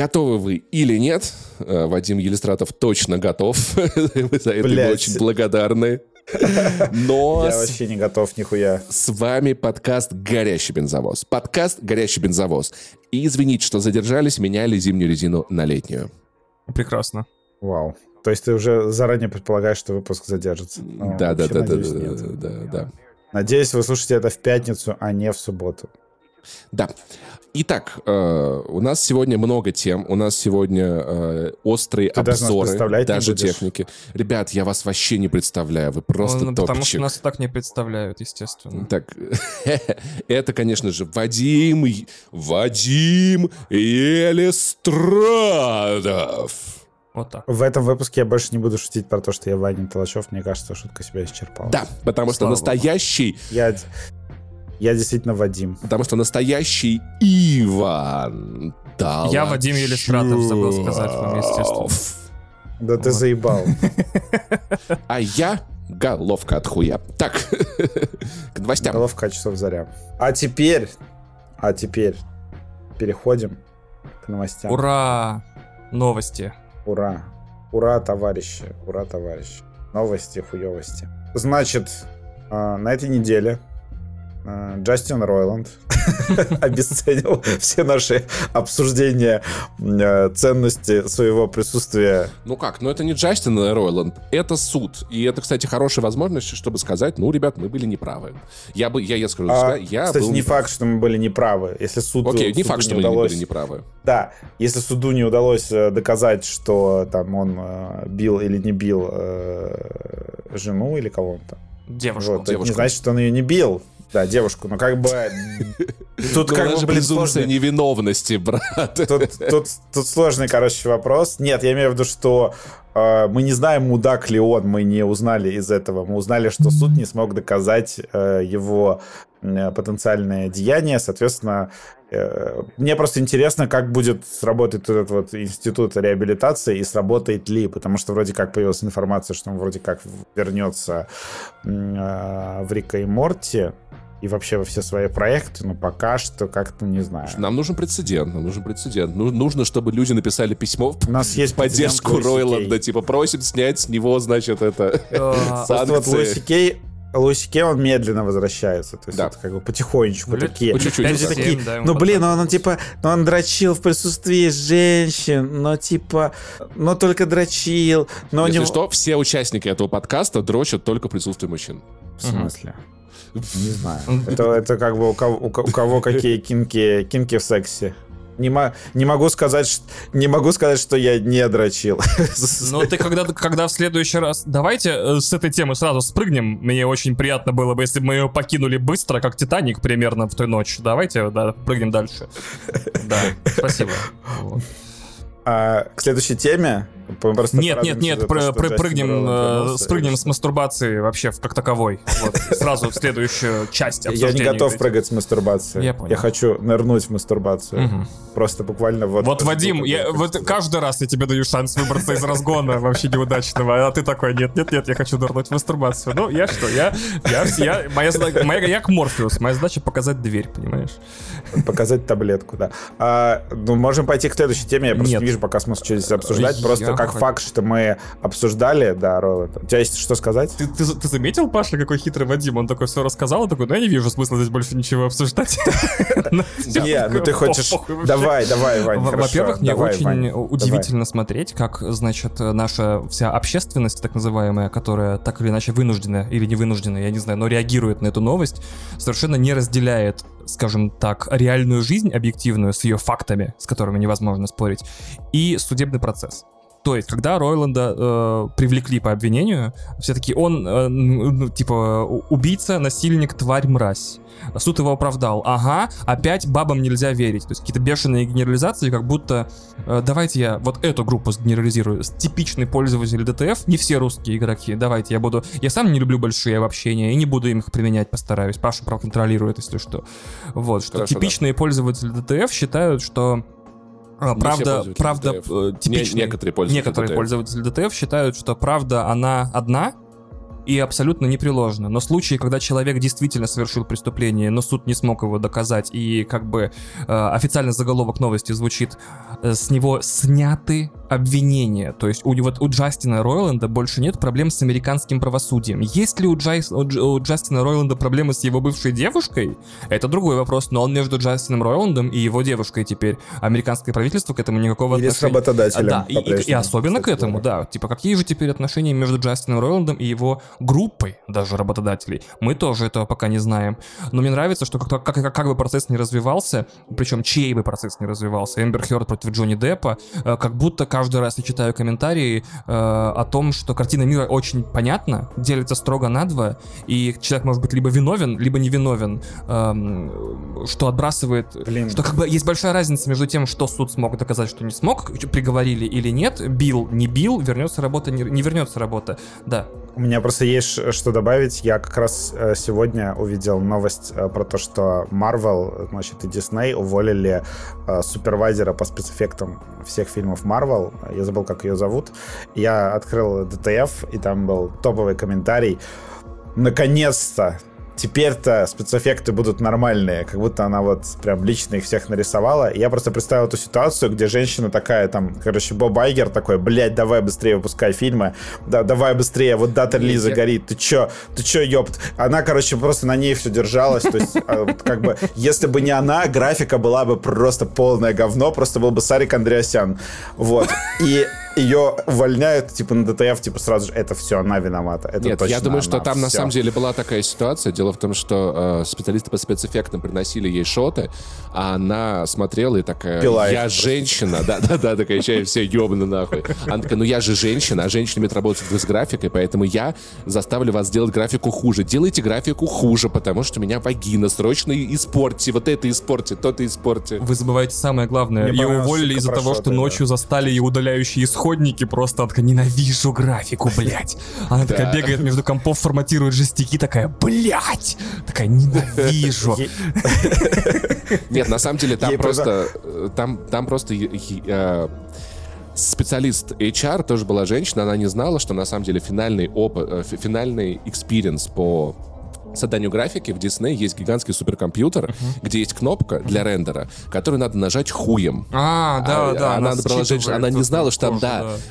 Готовы вы или нет? Э, Вадим Елистратов точно готов. Мы за это ему очень благодарны. Но Я с- вообще не готов нихуя. с вами подкаст «Горящий бензовоз». Подкаст «Горящий бензовоз». И извините, что задержались, меняли зимнюю резину на летнюю. Прекрасно. Вау. То есть ты уже заранее предполагаешь, что выпуск задержится? Ну, Да, да, да, да, надеюсь, да, нет. да, да. Надеюсь, вы слушаете это в пятницу, а не в субботу. Да. Итак, э, у нас сегодня много тем. У нас сегодня э, острые Ты даже нас обзоры, даже будешь? техники. Ребят, я вас вообще не представляю. Вы просто Ну, потому что топчик. нас и так не представляют, естественно. Так, это, конечно же, Вадим, Вадим Елистрадов. Вот так. В этом выпуске я больше не буду шутить про то, что я Ваня Толачев. Мне кажется, шутка себя исчерпала. Да, потому что Слава настоящий, Я, я действительно Вадим. потому что настоящий Иван Я Вадим Елистратов, забыл сказать вам, естественно. Да ты Вот. заебал. А я головка от хуя. Так, к новостям. Головка часов заря. А теперь, а теперь переходим к новостям. Ура! Новости. Ура. Ура, товарищи. Ура, товарищи. Новости, хуевости. Значит, а, на этой неделе Джастин Ройланд обесценил все наши обсуждения э, ценности своего присутствия. Ну как, ну это не Джастин Ройланд, это суд. И это, кстати, хорошая возможность, чтобы сказать, ну, ребят, мы были неправы. Я бы, я, я скажу, А, я кстати, был не факт, что мы были неправы. Если суду, Окей, не факт, что мы были неправы. Да, если суду не удалось э, доказать, что там он э, бил или не бил э, жену или кого-то, Девушку. вот, это не девушку. значит, что он ее не бил. Да, девушку, но как бы... Тут Ну, как бы, блин, сложный- невиновности, брат. Тут, сложный, короче, вопрос. Нет, я имею в виду, что э, мы не знаем, мудак ли он, мы не узнали из этого. Мы узнали, что суд не смог доказать э, его э, потенциальное деяние. Соответственно, мне просто интересно, как будет сработать этот вот институт реабилитации и сработает ли, потому что вроде как появилась информация, что он вроде как вернется в Рика и Морти и вообще во все свои проекты, но пока что как-то не знаю. Нам нужен прецедент, нам нужен прецедент. Ну, нужно, чтобы люди написали письмо в У нас есть поддержку Ройланда, типа просим снять с него, значит, это А, Просто вот санкции. Луиси Кей, он медленно возвращается. То есть Да. это как бы потихонечку Ну, такие. по чуть-чуть, Люди ну, такие, да, ну блин, хватает. он, он типа, ну он дрочил в присутствии женщин, но типа, но только дрочил, но Если него... что, все участники этого подкаста дрочат только в присутствии мужчин. В смысле? Не знаю. Это, это как бы у кого, у ко- у кого какие кинки, кинки в сексе. Не, мо- не могу сказать, ш- не могу сказать, что я не дрочил. Ну, ты когда, когда в следующий раз... Давайте э, с этой темы сразу спрыгнем. Мне очень приятно было бы, если бы мы ее покинули быстро, как Титаник примерно в той ночи. Давайте, да, прыгнем дальше. Да, спасибо. Вот. А, к следующей теме. Просто Нет, нет, нет, про- Джастин прыгнем, э, спрыгнем с мастурбации вообще в- как таковой. Вот, сразу в следующую часть Я не готов прыгать с мастурбацией. Я понял. хочу нырнуть в мастурбацию. Мгм. Просто буквально вот... Вот, Вадим, я, вот каждый раз я тебе даю шанс выбраться из разгона вообще неудачного, а ты такой, нет, нет, нет, я хочу нырнуть в мастурбацию. Ну, я что, я, я, я, моя, моя, я к Морфеус, моя задача показать дверь, понимаешь? Показать таблетку, да. А, ну, можем пойти к следующей теме. Я просто Нет. не вижу пока смысла что здесь обсуждать. Я Просто как хочу- факт, что мы обсуждали, да, Роланд. У тебя есть что сказать? Ты, ты, ты заметил, Паша, какой хитрый Вадим? Он такой все рассказал, он такой, ну я не вижу смысла здесь больше ничего обсуждать. Не, ну ты хочешь... Давай, давай, Вань. Во-первых, мне очень удивительно смотреть, как, значит, наша вся общественность, так называемая, которая так или иначе вынуждена или не вынуждена, я не знаю, но реагирует на эту новость, совершенно не разделяет, скажем так, реальную жизнь объективную с ее фактами, с которыми невозможно спорить, и судебный процесс. То есть, когда Ройланда э, привлекли по обвинению, все таки он, э, ну, типа, у- убийца, насильник, тварь, мразь. Суд его оправдал. Ага, опять бабам нельзя верить. То есть какие-то бешеные генерализации, как будто э, давайте я вот эту группу сгенерализирую. Типичный пользователь ДТФ, не все русские игроки. Давайте я буду... Я сам не люблю большие обобщения и не буду им их применять, постараюсь. Паша проконтролирует, если что. Вот, что Хорошо, да. типичные пользователи DTF считают, что а, правда, правда, DTF. э, Не- некоторые пользователи некоторые DTF. пользователи DTF считают, что правда она одна, и абсолютно непреложно. Но случаи, когда человек действительно совершил преступление, но суд не смог его доказать, и как бы э, официальный заголовок новости звучит, э, с него сняты обвинения. То есть у, вот у Джастина Ройланда больше нет проблем с американским правосудием. Есть ли у, Джайс, у, у Джастина Ройланда проблемы с его бывшей девушкой? Это другой вопрос, но он между Джастином Ройландом и его девушкой теперь. Американское правительство к этому никакого Или с отношения... работодателем. Да, и, и- и особенно к этому, да. Типа, какие же теперь отношения между Джастином Ройландом и его группой, даже работодателей? Мы тоже этого пока не знаем. Но мне нравится, что как, как, как, как бы процесс не развивался, причем чей бы процесс не развивался, Эмбер Хёрд против Джонни Деппа, э, как будто каждый раз я читаю комментарии э, о том, что картина мира очень понятна, делится строго на два, и человек может быть либо виновен, либо невиновен, эм, что отбрасывает Блин. что как бы есть большая разница между тем, что суд смог доказать, что не смог, приговорили или нет, бил, не бил, вернется работа, не, не вернется работа. Да. У меня просто есть ш- что добавить. Я как раз э, сегодня увидел новость э, про то, что Marvel, значит, и Disney уволили э, супервайзера по спецэффектам всех фильмов Marvel. Я забыл, как ее зовут. Я открыл DTF, и там был топовый комментарий. Наконец-то! Теперь-то спецэффекты будут нормальные, как будто она вот прям лично их всех нарисовала. И я просто представил эту ситуацию, где женщина такая, там, короче, Боб Айгер такой, блядь, давай быстрее выпускай фильмы, да, давай быстрее, вот дата релиза горит, ты чё, ты чё, ёпт. Она, короче, просто на ней все держалась, то есть, а, как бы, если бы не она, графика была бы просто полное говно, просто был бы Сарик Андреасян. Вот. И ее увольняют, типа, на ДТФ, типа, сразу же, это все, она виновата. Это Нет, я точно думаю, что там на всё. самом деле была такая ситуация. Дело в том, что э, специалисты по спецэффектам приносили ей шоты, а она смотрела и такая, Пила их я просто. женщина, да-да-да, такая, чай, все ебаны нахуй. Она такая, ну я же женщина, а женщины умеют работать с графикой, поэтому я заставлю вас сделать графику хуже. Делайте графику хуже, потому что у меня вагина, срочно испортите, вот это испортите, то-то испортите. Вы забываете самое главное. Мне Ее уволили из-за того, что да. ночью застали и удаляющие исходники. Просто такая, ненавижу графику, блядь. Она такая бегает между компов, форматирует жестяки, такая, блядь. Такая, ненавижу. Нет, на самом деле там просто... э, Там, там просто... э, Специалист HR тоже была женщина, она не знала, что на самом деле финальный опыт, э, фи- финальный experience по созданию графики в Disney есть гигантский суперкомпьютер, где есть кнопка для рендера, которую надо нажать хуем. А, да, А- да. она, брала женщина, она не знала, что там, тоже,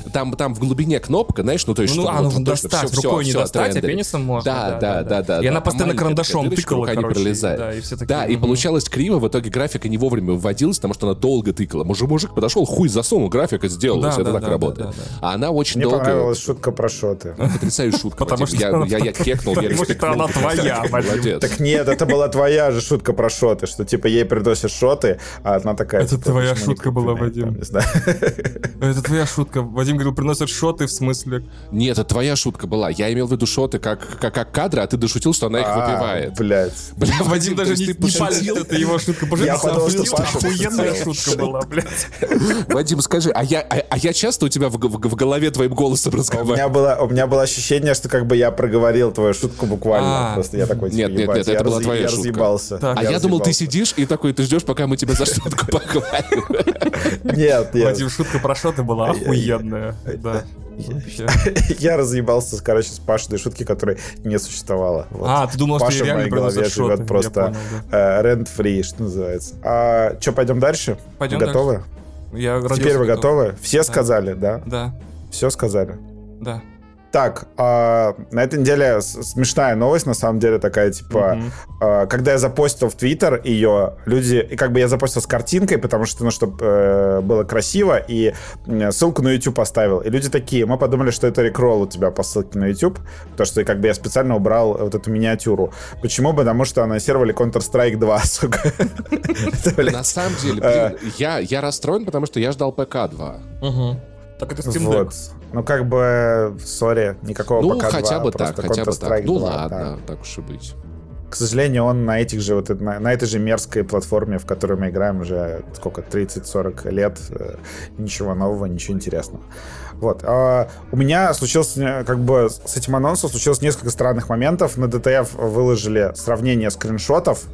да, там, там в глубине кнопка, знаешь, ну то есть, Ну, что а, вот- нужно вот достать, всё- рукой не всё достать, а отрендерить. пенисом можно. Да, да, да, да. И она да. постоянно карандашом тыкала, рука не пролезает. Да, и все такие, Да, и получалось криво, в итоге графика не вовремя выводилась, потому что она долго тыкала. Мужик, мужик подошел, хуй засунул, графика сделалась, Да, это да, так да, работает. да, А она очень Мне долго... понравилась шутка про шоты. Потрясающая шутка. Потому Вадим. что я, она- я, я потому что она твоя, Вадим. Молодец. Так нет, это была твоя же шутка про шоты, что типа ей приносят шоты, а она такая... Это типа, твоя шутка была, Вадим. там, не знаю. Это твоя шутка. Вадим говорил, приносят шоты в смысле. Нет, это твоя шутка была. Я имел в виду шоты как, как, как кадры, а ты дошутил, что она их А, выпивает. Блядь. Блин, Вадим даже не, ты не пошутил? это его шутка. Боже, Я подумал, что Паша охуенная шутка была, блядь. Вадим, скажи, а я, а, а я часто у тебя в, в- в голове твоим голосом У разговариваю? меня, было, у меня было ощущение, что как бы я проговорил твою шутку буквально. А. Просто я такой, типа, Нет, нет, ебать, нет, я это была твоя я шутка. А я, думал, ты сидишь и такой, ты ждешь, пока мы тебя за шутку похвалим. Нет, нет. Вадим, шутка про шоты была охуенная. Да. Вообще. Я разъебался, короче, с Пашиной шутки, которой не существовало. Вот. А, ты думал, что я в реально моей голове шоты. живет Я просто да. рент-фри, что называется. А что, пойдем дальше? Пойдем Готовы? Я Теперь вы готов. готовы? Все сказали, да? Да, Все сказали. да. Так, а, на этой неделе смешная новость, на самом деле, такая, типа, Мгм. а, когда я запостил в Твиттер ее, люди, и как бы я запостил с картинкой, потому что, ну, чтобы было красиво, и ссылку на YouTube оставил. И люди такие, мы подумали, что это рекролл у тебя по ссылке на YouTube, потому что как бы я специально убрал вот эту миниатюру. Почему? Потому что анонсировали Counter-Strike 2, сука. На самом деле, Э. блин, я, я расстроен, потому что я ждал ПК-2. Мгм. Так это Steam Вот. Deck. Ну, как бы, сори, никакого Ну, пока хотя 2, бы так, просто хотя бы Counter-Strike так. Ну 2, ладно, да. так уж и быть. К сожалению, он на этих же вот на, на этой же мерзкой платформе, в которой мы играем уже сколько 30-40 лет, э, ничего нового, ничего интересного. Вот. А у меня случился, э, как бы с этим анонсом случилось несколько странных моментов. На DTF выложили сравнение скриншотов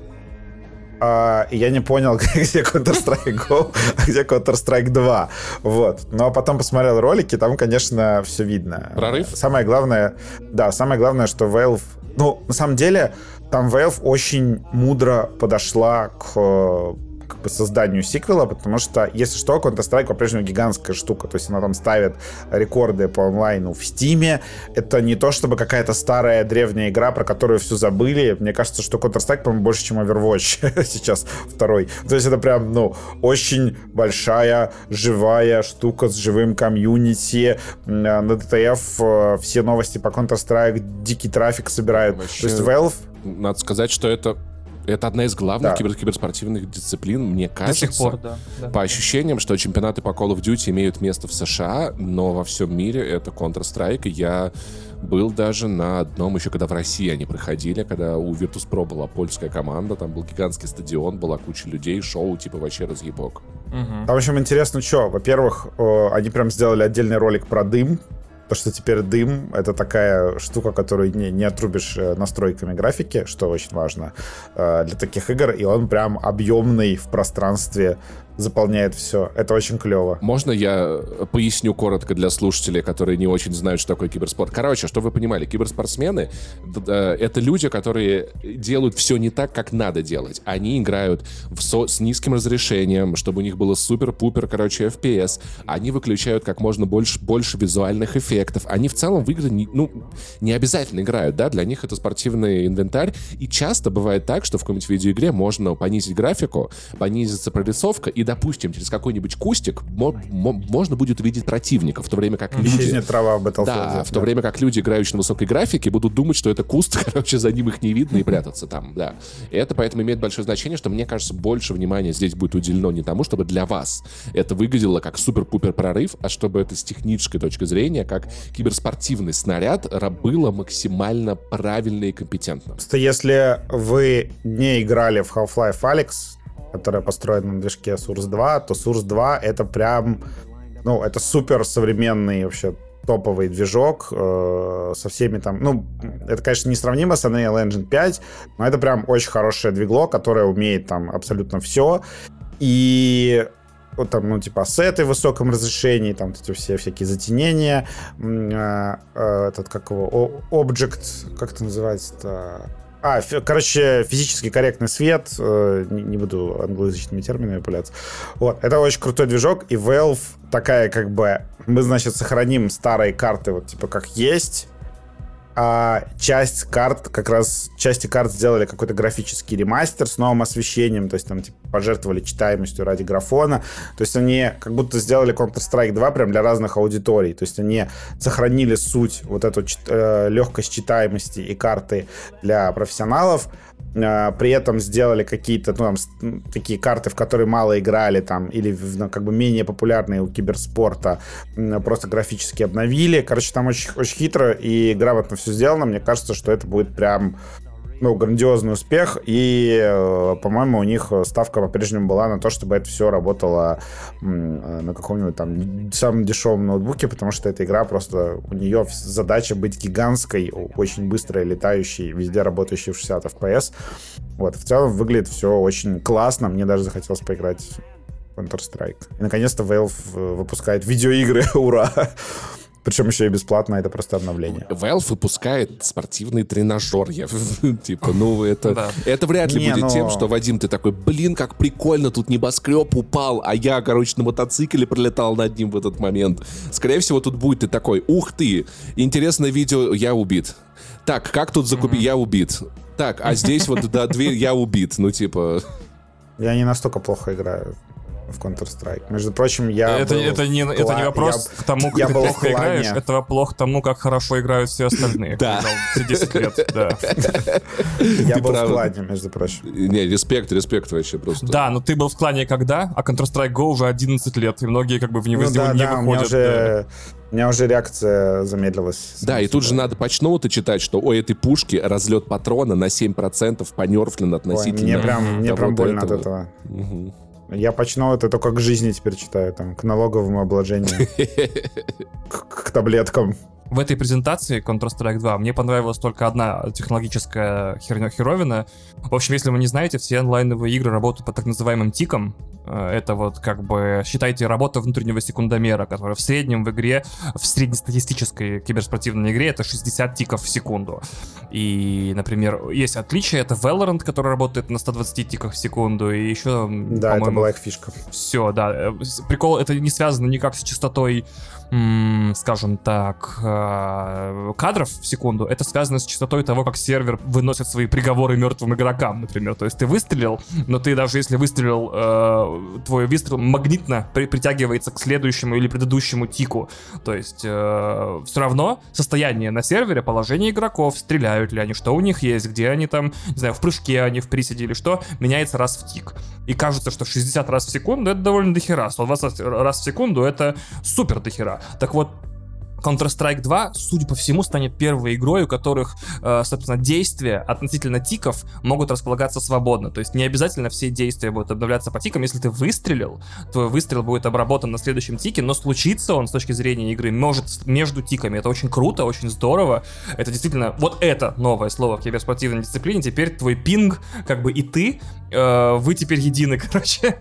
а, и я не понял, где Counter-Strike Go, а где Counter-Strike 2. Вот. Но потом посмотрел ролики, там, конечно, все видно. Прорыв? Самое главное, да, самое главное, что Valve... Ну, на самом деле, там Valve очень мудро подошла к по созданию сиквела, потому что, если что, Counter-Strike по-прежнему гигантская штука, то есть она там ставит рекорды по онлайну в Стиме. Это не то, чтобы какая-то старая древняя игра, про которую все забыли. Мне кажется, что Counter-Strike, по-моему, больше, чем Overwatch сейчас второй. То есть это прям, ну, очень большая, живая штука с живым комьюнити. На DTF э, все новости по Counter-Strike, дикий трафик собирают. Вообще... То есть Valve надо сказать, что это это одна из главных да. кибер киберспортивных дисциплин, мне кажется. До сих пор, да, да. По ощущениям, что чемпионаты по Call of Duty имеют место в США, но во всем мире это Counter-Strike. Я был даже на одном, еще когда в России они проходили, когда у Virtus.pro была польская команда, там был гигантский стадион, была куча людей, шоу типа вообще разъебок. Угу. Там, в общем, интересно, что, во-первых, они прям сделали отдельный ролик про дым, то, что теперь дым — это такая штука, которую не, не отрубишь э, настройками графики, что очень важно э, для таких игр, и он прям объемный в пространстве заполняет все. Это очень клево. Можно я поясню коротко для слушателей, которые не очень знают, что такое киберспорт? Короче, что вы понимали, киберспортсмены — это люди, которые делают все не так, как надо делать. Они играют в со с низким разрешением, чтобы у них было супер-пупер, короче, FPS. Они выключают как можно больше, больше визуальных эффектов. Они в целом в игры не, ну, не обязательно играют, да, для них это спортивный инвентарь. И часто бывает так, что в какой-нибудь видеоигре можно понизить графику, понизится прорисовка и допустим, через какой-нибудь кустик можно будет увидеть противника, в то время как люди... Исчезнет трава в Battlefield. Да, в то время как люди, играющие на высокой графике, будут думать, что это куст, короче, за ним их не видно и прятаться там, да. И это поэтому имеет большое значение, что, мне кажется, больше внимания здесь будет уделено не тому, чтобы для вас это выглядело как супер-пупер прорыв, а чтобы это с технической точки зрения, как киберспортивный снаряд, было максимально правильно и компетентно. Просто если вы не играли в Half-Life Alyx, которая построена на движке Source 2, то Source 2 это прям, ну, это супер современный вообще топовый движок э, со всеми там, ну, это, конечно, не сравнимо с Unreal Engine 5, но это прям очень хорошее двигло, которое умеет там абсолютно все. И вот там, ну, типа, ассеты в высоком разрешении, там эти все всякие затенения, э, э, этот, как его, Object, как это называется-то? А, короче, физически корректный свет. Э, не, буду англоязычными терминами пуляться. Вот, это очень крутой движок, и Valve такая, как бы, мы, значит, сохраним старые карты, вот, типа, как есть, а часть карт, как раз части карт сделали какой-то графический ремастер с новым освещением, то есть там типа, пожертвовали читаемостью ради графона, то есть они как будто сделали Counter-Strike 2 прям для разных аудиторий, то есть они сохранили суть вот эту э, легкость читаемости и карты для профессионалов, при этом сделали какие-то, ну, там, такие карты, в которые мало играли, там, или, ну, как бы, менее популярные у киберспорта, просто графически обновили. Короче, там очень, очень хитро и грамотно все сделано. Мне кажется, что это будет прям ну, грандиозный успех, и, э, по-моему, у них ставка по-прежнему была на то, чтобы это все работало э, на каком-нибудь там самом дешевом ноутбуке, потому что эта игра просто, у нее задача быть гигантской, очень быстрой, летающей, везде работающей в 60 FPS. Вот, в целом выглядит все очень классно, мне даже захотелось поиграть Counter-Strike. И, наконец-то, Valve э, выпускает видеоигры, ура! Причем еще и бесплатно, это просто обновление. Valve выпускает спортивный тренажер. Я, типа, ну это, да. это вряд ли не, будет но... тем, что, Вадим, ты такой, блин, как прикольно, тут небоскреб упал, а я, короче, на мотоцикле пролетал над ним в этот момент. Скорее всего, тут будет ты такой, ух ты, интересное видео, я убит. Так, как тут закупить, mm-hmm. я убит. Так, а здесь вот, да, дверь, я убит. Ну, типа... Я не настолько плохо играю в Counter-Strike. Между прочим, я это, был это, не, это не вопрос я, к тому, как я ты плохо играешь, это вопрос к тому, как хорошо играют все остальные. Да. 10 лет, да. Я был в клане, между прочим. Не, респект, респект вообще просто. Да, но ты был в клане когда? А Counter-Strike Go уже 11 лет, и многие как бы в него ну, не да, выходят. У меня уже реакция замедлилась. Да, и тут же надо по то читать, что у этой пушки разлет патрона на 7% понерфлен относительно. Ой, мне прям, мне прям больно этого. от этого. Угу. Я почну это только к жизни теперь читаю, там, к налоговому обложению, к таблеткам. В этой презентации Counter-Strike 2 мне понравилась только одна технологическая херня херовина. В общем, если вы не знаете, все онлайновые игры работают по так называемым тикам. Э, это вот как бы, считайте, работа внутреннего секундомера, которая в среднем в игре, в среднестатистической киберспортивной игре это 60 тиков в секунду. И, например, есть отличие, это Valorant, который работает на 120 тиках в секунду, и еще, Да, это была их фишка. Все, да. Э, прикол, это не связано никак с частотой скажем так, э, кадров в секунду, это связано с частотой того, как сервер выносит свои приговоры мертвым игрокам, например. То есть ты выстрелил, но ты даже если выстрелил, э, твой выстрел магнитно при притягивается к следующему или предыдущему тику. То есть э, все равно состояние на сервере, положение игроков, стреляют ли они, что у них есть, где они там, не знаю, в прыжке они, в приседе или что, меняется раз в тик. И кажется, что 60 раз в секунду это довольно дохера, 120 раз в секунду это супер дохера. Так вот, Counter-Strike 2, судя по всему, станет первой игрой, у которых, э, собственно, действия относительно тиков могут располагаться свободно. То есть не обязательно все действия будут обновляться по тикам. Если ты выстрелил, твой выстрел будет обработан на следующем тике, но случится он с точки зрения игры может между тиками. Это очень круто, очень здорово. Это действительно, вот это новое слово в киберспортивной дисциплине. Теперь твой пинг, как бы и ты, э, вы теперь едины, короче.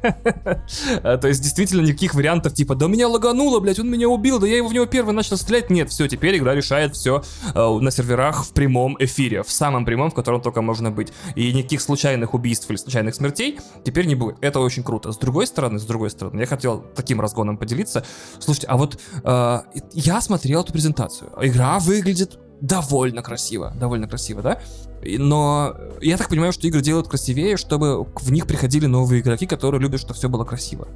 То есть действительно никаких вариантов типа, да меня лагануло, блядь, он меня убил, да я его в него первый начал стрелять. Нет, все, теперь игра решает все э, на серверах в прямом эфире, в самом прямом, в котором только можно быть. И никаких случайных убийств или случайных смертей теперь не будет. Это очень круто. С другой стороны, с другой стороны, я хотел таким разгоном поделиться. Слушайте, а вот э, я смотрел эту презентацию. Игра выглядит довольно красиво, довольно красиво, да? Но я так понимаю, что игры делают красивее, чтобы в них приходили новые игроки, которые любят, чтобы все было красиво.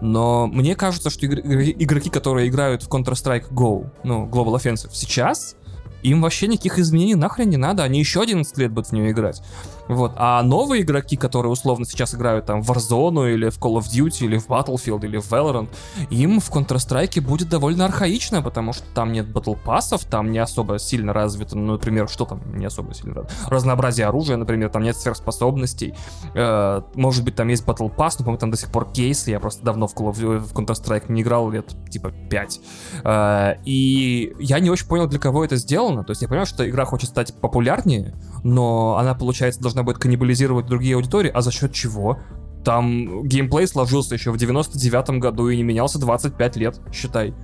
Но мне кажется, что игроки, которые играют в Counter-Strike Go, ну, Global Offensive сейчас, им вообще никаких изменений нахрен не надо, они еще 11 лет будут в нее играть. Вот. А новые игроки, которые условно сейчас играют там в Warzone или в Call of Duty или в Battlefield или в Valorant, им в Counter-Strike будет довольно архаично, потому что там нет батл пассов, там не особо сильно развито, ну, например, что там не особо сильно? Разнообразие оружия, например, там нет сверхспособностей. Э, может быть, там есть батл пасс, но, по-моему, там до сих пор кейсы, я просто давно в, Call of, в Counter-Strike не играл лет типа 5. Э, и я не очень понял, для кого это сделано. То есть я понимаю, что игра хочет стать популярнее, но она, получается, должна будет каннибализировать другие аудитории, а за счет чего? Там геймплей сложился еще в 99-м году и не менялся 25 лет, считай.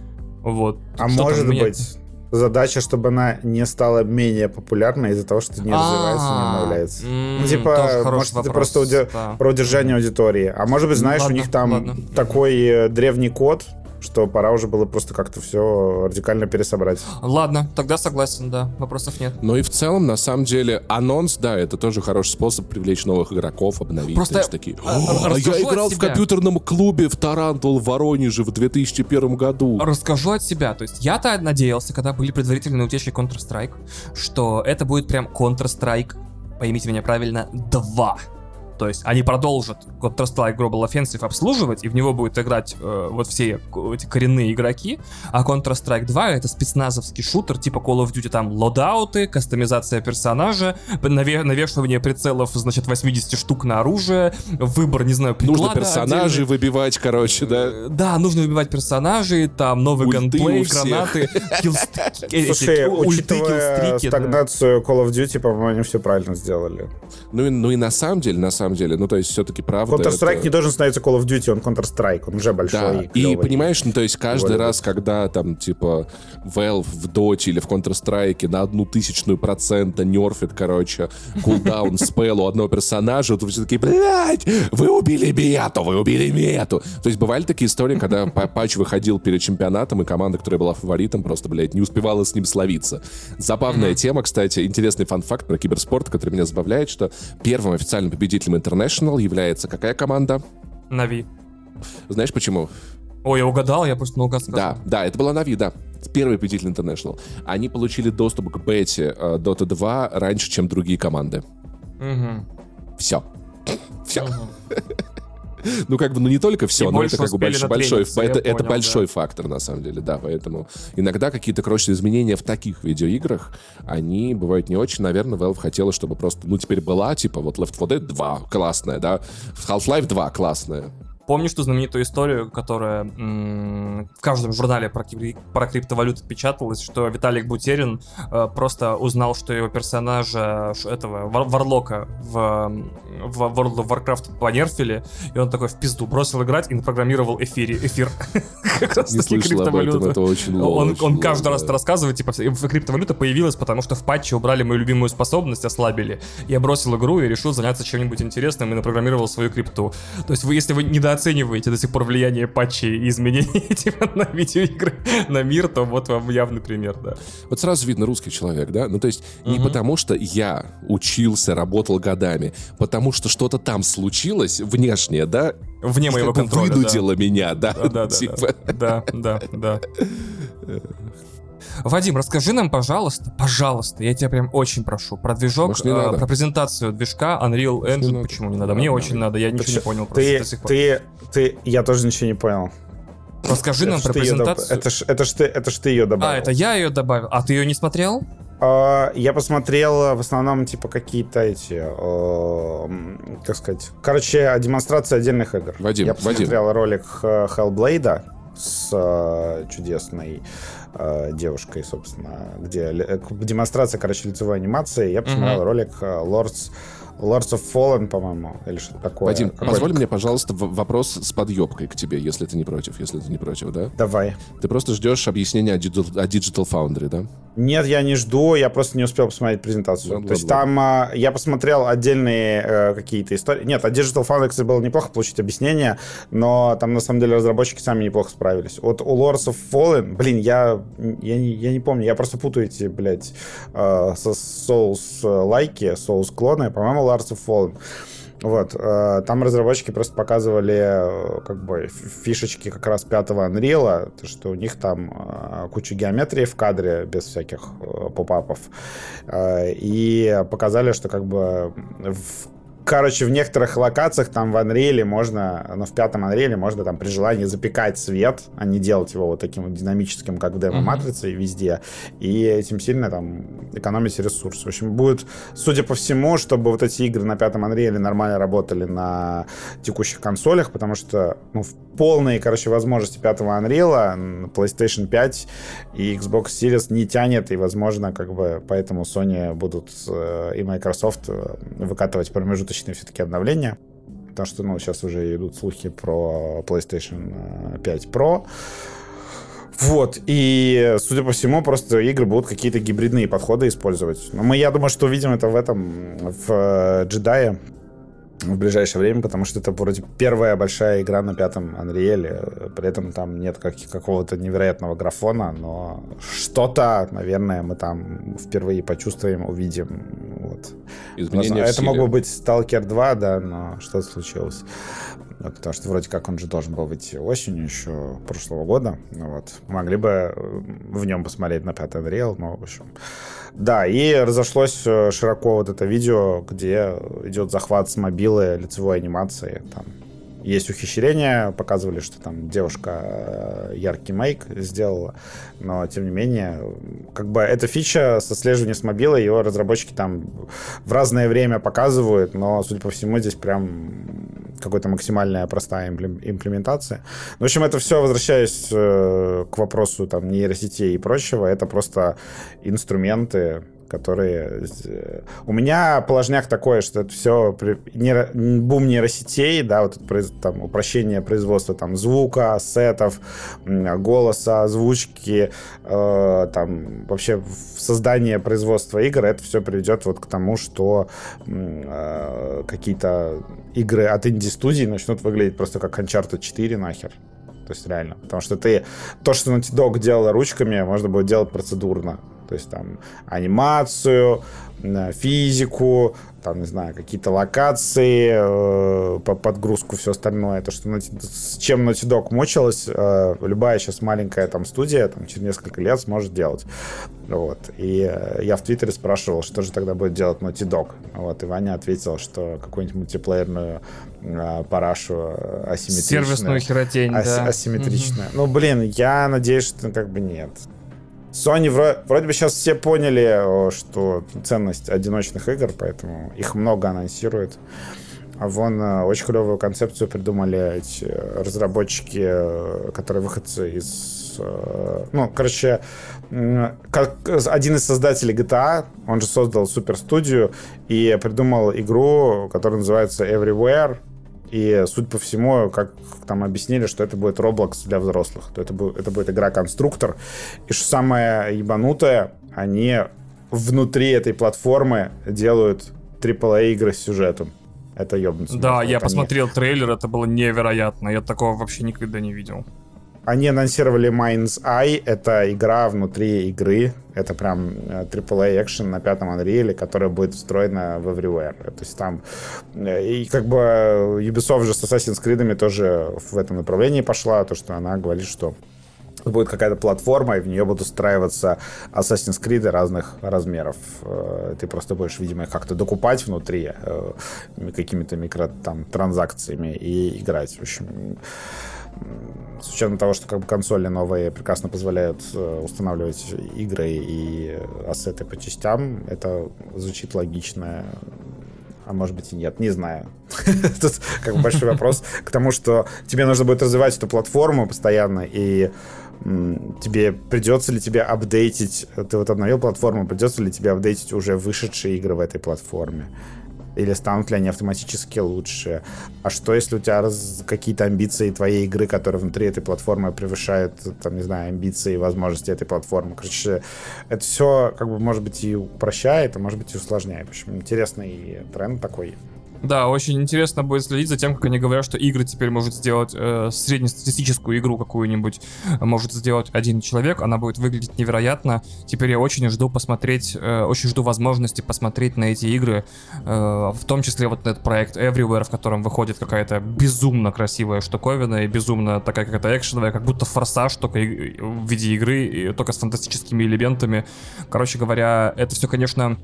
Вот. А что может меня... быть, задача, чтобы она не стала менее популярной из-за того, что не развивается, не обновляется. Ну, типа, может, это просто про удержание аудитории. А может быть, знаешь, у них там такой э, древний код, что пора уже было просто как-то все радикально пересобрать. Ладно, тогда согласен, да, вопросов нет. Ну и в целом, на самом деле, анонс, да, это тоже хороший способ привлечь новых игроков, обновить. Просто есть, такие, а я играл в компьютерном клубе в Тарантул в Воронеже в 2001 году. Расскажу от себя, то есть я-то надеялся, когда были предварительные утечки Counter-Strike, что это будет прям Counter-Strike, поймите меня правильно, 2 то есть они продолжат Counter-Strike Global Offensive обслуживать, и в него будут играть э, вот все эти коренные игроки, а Counter-Strike 2 это спецназовский шутер типа Call of Duty, там лодауты, кастомизация персонажа, наве- навешивание прицелов, значит, 80 штук на оружие, выбор, не знаю, приклада. Нужно персонажей отдельный. выбивать, короче, да? Э, да, нужно выбивать персонажей, там новый ганплей, гранаты, Слушай, учитывая стагнацию Call of Duty, по-моему, они все правильно сделали. Ну и, ну и на самом деле, на самом деле, ну то есть все-таки правда. Counter-Strike это... не должен становиться Call of Duty, он Counter-Strike, он уже большой. Да. И, и понимаешь, ну то есть каждый раз, когда там типа Valve в Dota или в Counter-Strike на одну тысячную процента нерфит, короче, кулдаун спел у одного персонажа, то все такие, блядь, вы убили мету, вы убили мету. То есть бывали такие истории, когда патч выходил перед чемпионатом, и команда, которая была фаворитом, просто, блядь, не успевала с ним словиться. Забавная тема, кстати, интересный фан-факт про киберспорт, который меня забавляет, что первым официальным победителем International является какая команда? Нави. Знаешь почему? Ой, я угадал, я просто наугад сказал. Да, да, это была Нави, да. Первый победитель International. Они получили доступ к бете э, Dota 2 раньше, чем другие команды. Угу. Все. Все. Угу. ну, как бы, ну, не только все, но это как бы большой, это, это большой фактор, на самом деле, да, поэтому иногда какие-то, короче, изменения в таких видеоиграх, они бывают не очень, наверное, Valve хотела, чтобы просто, ну, теперь была, типа, вот Left 4 Dead 2 классная, да, Half-Life 2 классная, Помнишь ту знаменитую историю, которая м- в каждом журнале про, крип- про криптовалюту печаталась, что Виталик Бутерин э, просто узнал, что его персонажа этого Вар- Варлока в, в World of Warcraft понерфили, и он такой в пизду бросил играть и напрограммировал эфире, эфир. Как раз Не таки это очень лол, Он, каждый раз рассказывает, типа, криптовалюта появилась, потому что в патче убрали мою любимую способность, ослабили. Я бросил игру и решил заняться чем-нибудь интересным и напрограммировал свою крипту. То есть вы, если вы недооцениваете до сих пор влияние патчей и изменений типа, на видеоигры, на мир, то вот вам явный пример, да. Вот сразу видно русский человек, да? Ну, то есть не Мгм. потому, что я учился, работал годами, потому что что-то там случилось внешнее, да? Вне моего контроля. да. вынудило меня, да? Да, да, да, Типа, да, да, да. Вадим, расскажи нам, пожалуйста, пожалуйста, я тебя прям очень прошу, про движок, Может, не э, надо? про презентацию движка Unreal Может, не Engine. надо? Почему не надо? Мне Ладно. очень надо, я ничего не Почему? понял просто Ты, до сих пор. ты, ты, я тоже ничего не понял. Расскажи нам ж про её доб- презентацию. Это ж, это ж ты, это ж ты ее добавил. А, это я ее добавил. А ты ее не смотрел? А, Я посмотрел в основном типа какие-то эти, э, как сказать, короче, демонстрации отдельных игр. Вадим, Я Вадим. посмотрел ролик э, Hellblade с э, чудесной э, девушкой, собственно, где демонстрация, короче, лицевой анимации. Я посмотрел Мгм. ролик э, Lords Lords of Fallen, по-моему, или что-то такое. Вадим, позволь мне, пожалуйста, вопрос с подъебкой к тебе, если ты не против, если ты не против, да? Давай. Ты просто ждешь объяснения о Digital, о Digital Foundry, да? Нет, я не жду, я просто не успел посмотреть презентацию. Бла-бла-бла. То есть там а, я посмотрел отдельные э, какие-то истории. Нет, от Digital Foundry, кстати, было неплохо получить объяснение, но там на самом деле разработчики сами неплохо справились. Вот у Lords of Fallen, блин, я, я, не, я не помню, я просто путаю эти, блядь, э, со Souls-лайки, Souls-клоны, по-моему, Lords of Fallen. Вот, э, там разработчики просто показывали э, как бы фишечки как раз пятого Unreal, то, что у них там э, куча геометрии в кадре без всяких поп-апов. И показали, что как бы в Короче, в некоторых локациях там в Unreal можно, ну, в пятом Unreal можно там при желании запекать свет, а не делать его вот таким вот динамическим, как в демо-матрице везде, и этим сильно там экономить ресурс. В общем, будет, судя по всему, чтобы вот эти игры на пятом Unreal нормально работали на текущих консолях, потому что, ну, в полные, короче, возможности пятого Unreal PlayStation 5 и Xbox Series не тянет, и, возможно, как бы поэтому Sony будут э, и Microsoft э, выкатывать промежуточные все-таки обновления. Потому что, ну, сейчас уже идут слухи про PlayStation э, 5 Pro. Вот, и, судя по всему, просто игры будут какие-то гибридные подходы использовать. Но мы, я думаю, что увидим это в этом, в э, джедае в ближайшее время, потому что это вроде первая большая игра на пятом Unreal. При этом там нет как, какого-то невероятного графона, но что-то, наверное, мы там впервые почувствуем, увидим. Вот. Изменения Возможно, это могло быть Stalker 2, да, но что-то случилось. Потому что вроде как он же должен был выйти осенью еще прошлого года. Ну Вот. Могли бы э, в нем посмотреть на пятый Unreal, но, в общем... Да, и разошлось э, широко вот это видео, где идет захват с мобилы лицевой анимации. Там есть ухищрения, показывали, что там девушка э, яркий мейк сделала, но тем не менее, как бы эта фича с отслеживанием с мобилы, ее разработчики там в разное время показывают, но, судя по всему, здесь прям какая-то максимальная простая имплем- имплементация. В общем, это все, возвращаясь э, к вопросу там нейросетей и прочего, это просто инструменты, которые... э, У меня положняк такой, что это все бум нейросетей, да, вот это там упрощение производства там звука, сетов, голоса, озвучки, э, там вообще создание производства игр, это все приведет вот к тому, что э, какие-то игры от инди-студий начнут выглядеть просто как Uncharted 4 нахер. То есть реально. Потому что ты... То, что Naughty Dog делала ручками, можно будет делать процедурно. То есть там анимацию, э, физику, там, не знаю, какие-то локации, э, по- подгрузку, все остальное. То, что с чем Naughty Dog мучилась, э, любая сейчас маленькая там студия там, через несколько лет сможет делать. Вот. И э, я в Твиттере спрашивал, что же тогда будет делать Naughty Dog. Вот. И Ваня ответил, что какую-нибудь мультиплеерную э, парашу асимметричную. Сервисную херотень, Ас- да. асимметрично. Ну, блин, я надеюсь, что как бы нет. Sony вро- вроде бы сейчас все поняли, о, что ценность одиночных игр, поэтому их много анонсируют. вон э, очень клевую концепцию придумали эти разработчики, э, которые выходцы из... э, Ну, короче, как один из создателей GTA, он же создал суперстудию и придумал игру, которая называется Everywhere, и, суть по всему, как там объяснили, что это будет Roblox для взрослых. То это, будет, это будет игра-конструктор. И что самое ебанутое, они внутри этой платформы делают AAA игры с сюжетом. Это ёбнуться. Да, я посмотрел трейлер, это было невероятно. Я такого вообще никогда не видел. Они анонсировали Mind's Eye. Это игра внутри игры. Это прям э, AAA экшен на пятом Unreal, которая будет встроена в Everywhere. То есть там... э, И как бы Ubisoft же с Assassin's Creed тоже в этом направлении пошла. То, что она говорит, что будет какая-то платформа, и в нее будут устраиваться Assassin's Creed разных размеров. Э, Ты просто будешь, видимо, как-то докупать внутри э, какими-то микро там, транзакциями и играть. В общем, с учетом того, что как бы консоли новые прекрасно позволяют э, устанавливать игры и ассеты по частям, это звучит логично. А может быть и нет, не знаю. Тут как бы большой вопрос к тому, что тебе нужно будет развивать эту платформу постоянно, и тебе придется ли тебе апдейтить, ты вот обновил платформу, придется ли тебе апдейтить уже вышедшие игры в этой платформе? Или станут ли они автоматически лучше? А что, если у тебя раз- какие-то амбиции твоей игры, которые внутри этой платформы превышают, там, не знаю, амбиции и возможности этой платформы? Короче, это все, как бы, может быть, и упрощает, а может быть, и усложняет. В общем, интересный тренд такой. Да, очень интересно будет следить за тем, как они говорят, что игры теперь может сделать э, среднестатистическую игру какую-нибудь, э, может сделать один человек, она будет выглядеть невероятно. Теперь я очень жду посмотреть, э, очень жду возможности посмотреть на эти игры, э, в том числе вот этот проект Everywhere, в котором выходит какая-то безумно красивая штуковина и безумно такая какая-то экшеновая, как будто форсаж, только и- в виде игры, и только с фантастическими элементами. Короче говоря, это все, конечно,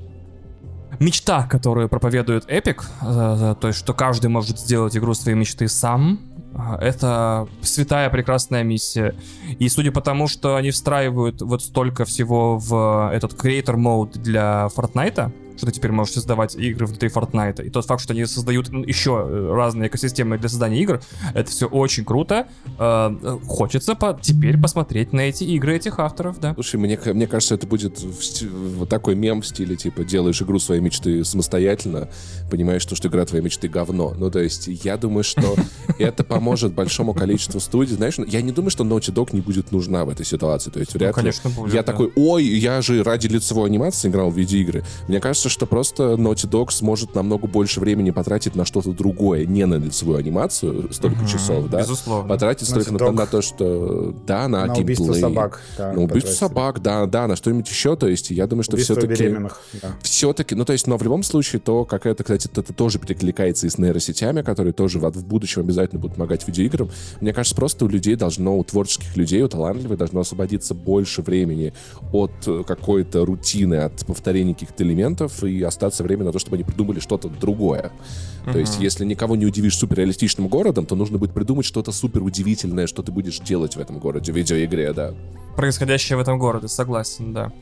мечта, которую проповедует Epic, э, то есть что каждый может сделать игру своей мечты сам, э, это святая прекрасная миссия. И судя по тому, что они встраивают вот столько всего в этот Creator Mode для Fortnite, что ты теперь можешь создавать игры внутри Fortnite, и тот факт, что они создают м, еще э, разные экосистемы для создания игр, это все очень круто. Э, Хочется по- теперь посмотреть на эти игры этих авторов, да. Слушай, мне, мне кажется, это будет вот такой мем в стиле, типа, делаешь игру своей мечты самостоятельно, понимаешь, что, что игра твоей мечты говно. Ну, то есть, я думаю, что это поможет большому количеству студий. Знаешь, ну, я не думаю, что Naughty Dog не будет нужна в этой ситуации. То есть, вряд ли я такой, ой, я же ради лицевой анимации играл в видеоигры. Мне кажется, что просто Naughty Dog сможет намного больше времени потратить на что-то другое, не на лицевую анимацию, столько часов, да? Безусловно. Потратить Naughty столько на, на то, что, да, на, На убийство геймплей. собак. да, На убийство потратили. собак, да, да, на что-нибудь еще. То есть я думаю, что Убийство все-таки... беременных. да. Все-таки, ну то есть, но в любом случае, то какая-то, кстати, это тоже перекликается и с нейросетями, которые тоже в, в будущем обязательно будут помогать видеоиграм. Мне кажется, просто у людей должно, у творческих людей, у талантливых должно освободиться больше времени от э, какой-то рутины, от повторения каких-то элементов и остаться время на то, чтобы они придумали что-то другое. То есть, если никого не удивишь суперреалистичным городом, то нужно будет придумать что-то супер удивительное, что ты будешь делать в этом городе, в видеоигре, да. Происходящее в этом городе, согласен, да.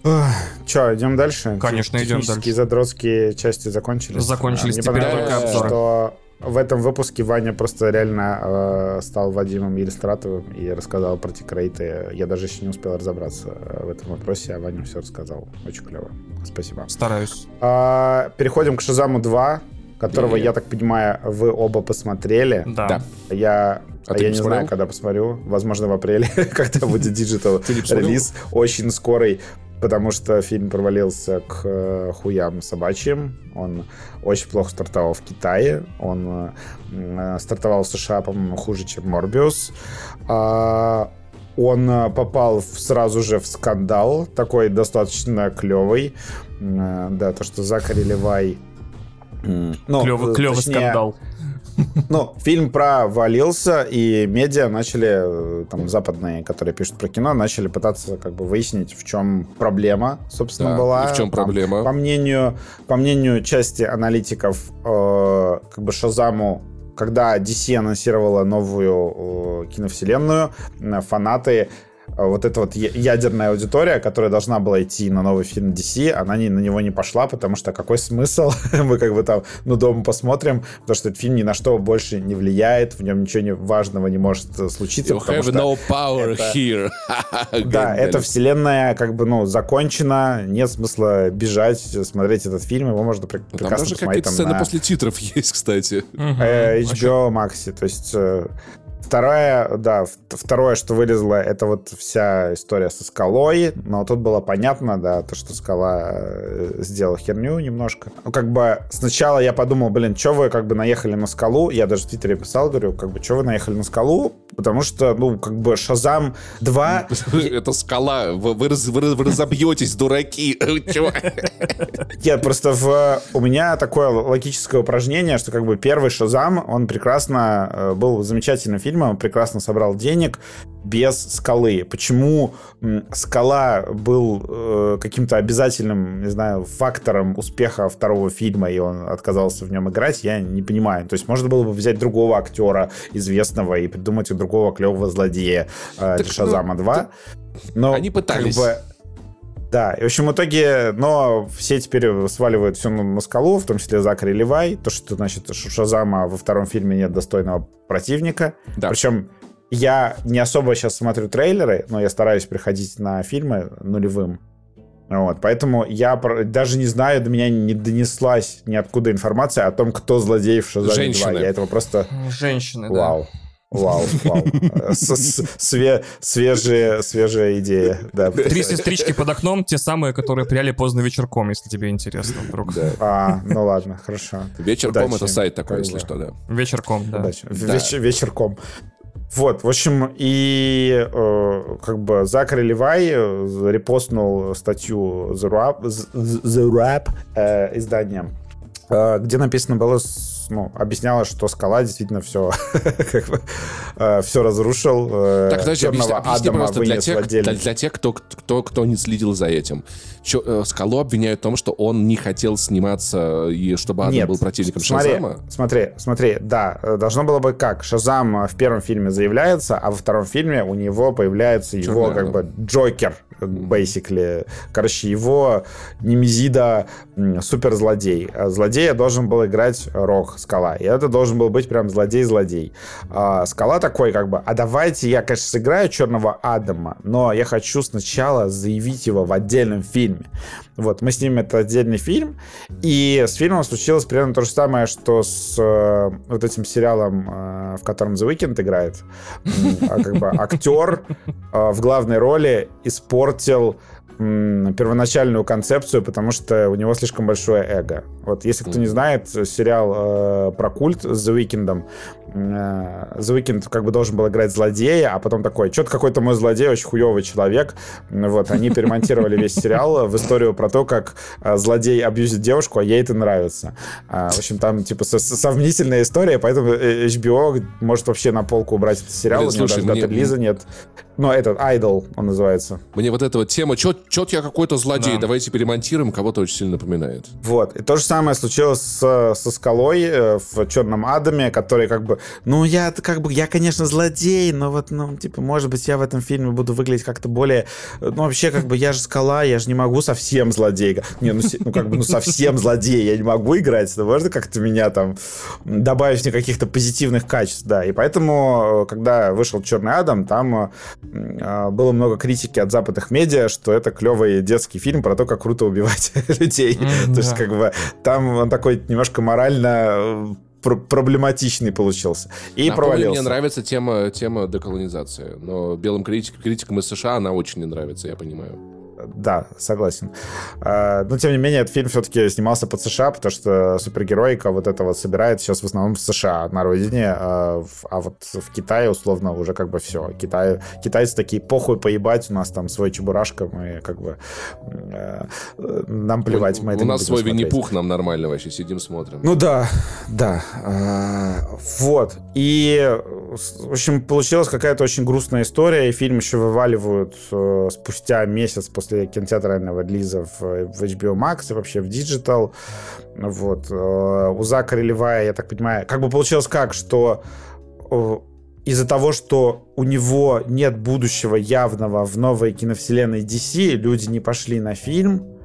Че, идем дальше? Конечно, идем Технические дальше. задротские части закончились. Закончились, Мне теперь только обзоры. что в этом выпуске Ваня просто реально э, стал Вадимом Елистратовым и рассказал про тикрейты. Я даже еще не успел разобраться э, в этом вопросе, а Ваня все рассказал. Очень клево. Спасибо. Стараюсь. А, переходим к Шазаму 2, которого, Е. я так понимаю, вы оба посмотрели. Да. Да. Я, А а ты я не не смотрел? знаю, когда посмотрю. Возможно, в апреле, когда будет digital посмотрел? релиз. Очень скорый, потому что фильм провалился к э, хуям собачьим. Он очень плохо стартовал в Китае. Он э, стартовал в США, по-моему, хуже, чем Морбиус. А, он э, попал в- сразу же в скандал, такой достаточно клевый. Да, то, что Закари Левай... ну, Клевый, клевый скандал. Ну, фильм провалился, и медиа начали, э, там, западные, которые пишут про кино, начали пытаться как бы выяснить, в чем проблема, собственно, Да, была. в чем Там, проблема? по мнению, по мнению части аналитиков, э, как бы Шазаму когда DC анонсировала новую э, киновселенную, э, фанаты вот эта вот ядерная аудитория, которая должна была идти на новый фильм DC, она не, на него не пошла, потому что какой смысл? Мы как бы там, ну, дома посмотрим, потому что этот фильм ни на что больше не влияет, в нем ничего не, важного не может э, случиться. You have no power это... here. да, эта вселенная как бы, ну, закончена, нет смысла бежать, смотреть этот фильм, его можно пр- ну, прекрасно там даже какие-то сцены на... после титров есть, кстати. Э, HBO Max, то есть э, Второе, да, второе, что вылезло, это вот вся история со скалой, но тут было понятно, да, то, что скала э, сделал херню немножко. Ну, как бы сначала я подумал, блин, что вы как бы наехали на скалу, я даже в Твиттере писал, говорю, как бы, что вы наехали на скалу, потому что, ну, как бы Шазам 2... Это скала, вы, вы, вы, вы разобьетесь, дураки. Нет, просто в... у меня такое логическое упражнение, что как бы первый Шазам, он прекрасно э, был замечательным фильма прекрасно собрал денег без скалы. Почему скала был э, каким-то обязательным, не знаю, фактором успеха второго фильма, и он отказался в нем играть, я не понимаю. То есть можно было бы взять другого актера известного и придумать другого клевого злодея э, для Шазама ну, 2. Но они пытались. Как бы, да, и в общем в итоге, но все теперь сваливают все на, скалу, в том числе Закари Левай, то, что, значит, Шазама во втором фильме нет достойного противника. Да. Причем я не особо сейчас смотрю трейлеры, но я стараюсь приходить на фильмы нулевым. Вот, поэтому я даже не знаю, до меня не донеслась ниоткуда информация о том, кто злодей в Шазаме Женщины. 2. Я этого просто... Женщины, Вау. да. Вау, вау. Све свежая, свежая идея. Да. Три сестрички под окном, те самые, которые пряли поздно вечерком, если тебе интересно вдруг. Да. А, ну ладно, хорошо. Вечерком это сайт такой, если что, да. Вечерком, да. Удачи. да. Веч вечерком. Вот, в общем, и э, как бы Закари Левай э, репостнул статью The Rap, The Rap э, издания, э, где написано было ну, объясняла, что скала действительно все, как бы, э, все разрушил. Э, так, подожди, объясни, объясни просто для тех, для, для тех кто, кто, кто не следил за этим. Чё, э, скалу обвиняют в том, что он не хотел сниматься, и чтобы Адам Нет, был противником смотри, Шазама? Смотри, смотри, да, должно было быть как? Шазам в первом фильме заявляется, а во втором фильме у него появляется его, как бы, Джокер, basically. Короче, его Немезида суперзлодей. А злодея должен был играть Рок Скала. И это должен был быть прям злодей-злодей. А Скала такой как бы, а давайте я, конечно, сыграю Черного Адама, но я хочу сначала заявить его в отдельном фильме. Вот, мы снимем этот отдельный фильм, и с фильмом случилось примерно то же самое, что с э, вот этим сериалом, э, в котором The Weeknd играет. А, как бы актер э, в главной роли испортил первоначальную концепцию, потому что у него слишком большое эго. Вот если кто не знает, сериал э, про культ с The Weeknd, э, The Weeknd как бы должен был играть злодея, а потом такой, что-то какой-то мой злодей, очень хуёвый человек. Вот, они перемонтировали весь сериал в историю про то, как э, злодей абьюзит девушку, а ей это нравится. Э, в общем, там типа совместительная история, поэтому э, HBO может вообще на полку убрать этот сериал, Блин, слушай, даже мне... нет. Но этот Idol он называется. Мне вот эта вот тема, что я какой-то злодей, да. давайте перемонтируем, кого-то очень сильно напоминает. Вот. И то же самое случилось с, со скалой э, в Черном Адаме, который как бы, ну я как бы, я конечно злодей, но вот, ну типа, может быть, я в этом фильме буду выглядеть как-то более, ну вообще как бы я же скала, я же не могу совсем злодей. Не, ну, ну как бы, ну совсем злодей я не могу играть, но можно как-то меня там добавить мне каких-то позитивных качеств, да. И поэтому, э, когда вышел Черный Адам, там э, было много критики от западных медиа, что это клевый детский фильм про то, как круто убивать людей. Mm-hmm, то есть, как бы, там он такой немножко морально э, проблематичный получился. И Напомню, провалился. Мне нравится тема, тема деколонизации, но белым критик, критикам из США она очень не нравится, я понимаю да, согласен. А, но, тем не менее, этот фильм все-таки снимался под США, потому что супергероика вот это вот собирает сейчас в основном в США на родине, а, а вот в Китае, условно, уже как бы все. Китай, китайцы такие, похуй поебать, у нас там свой чебурашка, мы как бы... Э, нам плевать, мы У, у нас свой Винни-Пух, нам нормально вообще, сидим, смотрим. Ну да, да. А, вот. И, в общем, получилась какая-то очень грустная история, и фильм еще вываливают э, спустя месяц после кинотеатрального релиза в, в HBO Max и вообще в Digital. Вот. Э, у Закари Левая, я так понимаю, как бы получилось как, что э, из-за того, что у него нет будущего явного в новой киновселенной DC, люди не пошли на фильм,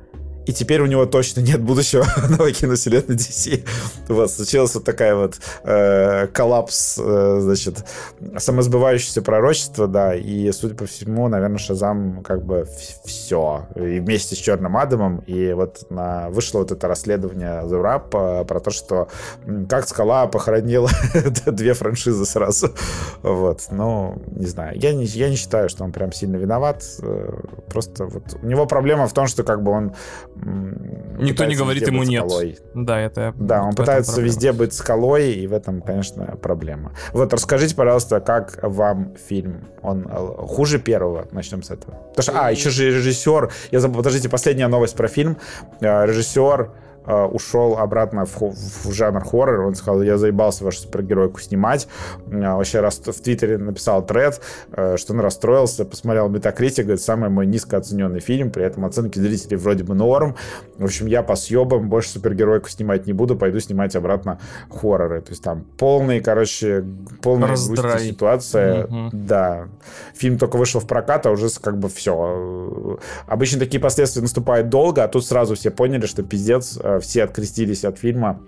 и теперь у него точно нет будущего новой киновселенной DC. Вот, случилась вот такая вот э, коллапс, э, значит, самосбывающееся пророчество, да, и, судя по всему, наверное, Шазам как бы все. И вместе с Черным Адамом, и вот на, вышло вот это расследование The Rap про то, что как Скала похоронила две франшизы сразу. Вот, ну, не знаю. Я не, я не считаю, что он прям сильно виноват. Э, просто вот у него проблема в том, что как бы он Никто не говорит ему нет. Скалой. Да, это... Да, он пытается проблема. везде быть скалой, и в этом, конечно, проблема. Вот расскажите, пожалуйста, как вам фильм? Он э, хуже первого? Начнем с этого. Потому что, а, еще же режиссер. Я забыл, подождите, последняя новость про фильм. Э, режиссер э, ушел обратно в, в жанр хоррор. Он сказал, я заебался вашу супергеройку снимать. Э, вообще раз, в Твиттере написал тред, э, что он расстроился, посмотрел Метакритик, говорит, самый мой низко оцененный фильм, при этом оценки зрителей вроде бы норм. В общем, я по съебам больше супергеройку снимать не буду, пойду снимать обратно хорроры. То есть там полный, короче, полная ситуация. Угу. Да. Фильм только вышел в прокат, а уже как бы все. Обычно такие последствия наступают долго, а тут сразу все поняли, что пиздец, э, все открестились от фильма.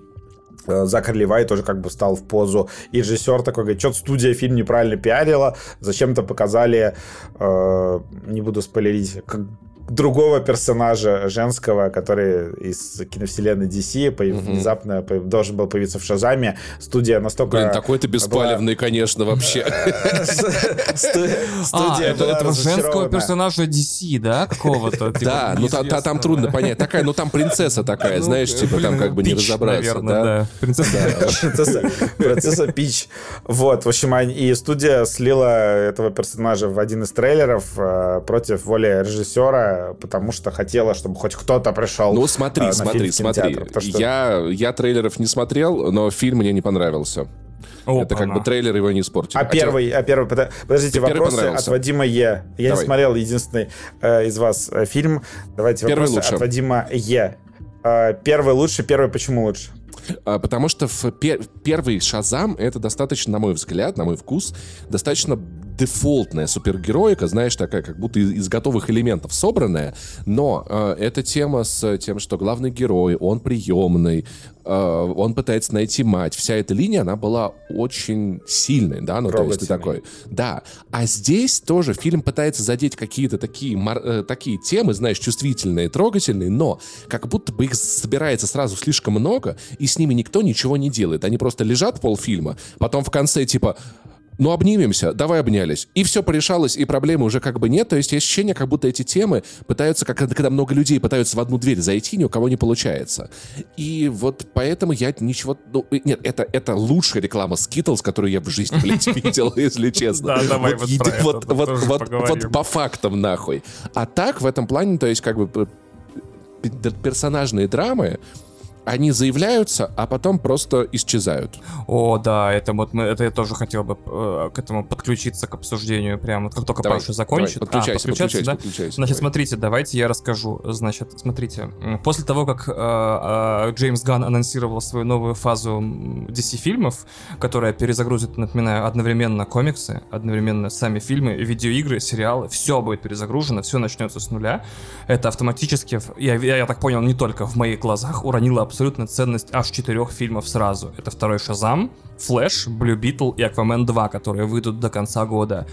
Э, Закар Левай тоже как бы встал в позу. И режиссер такой говорит, что-то студия фильм неправильно пиарила, зачем-то показали, э, не буду спойлерить, как, другого персонажа женского, который из киновселенной DC по- угу. внезапно по- должен был появиться в Шазаме. Студия настолько... Блин, такой ты беспалевный, была... конечно, вообще. Студия этого женского персонажа DC, да, какого-то? Типа, да, ну там трудно понять. Такая, ну там принцесса такая, ну, знаешь, типа там как бы не разобраться. да. Принцесса. Принцесса Пич. Вот, в общем, и студия слила этого персонажа в один из трейлеров э, против воли режиссера, потому что хотела, чтобы хоть кто-то пришел. Ну смотри, э, смотри, смотри. Что... Я, я трейлеров не смотрел, но фильм мне не понравился. О, это как бы трейлер его не испортил. А, а первый, а первый, подождите, первый вопросы от Вадима Е. Я Давай. не смотрел единственный э, из вас э, фильм. Давайте первый вопросы лучше. от Вадима Е. Э, первый лучше, первый почему лучше? А, потому что в пер первый Шазам это достаточно, на мой взгляд, на мой вкус, достаточно дефолтная супергероика, знаешь, такая, как будто из, из готовых элементов собранная, но э, эта тема с тем, что главный герой, он приемный, э, он пытается найти мать, вся эта линия, она была очень сильной, да, ну, то есть ты такой, да, а здесь тоже фильм пытается задеть какие-то такие, э, такие темы, знаешь, чувствительные, трогательные, но как будто бы их собирается сразу слишком много, и с ними никто ничего не делает, они просто лежат полфильма, потом в конце, типа, ну обнимемся, давай обнялись. И все порешалось, и проблемы уже как бы нет. То есть есть ощущение, как будто эти темы пытаются, как когда много людей пытаются в одну дверь зайти, ни у кого не получается. И вот поэтому я ничего... Ну, нет, это, это лучшая реклама Skittles, которую я в жизни, блядь, видел, если честно. Да, давай вот Вот по фактам нахуй. А так, в этом плане, то есть как бы персонажные драмы, они заявляются, а потом просто исчезают. О, да, это вот мы, это я тоже хотел бы э, к этому подключиться к обсуждению, прямо вот как только давай, Паша закончит. Давай, подключайся, а, подключайся, да? подключайся. Значит, давай. смотрите, давайте я расскажу. Значит, смотрите, после того, как э, э, Джеймс Ганн анонсировал свою новую фазу DC-фильмов, которая перезагрузит, напоминаю, одновременно комиксы, одновременно сами фильмы, видеоигры, сериалы, все будет перезагружено, все начнется с нуля. Это автоматически, я, я, я так понял, не только в моих глазах уронило абсолютно ценность аж четырех фильмов сразу. Это второй Шазам, Флэш, Blue Beetle и Аквамен 2, которые выйдут до конца года.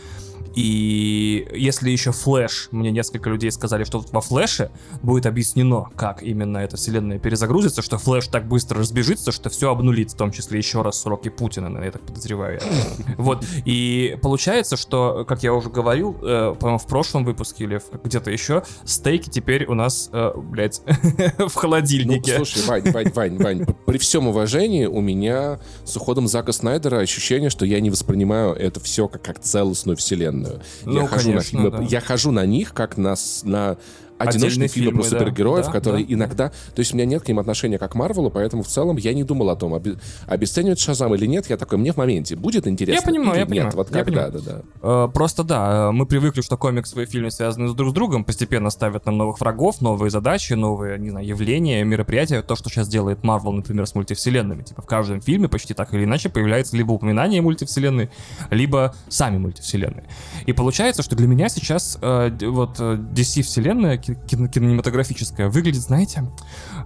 И если еще Флэш, мне несколько людей сказали, что во Флэше будет объяснено, как именно эта вселенная перезагрузится, что Флэш так быстро разбежится, что все обнулит, в том числе еще раз сроки Путина, я так подозреваю. Вот, и получается, что, как я уже говорил, э, по-моему, в прошлом выпуске или где-то еще, стейки теперь у нас, э, блядь, в холодильнике. Ну, слушай, Вань, Вань, Вань, Вань, при всем уважении у меня с уходом Зака Снайдера ощущение, что я не воспринимаю это все как, как целостную вселенную вселенную. Ну, я, хожу конечно, на фильмы, да. я хожу на них как на, на одиночные фильмы про фильмы, да. супергероев, Да, которые да. иногда... То есть у меня нет к ним отношения как к Марвелу, поэтому в целом я не думал о том, обе- обесценивать Шазам или нет. Я такой, мне в моменте будет интересно Я понимаю, я нет. понимаю, Вот я когда, понимаю. да, да. Э, Просто да, э, мы привыкли, что комиксы и фильмы связаны друг с другом, постепенно ставят нам новых врагов, новые задачи, новые, не знаю, явления, мероприятия. То, что сейчас делает Marvel, например, с мультивселенными. Типа в каждом фильме почти так или иначе появляется либо упоминание мультивселенной, либо сами мультивселенные. И получается, что для меня сейчас э, вот э, DC-вселенная ки- кино- кинематографическая выглядит, знаете,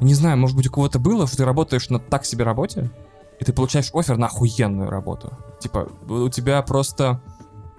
не знаю, может быть, у кого-то было, что ты работаешь на так себе работе, и ты получаешь офер на охуенную работу. Типа, у тебя просто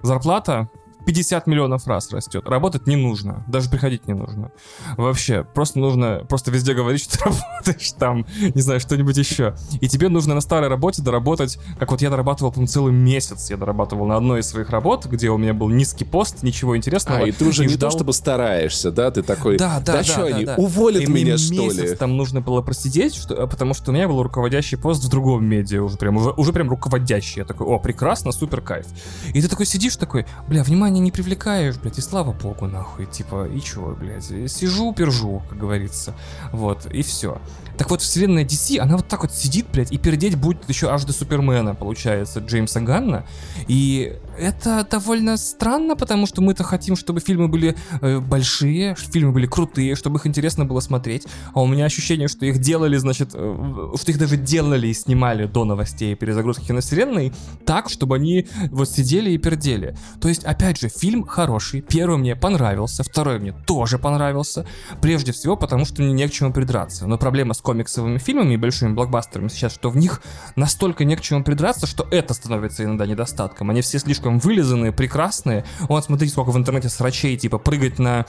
зарплата 50 миллионов раз растет. Работать не нужно, даже приходить не нужно. Вообще, просто нужно просто везде говорить, что ты работаешь там, не знаю, что-нибудь еще. И тебе нужно на старой работе доработать, как вот я дорабатывал, по-моему, целый месяц. Я дорабатывал на одной из своих работ, где у меня был низкий пост, ничего интересного. А, и ты уже не ждал- то чтобы стараешься, да? Ты такой, да, да, да, что да, они, да. уволят И меня, что ли? там нужно было просидеть, что, а потому что у меня был руководящий пост в другом медиа, уже прям, уже, уже прям руководящий. Я такой, о, прекрасно, супер кайф. И ты такой сидишь такой, бля, внимание не привлекаешь, блядь, и слава богу, нахуй, типа, и чего, блядь, сижу, пержу, как говорится. Вот, и все. Так вот, вселенная DC, она вот так вот сидит, блядь, и пердеть будет еще аж до Супермена, получается, Джеймса Ганна. И это довольно странно, потому что мы-то хотим, чтобы фильмы были э, большие, ш- фильмы были крутые, чтобы их интересно было смотреть. А у меня ощущение, что их делали, значит, э, что их даже делали и снимали до новостей перезагрузки киновселенной так, чтобы они вот сидели и пердели. То есть, опять же, фильм хороший. Первый мне понравился, второй мне тоже понравился. Прежде всего, потому что мне не к чему придраться. Но проблема с комиксовыми фильмами и большими блокбастерами сейчас, что в них настолько не к чему придраться, что это становится иногда недостатком. Они все слишком вылизанные, прекрасные. Вот смотрите, сколько в интернете срачей, типа прыгать на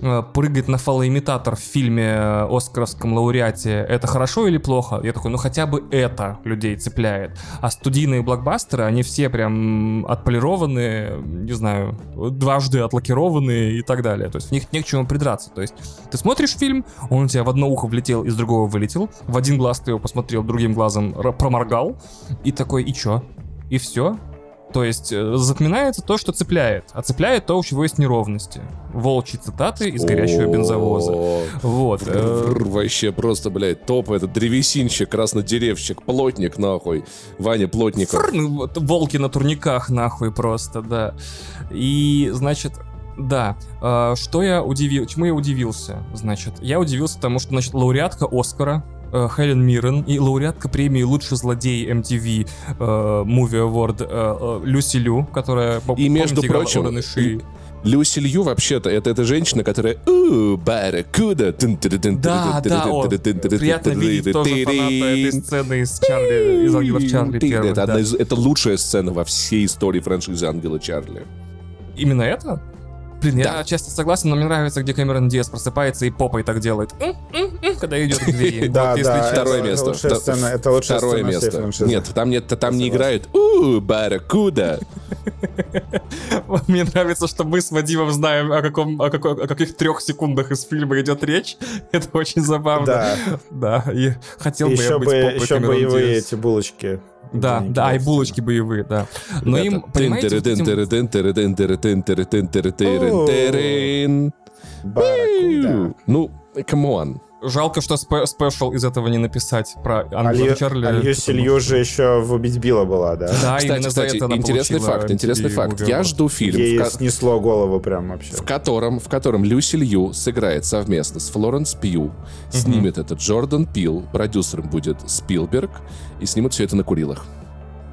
э, прыгать на фалоимитатор в фильме э, Оскаровском лауреате, это хорошо или плохо? Я такой, ну хотя бы это людей цепляет. А студийные блокбастеры, они все прям отполированные, не знаю, дважды отлакированные и так далее. То есть в них не к чему придраться. То есть ты смотришь фильм, он у тебя в одно ухо влетел, из другого вылетел. В один глаз ты его посмотрел, другим глазом проморгал. И такой, и чё? И все? То есть э, запоминается то, что цепляет, а цепляет то, у чего есть неровности. Волчьи цитаты из горящего бензовоза. Вот. э, Вообще просто, блядь, топ, этот древесинщик, краснодеревщик, плотник, нахуй. Ваня Плотников. ну, волки на турниках, нахуй, просто, да. И, значит, да, э, что я удивил, чему я удивился, значит, я удивился тому, что, значит, лауреатка Оскара, Хелен Миррен и лауреатка премии «Лучший злодей MTV э, Movie Award» э, э, Люси Лю, которая, И, между прочим, Иши? Люси Лью вообще-то, это эта женщина, которая. Да, да, о, приятно видеть тоже фаната этой сцены из Чарли, из «Ангелов Чарли» первых, это, да. одна из- это лучшая сцена во всей истории франшизы «Ангела Чарли». Именно это? Блин, я Да. отчасти согласен, но мне нравится, где Кэмерон Диас просыпается и попой так делает. Когда идет к двери. Да, да. Второе место. это лучшая Второе место. Нет, там, нет, там не играют «У, барракуда». Мне нравится, что мы с Вадимом знаем, о, каком, о, какой- о каких трех секундах из фильма идет речь. Это очень забавно. Да. Да, и хотел бы я Еще быть бы, попой еще боевые Диас. эти булочки. Да, да, и кидают в булочки боевые, да. Но им, понимаете. Ну, come on. Жалко, что спе- спешл из этого не написать про Ангела Лью- Чарли. а Люси Лью же еще в «Убить Билла» была, да? Да, Кстати, именно кстати, это интересный факт, интересный факт. Я жду фильм, Ей ко- снесло голову прям вообще. в котором, в котором Люси Лью сыграет совместно с Флоренс Пью, снимет это Джордан Пил, продюсером будет Спилберг, и снимут все это на Курилах.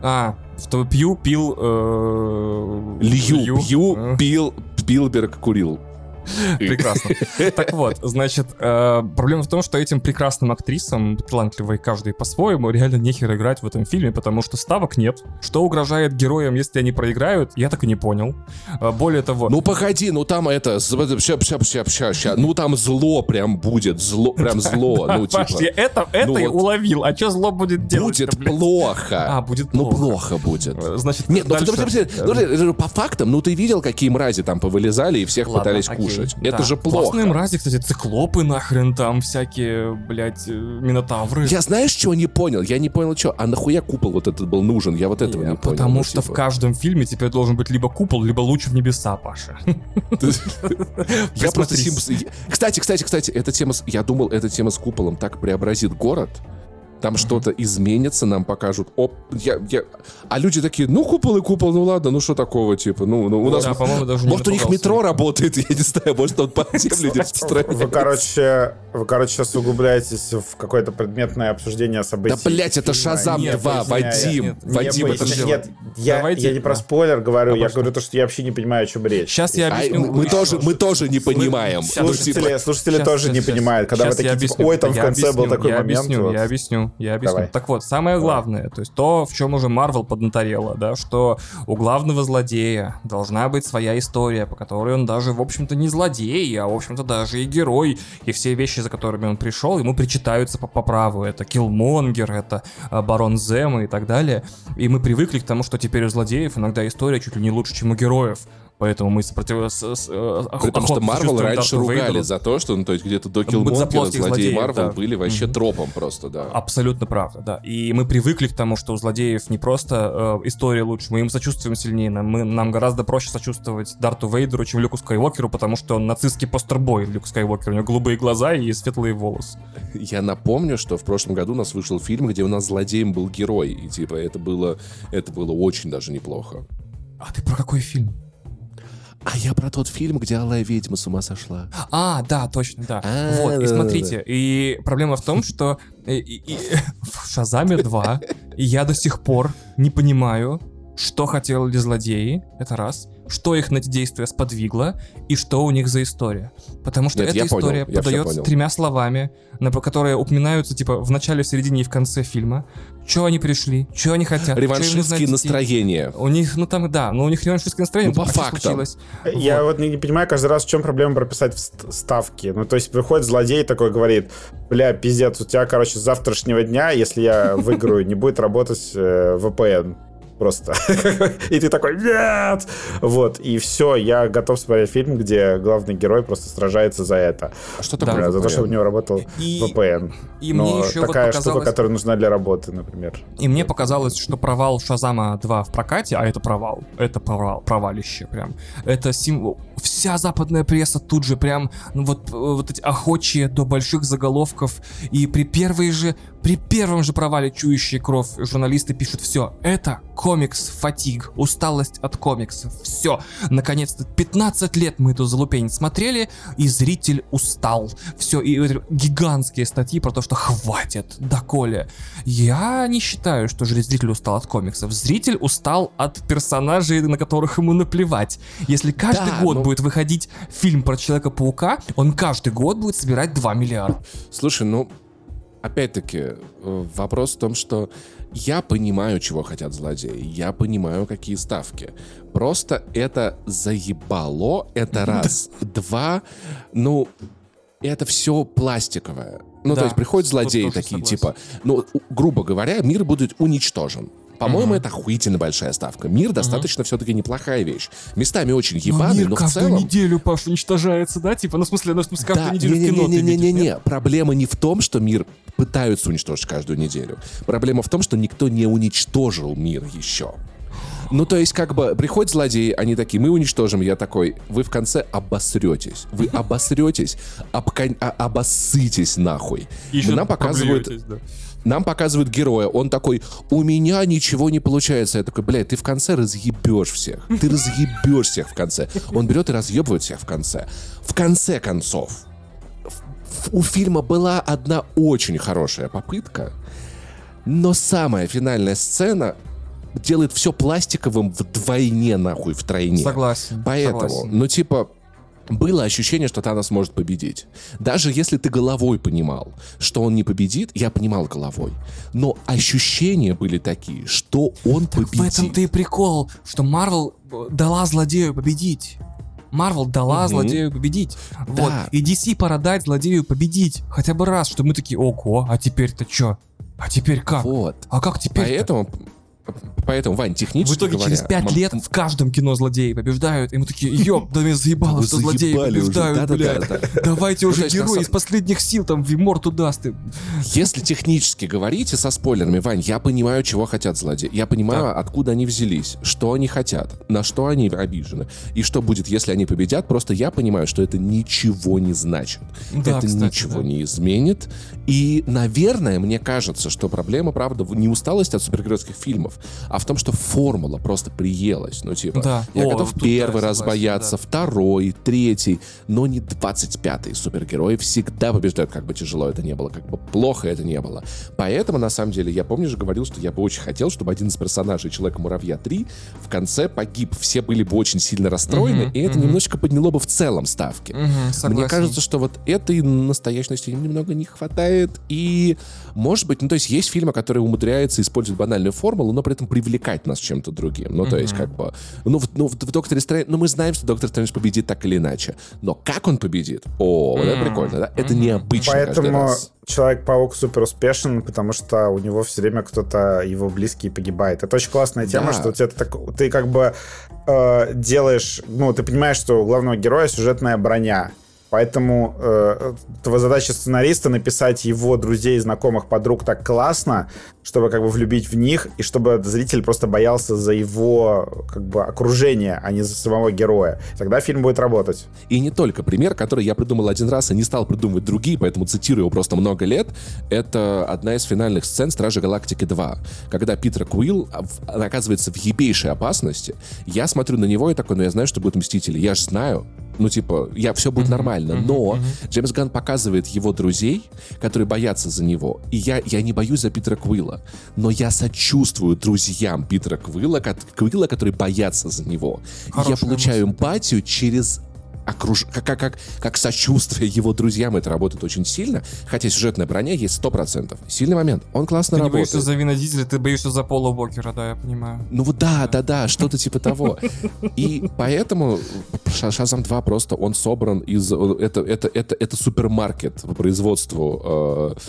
А, что пью, пил... э, Лью, Пью, Э, Пил, Спилберг курил. Прекрасно. Так вот, значит, э, проблема в том, что этим прекрасным актрисам, талантливой каждой по-своему, реально нехер играть в этом фильме, потому что ставок нет. Что угрожает героям, если они проиграют, я так и не понял. Э, Более того... Ну погоди, ну там это, ща, ща, ща, ща, ща, ну там зло прям будет, зло, прям зло, ну Паш, типа, я это, это ну я вот уловил. А что зло будет делать? будет плохо. А, будет Ну плохо. плохо будет. Э, Значит, Нет, ну дальше- подожди, подожди, подожди, по фактам, ну ты видел, какие мрази там повылезали и всех Ладно, пытались окей, кушать. Это Да. же плохо. Классные мрази, кстати, циклопы нахрен там, всякие, блядь, э, минотавры. Я знаешь, чего не понял? Я не понял, что. А нахуя купол вот этот был нужен? Я вот этого Я- не понял. Потому ну, что типа. в каждом фильме теперь должен быть либо купол, либо луч в небеса, Паша. Я просто. Кстати, кстати, кстати, эта тема... Я думал, эта тема с куполом так преобразит город. Там что-то изменится, нам покажут. Оп, я, я... А люди такие, ну купол и купол, ну ладно, ну что такого, типа, ну, ну у нас... Да, по-моему, даже не может, у них метро работает, я не знаю, может, он по земле не Вы, короче, вы, короче, сейчас углубляетесь в какое-то предметное обсуждение событий. Да, блядь, это. Шазам Нет, 2, поясняя. Вадим, Вадим, Я это же... Нет, я, я не про спойлер говорю, А я говорю то, что я вообще не понимаю, о чем речь. Сейчас я Ай, объясню. мы, тоже, мы тоже не понимаем. Ну, Слушатели, типа, слушатели Щас, тоже не понимают, когда вы я такие, типа, объясню. ой, там в Я конце был объясню, такой я момент. Объясню, вот. Я объясню, я объясню. Давай. Так вот, самое главное, то есть то, в чем уже Марвел поднаторела, да, что у главного злодея должна быть своя история, по которой он даже, в общем-то, не злодей, а, в общем-то, даже и герой. И все вещи, за которыми он пришел, ему причитаются по, по праву. Это Киллмонгер, это а, Барон Зема и так далее. И мы привыкли к тому, что теперь у злодеев иногда история чуть ли не лучше, чем у героев. Поэтому мы сопротив... с- с- э, При том, что Марвел раньше ругали за то, что, ну, то есть где-то до плоских злодеи Марвел да. были вообще Мгм. тропом просто, да. Абсолютно правда, да. И мы привыкли к тому, что у злодеев не просто э, история лучше, мы им сочувствуем сильнее. Нам, мы, нам гораздо проще сочувствовать Дарту Вейдеру, чем Люку Скайуокеру, потому что он нацистский постербой, Люк Скайуокер. У него голубые глаза и светлые волосы. Я напомню, что в прошлом году у нас вышел фильм, где у нас злодеем был герой, и типа это было, это было очень даже неплохо. А ты про какой фильм? А я про тот фильм, где Алая ведьма с ума сошла. А, да, точно, да. А, вот, и смотрите, и проблема в том, что э, и- и- в Шазаме 2 я до сих пор не понимаю, что хотели злодеи, это раз, что их на эти действия сподвигло и что у них за история. Потому что Нет, эта я понял, история я всё подается понял. тремя словами, на, которые упоминаются типа в начале, в середине и в конце фильма. Чего они пришли, чего они хотят, Реваншистские настроения. У них, ну там, да, но у них реваншистское настроение. Ну, по а фактам. случилось? Я вот не, не понимаю каждый раз, в чем проблема прописать ставки. Ну, то есть приходит злодей такой, говорит, бля, пиздец, у тебя, короче, с завтрашнего дня, если я выиграю, не будет работать э, VPN. Просто. И ты такой, нет! Вот, и все, я готов смотреть фильм, где главный герой просто сражается за это. А что Да. такое? Бля, за то, что у него работал И- VPN. И Но мне еще вот такая штука, которая нужна для работы, например. И мне показалось, что провал Шазама 2 в прокате, а это провал, это провал, провалище прям. Это символ. Вся западная пресса тут же прям, ну вот, э, вот эти охочие до больших заголовков. И при первой же, при первом же провале чующие кровь журналисты пишут, все, это комикс фатиг, усталость от комиксов, все. Наконец-то 15 лет мы эту залупень смотрели, и зритель устал. Все, и гигантские статьи про то, что хватит, доколе. Я не считаю, что же зритель устал от комиксов. Зритель устал от персонажей, на которых ему наплевать. Если каждый Да, год ну- будет выходить фильм про Человека-паука, он каждый год будет собирать 2 миллиарда. Слушай, ну, опять-таки, э, вопрос в том, что я понимаю, чего хотят злодеи, я понимаю, какие ставки. Просто это заебало, это раз. Два, ну, это все пластиковое. Ну, Да, то есть приходят злодеи такие, согласен. типа, ну, грубо говоря, мир будет уничтожен. По-моему, это охуительно большая ставка. Мир достаточно все-таки неплохая вещь. Местами очень ебаный, но, в целом... неделю, Паш, уничтожается, да? Типа, ну, в смысле, ну, в смысле, каждую Да, неделю в кино ты видишь, нет? не-не-не-не-не. Проблема не в том, что мир пытаются уничтожить каждую неделю. Проблема в том, что никто не уничтожил мир еще. Ну, то есть, как бы, приходят злодеи, они такие, мы уничтожим. Я такой, вы в конце обосретесь. Вы обосретесь, обкон- а- обоссытесь нахуй. И Нам показывают, да. Нам показывают героя. Он такой, у меня ничего не получается. Я такой, блядь, ты в конце разъебешь всех. Ты разъебешь всех в конце. Он берет и разъебывает всех в конце. В конце концов, у фильма была одна очень хорошая попытка, но самая финальная сцена делает все пластиковым вдвойне, нахуй, втройне. Согласен. Поэтому, согласен. ну, типа, было ощущение, что Танос может победить. Даже если ты головой понимал, что он не победит, я понимал головой. Но ощущения были такие, что он Так победит. в этом-то и прикол, что Марвел э, дала злодею победить. Марвел дала Мгм. злодею победить. Вот. Да. И DC пора дать злодею победить. Хотя бы раз, чтобы мы такие, ого, а теперь-то чё? А теперь как? Вот. А как теперь? Поэтому, Поэтому, Вань, технически В итоге говоря, через пять м- лет в каждом кино злодеи побеждают, и мы такие, ёб, да меня заебало, что злодеи побеждают, блядь. Давайте уже герои из последних сил, там, Виморту даст. и- Если технически говорить и со спойлерами, Вань, я понимаю, чего хотят злодеи. Я понимаю, откуда они взялись, что они хотят, на что они обижены. И что будет, если они победят. Просто я понимаю, что это ничего не значит. Это ничего не изменит. И, наверное, мне кажется, что проблема, правда, не усталость от супергеройских фильмов, а в том, что формула просто приелась. Ну, типа, Да. я О, готов первый да, раз согласен, бояться, да. второй, третий, но не 25-й. Супергерои всегда побеждают, как бы тяжело это не было, как бы плохо это не было. Поэтому, на самом деле, я помню же говорил, что я бы очень хотел, чтобы один из персонажей Человека-муравья 3 в конце погиб. Все были бы очень сильно расстроены, Мгм, и это мгм. немножечко подняло бы в целом ставки. Мгм, Мне кажется, что вот этой настоящности немного не хватает. И, может быть, ну, то есть есть фильмы, которые умудряются использовать банальную формулу, но при этом привлекать нас чем-то другим. Ну, то есть, как бы, ну, в, ну, в, в Докторе Стрэндж, ну, мы знаем, что Доктор Стрэндж победит так или иначе. Но как он победит? О, вот это прикольно, да? Это необычно Поэтому. Человек-паук супер успешен, потому что у него все время кто-то его близкий погибает. Это очень классная тема, Да. что у тебя так, ты как бы э, делаешь, ну, ты понимаешь, что у главного героя сюжетная броня. Поэтому э, задача сценариста написать его друзей, знакомых, подруг так классно, чтобы как бы влюбить в них, и чтобы зритель просто боялся за его как бы окружение, а не за самого героя. Тогда фильм будет работать. И не только. Пример, который я придумал один раз и не стал придумывать другие, поэтому цитирую его просто много лет, это одна из финальных сцен «Стражи Галактики 2», когда Питер Куилл а, оказывается в ебейшей опасности. Я смотрю на него и такой, ну я знаю, что будут Мстители, я же знаю, ну типа, я, все будет нормально, но Джеймс Ганн показывает его друзей, которые боятся за него, и я, я не боюсь за Питера Куилла, но я сочувствую друзьям Питера Куилла, кот- Куилла, которые боятся за него. И я получаю эмпатию через окруж... как, как, как, как сочувствие его друзьям это работает очень сильно, хотя сюжетная броня есть 100%. Сильный момент. Он классно Ты работает. боишься за Вина Дизеля, ты боишься за Пола Уокера, да, я понимаю. Ну вот да, да, да, что-то типа того. И поэтому Ша- Шазам 2 просто он собран из... Это, это, это, это супермаркет по производству э, э,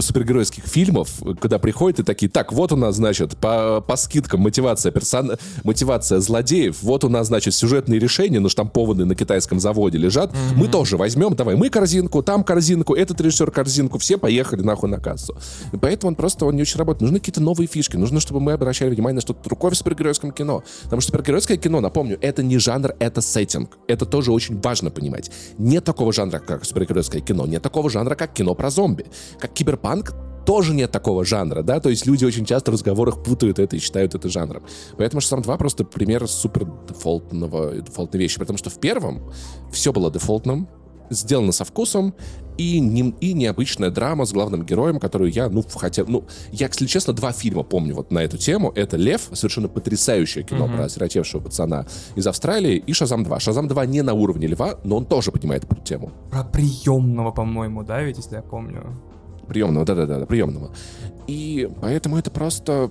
супергеройских фильмов, когда приходят и такие, так, вот у нас, значит, по, по скидкам мотивация персон... мотивация злодеев, вот у нас, значит, сюжетные решения, наштампованные на китайском заводе лежат, мы тоже возьмем, давай, мы корзинку, там корзинку, этот режиссер корзинку, все поехали нахуй на кассу. И поэтому он просто, он не очень работает. Нужны какие-то новые фишки, нужно, чтобы мы обращали внимание на что-то другое в супергеройском кино. Потому что супергеройское кино, напомню, это не жанр, это сеттинг. Это тоже очень важно понимать. Нет такого жанра, как супергеройское кино, нет такого жанра, как кино про зомби. Как киберпанк тоже нет такого жанра, да, то есть люди очень часто в разговорах путают это и считают это жанром. Поэтому сам 2 просто пример супер дефолтного, дефолтной вещи, потому что в первом все было дефолтным, сделано со вкусом, и, не, и необычная драма с главным героем, которую я, ну, хотя, ну, я, если честно, два фильма помню вот на эту тему. Это «Лев», совершенно потрясающее кино про осиротевшего пацана из Австралии, и «Шазам 2». «Шазам 2» не на уровне «Льва», но он тоже поднимает эту тему. Про приемного, по-моему, да, ведь, если я помню. Приемного, да-да-да, приемного. И поэтому это просто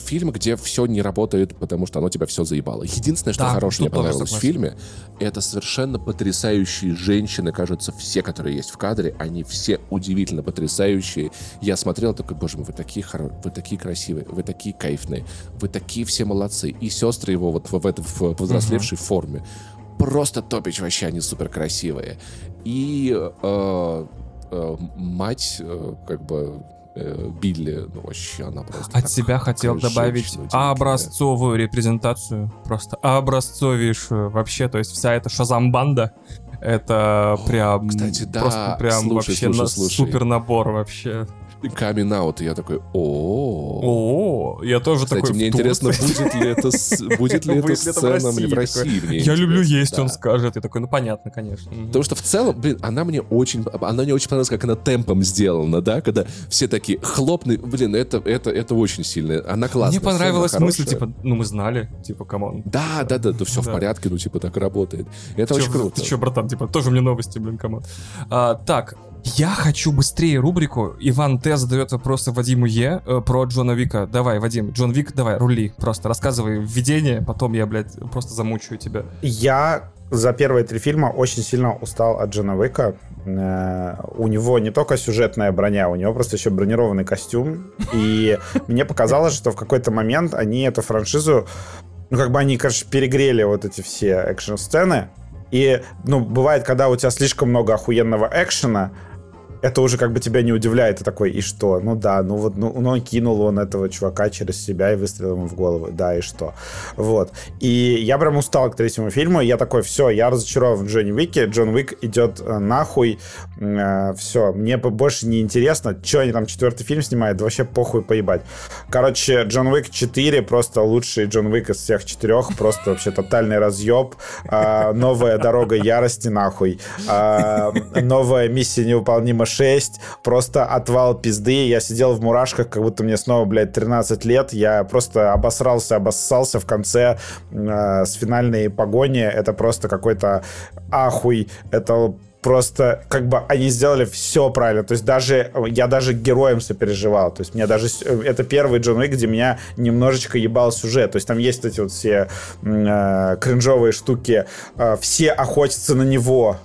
фильм, где все не работает, потому что оно тебя все заебало. Единственное, что Да, хорошее мне понравилось в фильме, это совершенно потрясающие женщины, кажется, все, которые есть в кадре, они все удивительно потрясающие. Я смотрел такой, боже мой, вы такие хоро... вы такие красивые, вы такие кайфные, вы такие все молодцы. И сестры его вот в, в, в повзрослевшей форме. Просто топич вообще, они супер красивые. И э, э, мать, э, как бы, э, Билли, ну вообще она просто... От себя хотел добавить образцовую репрезентацию. Просто образцовейшую вообще. То есть вся эта шазам-банда, это прям... кстати, да. Просто прям Слушай, вообще слушай, слушай. супер набор вообще. И я такой, о О, я тоже Кстати, такой... мне интересно, будет ли это, будет ли это сцена в России? Я люблю есть, он скажет. Я такой, ну понятно, конечно. Потому что в целом, блин, она мне очень, она мне очень понравилась, как она темпом сделана, да, когда все такие хлопны, блин, это, это, это очень сильно, она классная. Мне понравилась мысль, типа, ну мы знали, типа, come on. Да, да, да, да, все в порядке, ну, типа, так работает. Это очень круто. Ты чё, братан, типа, тоже мне новости, блин, come on. А, так, я хочу быстрее рубрику. Иван Т. задает вопросы Вадиму Е. э, про Джона Вика. Давай, Вадим, Джон Вик, давай, рули. Просто рассказывай введение, потом я, блядь, просто замучаю тебя. Я за первые три фильма очень сильно устал от Джона Уика. Э, у него не только сюжетная броня, у него просто еще бронированный костюм. И мне показалось, что в какой-то момент они эту франшизу ну, как бы они, короче, перегрели вот эти все экшн-сцены. И, ну, бывает, когда у тебя слишком много охуенного экшена, это уже как бы тебя не удивляет. Ты такой, и что? Ну да, ну вот, ну, ну кинул он этого чувака через себя и выстрелил ему в голову. Да, и что? Вот. И я прям устал к третьему фильму. Я такой, все, я разочарован в Джонни Уике. Джон Уик идет э, нахуй. Э, все, мне больше не интересно, что они там четвертый фильм снимают. вообще похуй поебать. Короче, Джон Уик 4 просто лучший Джон Уик из всех четырех. Просто вообще тотальный разъеб. Э, новая дорога ярости нахуй. Э, новая миссия невыполнима 6, просто отвал пизды. Я сидел в мурашках, как будто мне снова, блядь, 13 лет. Я просто обосрался, обоссался в конце э, с финальной погони. Это просто какой-то ахуй. Это просто как бы они сделали все правильно. То есть даже я даже героем сопереживал. То есть мне даже это первый Джон Уик, где меня немножечко ебал сюжет. То есть там есть эти вот все э, кринжовые штуки. Э, все охотятся на него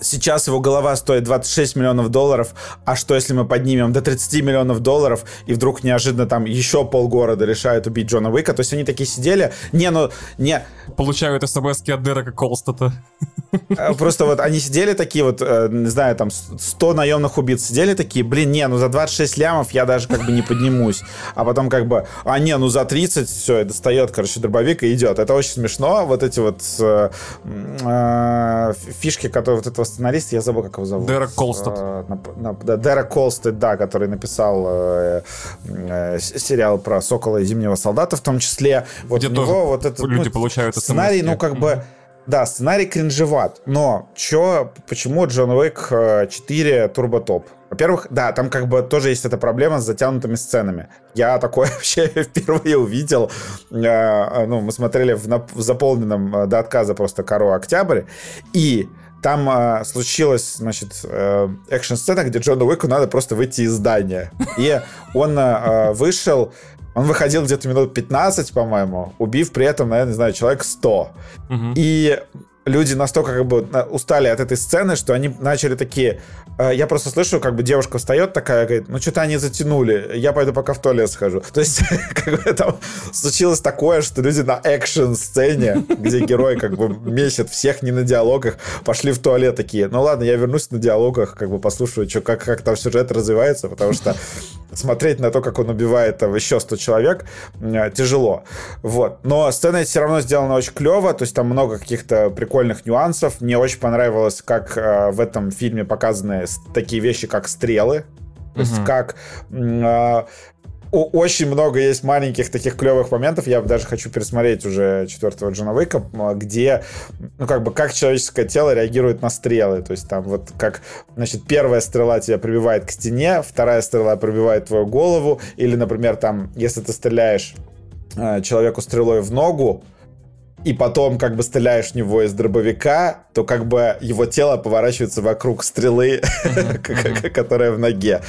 сейчас его голова стоит 26 миллионов долларов, а что если мы поднимем до 30 миллионов долларов, и вдруг неожиданно там еще полгорода решают убить Джона Уика, то есть они такие сидели, не, ну, не... Получают смс от Дерека Колстата. Э, просто вот они сидели такие вот, э, не знаю, там 100 наемных убийц сидели такие, блин, не, ну за 26 лямов я даже как бы не поднимусь. А потом как бы, а не, ну за 30 все, достает, короче, дробовик и идет. Это очень смешно, вот эти вот э, э, фишки, которые вот этого сценариста, я забыл, как его зовут. Дерек Колстед. Э, да, Дерек Колстед, да, который написал э, э, сериал про Сокола и Зимнего Солдата в том числе. Вот Где у него вот этот люди ну, получают сценарий, ну как бы да, сценарий кринжеват, но чё, почему Джон Уик 4 Турбо Топ? Во-первых, да, там как бы тоже есть эта проблема с затянутыми сценами. Я такое вообще впервые увидел. Ну, мы смотрели в, в заполненном до отказа просто «Коро Октябрь», и там э, случилась, значит, э, экшн-сцена, где Джону Уику надо просто выйти из здания. И он э, вышел, он выходил где-то минут 15, по-моему, убив при этом, наверное, не знаю, человек 100. Угу. И люди настолько как бы устали от этой сцены, что они начали такие... Э, я просто слышу, как бы девушка встает такая, говорит, ну что-то они затянули, я пойду пока в туалет схожу. То есть как бы там случилось такое, что люди на экшн-сцене, где герой как бы месяц всех не на диалогах, пошли в туалет такие, ну ладно, я вернусь на диалогах, как бы послушаю, что, как, как там сюжет развивается, потому что смотреть на то, как он убивает там еще 100 человек, тяжело. Вот. Но сцена все равно сделана очень клево, то есть там много каких-то прикольных нюансов. Мне очень понравилось, как э, в этом фильме показаны такие вещи, как стрелы. То есть как э, очень много есть маленьких таких клевых моментов. Я даже хочу пересмотреть уже четвертого Джона Уика, где, ну, как бы, как человеческое тело реагирует на стрелы. То есть там вот как, значит, первая стрела тебя прибивает к стене, вторая стрела пробивает твою голову, или, например, там, если ты стреляешь э, человеку стрелой в ногу, и потом как бы стреляешь в него из дробовика, то как бы его тело поворачивается вокруг стрелы, которая в ноге,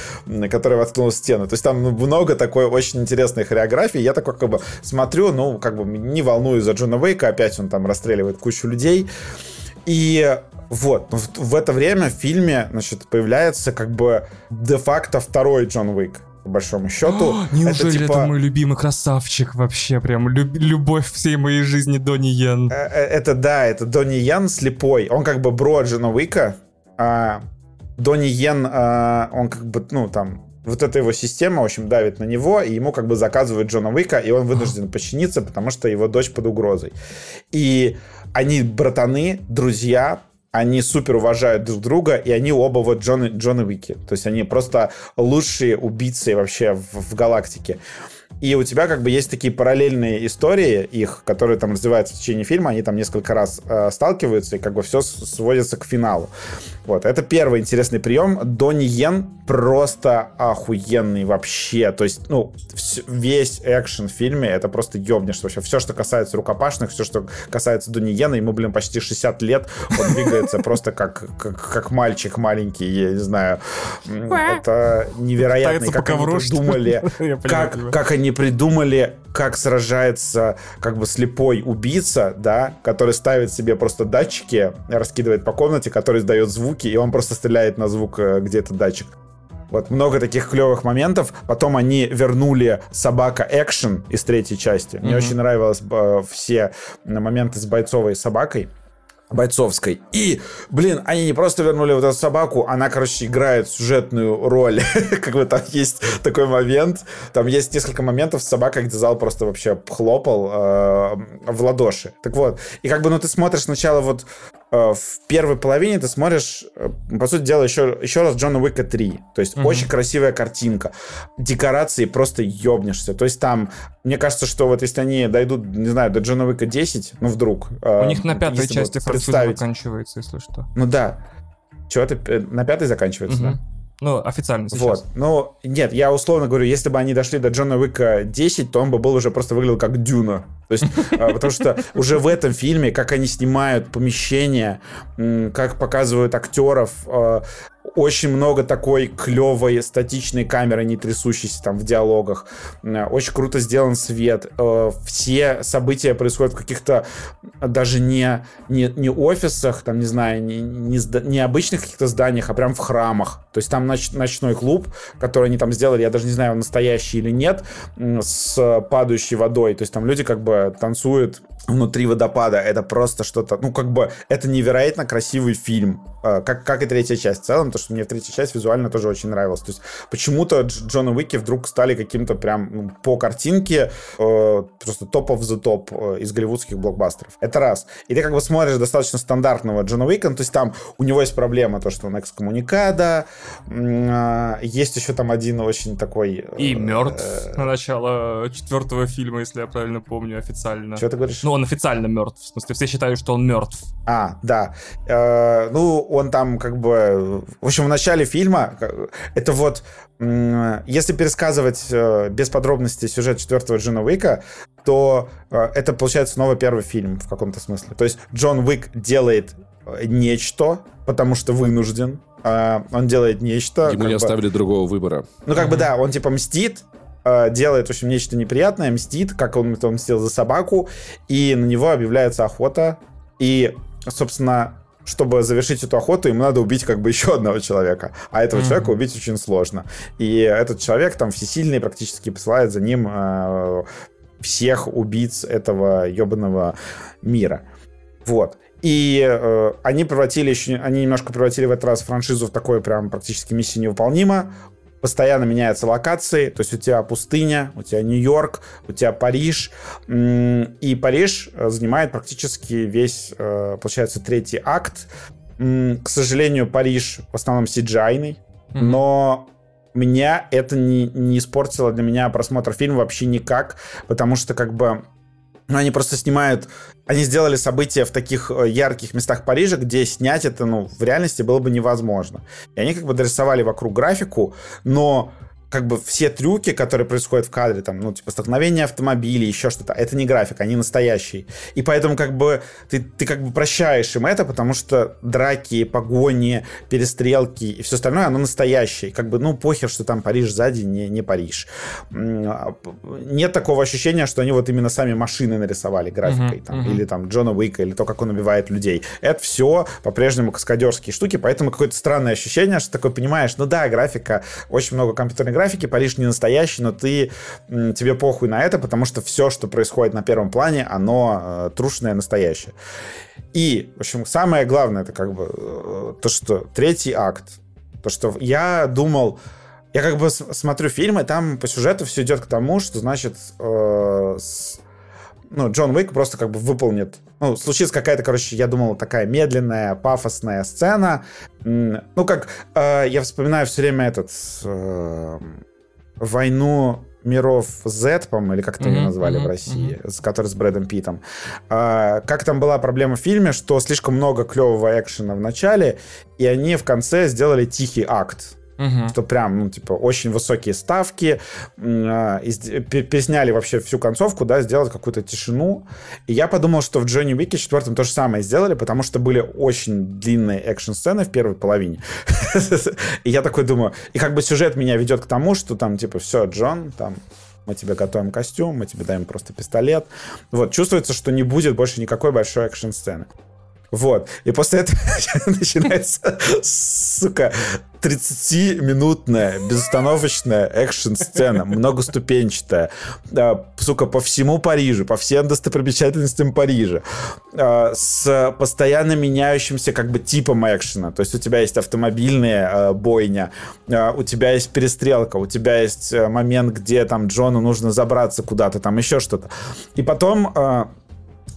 которая воткнулась в стену. То есть там ну, много такой очень интересной хореографии. Я такой как бы смотрю, ну, как бы не волнуюсь за Джона Уэйка, опять он там расстреливает кучу людей. И вот, в это время в фильме, значит, появляется как бы де-факто второй Джон Уик по большому счету. О, неужели это, типа... это мой любимый красавчик вообще? Прям люб... любовь всей моей жизни Донни Йен. Э, э, это да, это Донни Йен слепой. Он как бы бро Джона Уика. А Донни Йен, а, он как бы, ну, там, вот эта его система, в общем, давит на него, и ему как бы заказывают Джона Уика, и он вынужден подчиниться, потому что его дочь под угрозой. И они братаны, друзья, они супер уважают друг друга, и они оба вот Джон, Джон Уики. То есть они просто лучшие убийцы вообще в, в галактике. И у тебя как бы есть такие параллельные истории их, которые там развиваются в течение фильма, они там несколько раз э, сталкиваются, и как бы все сводится к финалу. Вот, это первый интересный прием. Донни Йен просто охуенный вообще. То есть, ну, весь экшен в фильме это просто ёбнешь вообще. Все, что касается рукопашных, все, что касается Донни Йена, ему, блин, почти 60 лет, он двигается просто как, как, как мальчик маленький, я не знаю. Это невероятно. Как они придумали, как, как они они придумали, как сражается как бы слепой убийца, да, который ставит себе просто датчики, раскидывает по комнате, который издает звуки, и он просто стреляет на звук, э, где этот датчик. Вот много таких клевых моментов. Потом они вернули собака экшен из третьей части. Мне mm-hmm. очень нравилось э, все моменты с бойцовой собакой бойцовской. И, блин, они не просто вернули вот эту собаку, она, короче, играет сюжетную роль. как бы там есть такой момент. Там есть несколько моментов с собакой, где зал просто вообще хлопал э, в ладоши. Так вот. И как бы, ну, ты смотришь сначала вот в первой половине ты смотришь, э, по сути дела, еще, еще раз Джона Уика 3. То есть угу. очень красивая картинка. Декорации просто ёбнешься. То есть там, мне кажется, что вот если они дойдут, не знаю, до Джона Уика 10, ну вдруг... Э, У них на пятой части представить... заканчивается, если что. Ну да. Чего ты на пятой заканчивается, угу. да? Ну, официально сейчас. Вот. Ну, нет, я условно говорю, если бы они дошли до Джона Уика 10, то он бы был уже просто выглядел как Дюна. То есть, а, потому что уже в этом фильме, как они снимают помещение, как показывают актеров, а, очень много такой клевой статичной камеры, не трясущейся там в диалогах. Очень круто сделан свет. Э, все события происходят в каких-то даже не, не, не офисах, там, не знаю, не, не, не обычных каких-то зданиях, а прям в храмах. То есть там ноч, ночной клуб, который они там сделали, я даже не знаю, настоящий или нет, с падающей водой. То есть там люди как бы танцуют внутри водопада. Это просто что-то, ну, как бы, это невероятно красивый фильм. Э, как, как и третья часть в целом, то, что мне третья часть визуально тоже очень нравилась. То есть почему-то Джона Уики вдруг стали каким-то прям ну, по картинке э, просто топ of the топ из голливудских блокбастеров. Это раз. И ты как бы смотришь достаточно стандартного Джона Уика, ну, то есть там у него есть проблема, то, что он экскоммуникада, э, есть еще там один очень такой... Э, И мертв э, на начало четвертого фильма, если я правильно помню, официально. Что ты говоришь? Ну, он официально мертв. В смысле, все считают, что он мертв. А, да. Э, ну, он там как бы... В общем, в начале фильма это вот... Если пересказывать э, без подробностей сюжет четвертого Джона Уика, то э, это получается снова первый фильм в каком-то смысле. То есть Джон Уик делает э, нечто, потому что вынужден. Он делает нечто. Ему не оставили бы... другого выбора. Ну, как mm-hmm. бы да, он типа мстит, делает, в общем, нечто неприятное, мстит, как он это мстил за собаку, и на него объявляется охота. И, собственно, чтобы завершить эту охоту, ему надо убить как бы еще одного человека. А этого mm-hmm. человека убить очень сложно. И этот человек там всесильный практически посылает за ним э, всех убийц этого ебаного мира. Вот. И э, они превратили еще, они немножко превратили в этот раз франшизу в такое прям практически миссия невыполнима постоянно меняются локации, то есть у тебя пустыня, у тебя Нью-Йорк, у тебя Париж, и Париж э, занимает практически весь, э, получается, третий акт. К сожалению, Париж в основном cgi mm-hmm. но меня это не, не испортило для меня просмотр фильма вообще никак, потому что как бы ну, они просто снимают... Они сделали события в таких э, ярких местах Парижа, где снять это, ну, в реальности было бы невозможно. И они как бы дорисовали вокруг графику, но как бы все трюки, которые происходят в кадре, там, ну, типа, столкновение автомобилей, еще что-то, это не график, они настоящие. И поэтому, как бы, ты, ты как бы прощаешь им это, потому что драки, погони, перестрелки и все остальное, оно настоящее. Как бы, ну, похер, что там Париж сзади, не, не Париж. А, нет такого ощущения, что они вот именно сами машины нарисовали графикой, uh-huh, там, uh-huh. или там Джона Уика, или то, как он убивает людей. Это все по-прежнему каскадерские штуки, поэтому какое-то странное ощущение, что такое понимаешь, ну да, графика, очень много компьютерной графики, Париж не настоящий, но ты, тебе похуй на это, потому что все, что происходит на первом плане, оно э, трушное, настоящее. И, в общем, самое главное, это как бы э, то, что третий акт, то, что я думал, я как бы смотрю фильмы, там по сюжету все идет к тому, что, значит, э, ну, Джон Уик просто как бы выполнит... Ну, случится какая-то, короче, я думал, такая медленная, пафосная сцена. Ну, как э, я вспоминаю все время этот... Э, войну миров Z, по-моему, или как это mm-hmm, назвали mm-hmm, в России, mm-hmm. с которой с Брэдом Питом. А, как там была проблема в фильме, что слишком много клевого экшена в начале, и они в конце сделали тихий акт. Угу. Что прям, ну, типа, очень высокие ставки. Э, пересняли вообще всю концовку, да, сделать какую-то тишину. И я подумал, что в Джонни Уике четвертом то же самое сделали, потому что были очень длинные экшн-сцены в первой половине. И я такой думаю, и как бы сюжет меня ведет к тому, что там, типа, все, Джон, там, мы тебе готовим костюм, мы тебе даем просто пистолет. Вот, чувствуется, что не будет больше никакой большой экшн-сцены. Вот. И после этого начинается, сука, 30-минутная безостановочная экшн-сцена, многоступенчатая, а, сука, по всему Парижу, по всем достопримечательностям Парижа, а, с постоянно меняющимся как бы типом экшена. То есть у тебя есть автомобильная а, бойня, у тебя есть перестрелка, у тебя есть момент, где там Джону нужно забраться куда-то, там еще что-то. И потом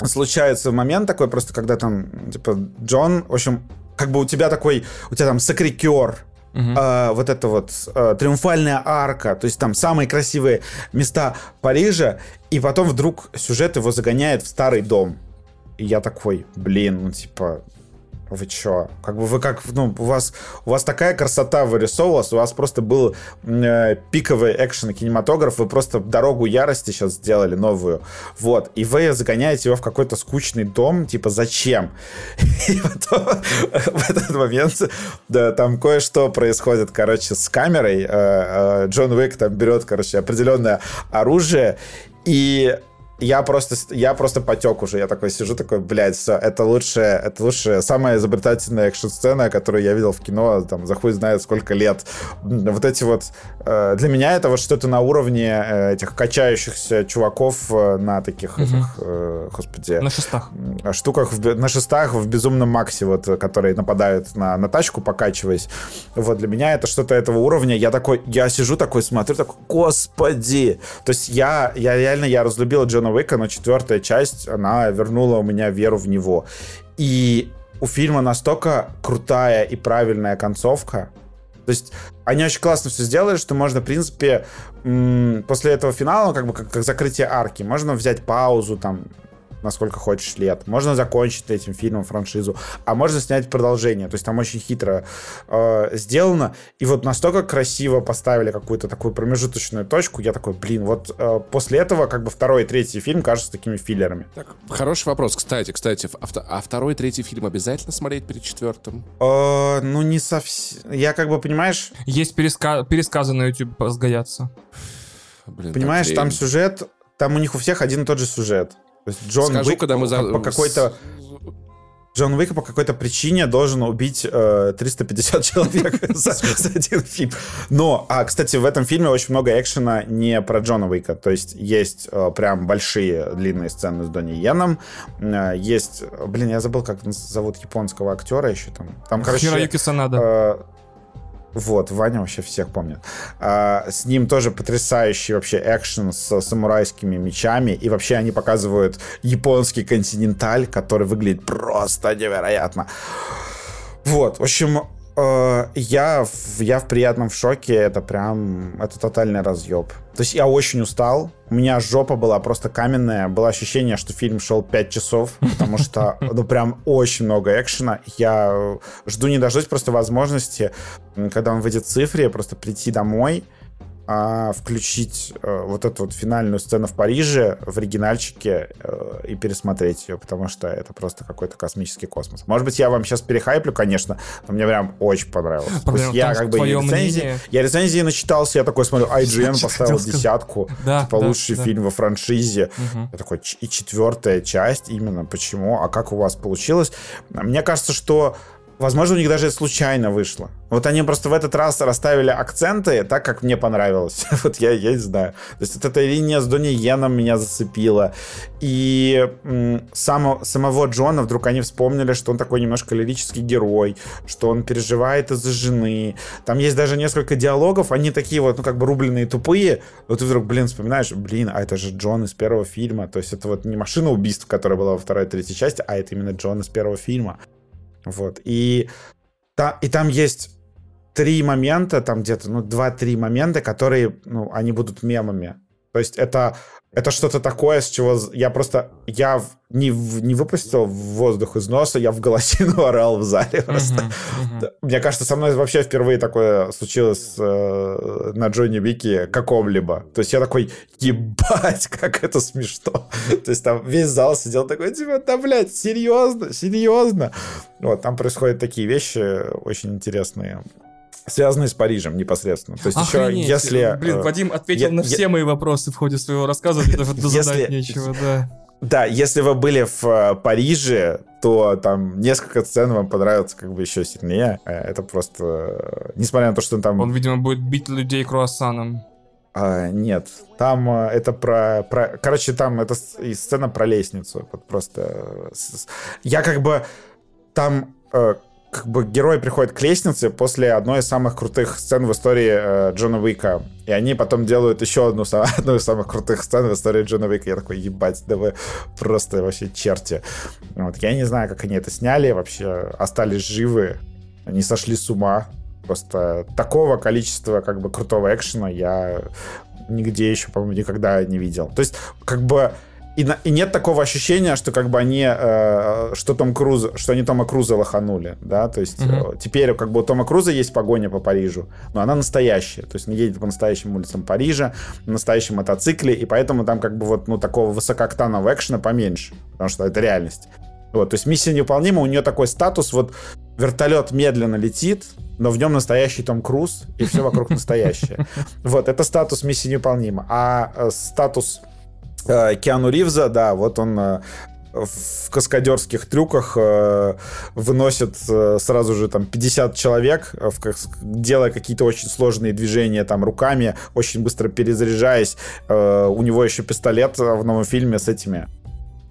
случается момент такой, просто когда там, типа, Джон, в общем, как бы у тебя такой, у тебя там сакрикер, Uh-huh. Uh, вот это вот uh, триумфальная арка, то есть там самые красивые места Парижа, и потом вдруг сюжет его загоняет в старый дом. И я такой, блин, ну типа, вы чё? Как бы вы как, ну, у вас, у вас такая красота вырисовывалась, у вас просто был э, пиковый экшен кинематограф, вы просто дорогу ярости сейчас сделали новую, вот, и вы загоняете его в какой-то скучный дом, типа, зачем? И потом в этот момент, да, там кое-что происходит, короче, с камерой, э, э, Джон Уик там берет, короче, определенное оружие, и я просто, я просто потек уже. Я такой сижу, такой, блядь, все, это лучшая, это лучшая, самая изобретательная экшн-сцена, которую я видел в кино, там, за хуй знает сколько лет. Вот эти вот... Э, для меня это вот что-то на уровне э, этих качающихся чуваков э, на таких, угу. этих, господи... На шестах. Штуках, в, на шестах в Безумном Максе, вот, которые нападают на, на тачку, покачиваясь. Вот, для меня это что-то этого уровня. Я такой, я сижу такой, смотрю, такой, господи! То есть я, я реально, я разлюбил Джона Уэйка, но четвертая часть, она вернула у меня веру в него. И у фильма настолько крутая и правильная концовка. То есть они очень классно все сделали, что можно, в принципе, после этого финала, как бы как, как закрытие арки, можно взять паузу, там, насколько хочешь лет. Можно закончить этим фильмом франшизу, а можно снять продолжение. То есть там очень хитро э, сделано. И вот настолько красиво поставили какую-то такую промежуточную точку. Я такой, блин, вот э, после этого как бы второй и третий фильм кажутся такими филлерами. Так, хороший вопрос. Кстати, кстати, а, а второй и третий фильм обязательно смотреть перед четвертым? Э, ну, не совсем. Я как бы, понимаешь... Есть переска... пересказы на YouTube сгоняться. Блин, Понимаешь, там сюжет, там у них у всех один и тот же сюжет. То есть Джон Скажу, Уик когда мы за... по какой-то... Джон Уик по какой-то причине должен убить э, 350 человек за, за один фильм. Но, а, кстати, в этом фильме очень много экшена не про Джона Уика. То есть есть э, прям большие длинные сцены с Донни Йеном. Э, есть, блин, я забыл, как зовут японского актера еще там. Там, короче... Хироюки Санада. Э, вот, Ваня вообще всех помнит. А, с ним тоже потрясающий вообще экшен с самурайскими мечами. И вообще они показывают японский континенталь, который выглядит просто невероятно. Вот, в общем, я, я в приятном шоке, это прям, это тотальный разъеб. То есть я очень устал, у меня жопа была просто каменная, было ощущение, что фильм шел 5 часов, потому что, ну, прям очень много экшена. Я жду не дождусь просто возможности, когда он выйдет в цифре, просто прийти домой, а, включить э, вот эту вот финальную сцену в Париже в оригинальчике э, и пересмотреть ее, потому что это просто какой-то космический космос. Может быть, я вам сейчас перехайплю, конечно, но мне прям очень понравилось. Проблема То есть я как бы рецензии, я рецензии начитался, я такой смотрю, IGN поставил десятку, да, типа да, лучший да. фильм во франшизе. Угу. Я такой, и четвертая часть именно, почему, а как у вас получилось? Мне кажется, что Возможно, у них даже случайно вышло. Вот они просто в этот раз расставили акценты так, как мне понравилось. вот я, я не знаю. То есть вот эта линия с Донни Йеном меня зацепила. И м, само, самого Джона вдруг они вспомнили, что он такой немножко лирический герой, что он переживает из-за жены. Там есть даже несколько диалогов, они такие вот, ну, как бы рубленые, тупые. Вот ты вдруг, блин, вспоминаешь, блин, а это же Джон из первого фильма. То есть это вот не машина убийств, которая была во второй и третьей части, а это именно Джон из первого фильма. Вот. И, та, и там есть три момента, там где-то, ну, два-три момента, которые, ну, они будут мемами. То есть это, это что-то такое, с чего я просто, я не, не выпустил воздух из носа, я в голосину орал в зале просто. Uh-huh, uh-huh. Мне кажется, со мной вообще впервые такое случилось э, на Джонни Вики каком-либо. То есть я такой, ебать, как это смешно. То есть там весь зал сидел такой, типа, да, блядь, серьезно, серьезно. Вот, там происходят такие вещи очень интересные. Связанные с Парижем непосредственно. То есть Охренеть. еще, если... Блин, э, Вадим ответил я- на я- все мои вопросы в ходе своего рассказа, мне даже задать нечего, да. Да, если вы были в э, Париже, то там несколько сцен вам понравятся как бы еще сильнее. Э, Это просто... Несмотря на то, что там... Он, видимо, будет бить людей круассаном. А, нет, там это про, про... Короче, там это сцена про лестницу. Вот просто... Я как бы... Там как бы герой приходит к лестнице после одной из самых крутых сцен в истории э, Джона Уика. И они потом делают еще одну, одну из самых крутых сцен в истории Джона Уика. Я такой, ебать, да вы просто вообще черти. Вот, я не знаю, как они это сняли, вообще остались живы, не сошли с ума. Просто такого количества как бы крутого экшена я нигде еще, по-моему, никогда не видел. То есть, как бы и, на- и нет такого ощущения, что как бы они, э, что Том Круз, что они Тома Круза лоханули, да, то есть Мгм. э, теперь как бы у Тома Круза есть погоня по Парижу, но она настоящая, то есть он едет по настоящим улицам Парижа, на настоящем мотоцикле, и поэтому там как бы вот, ну, такого высокооктанового экшена поменьше, потому что это реальность. Вот, то есть миссия невыполнима, у нее такой статус, вот вертолет медленно летит, но в нем настоящий Том Круз, и все вокруг настоящее. Вот, это статус миссии невыполнима. А э, статус Киану Ривза, да, вот он э, в каскадерских трюках э, выносит э, сразу же там 50 человек, э, в кас- делая какие-то очень сложные движения там руками, очень быстро перезаряжаясь. Э, у него еще пистолет э, в новом фильме с этими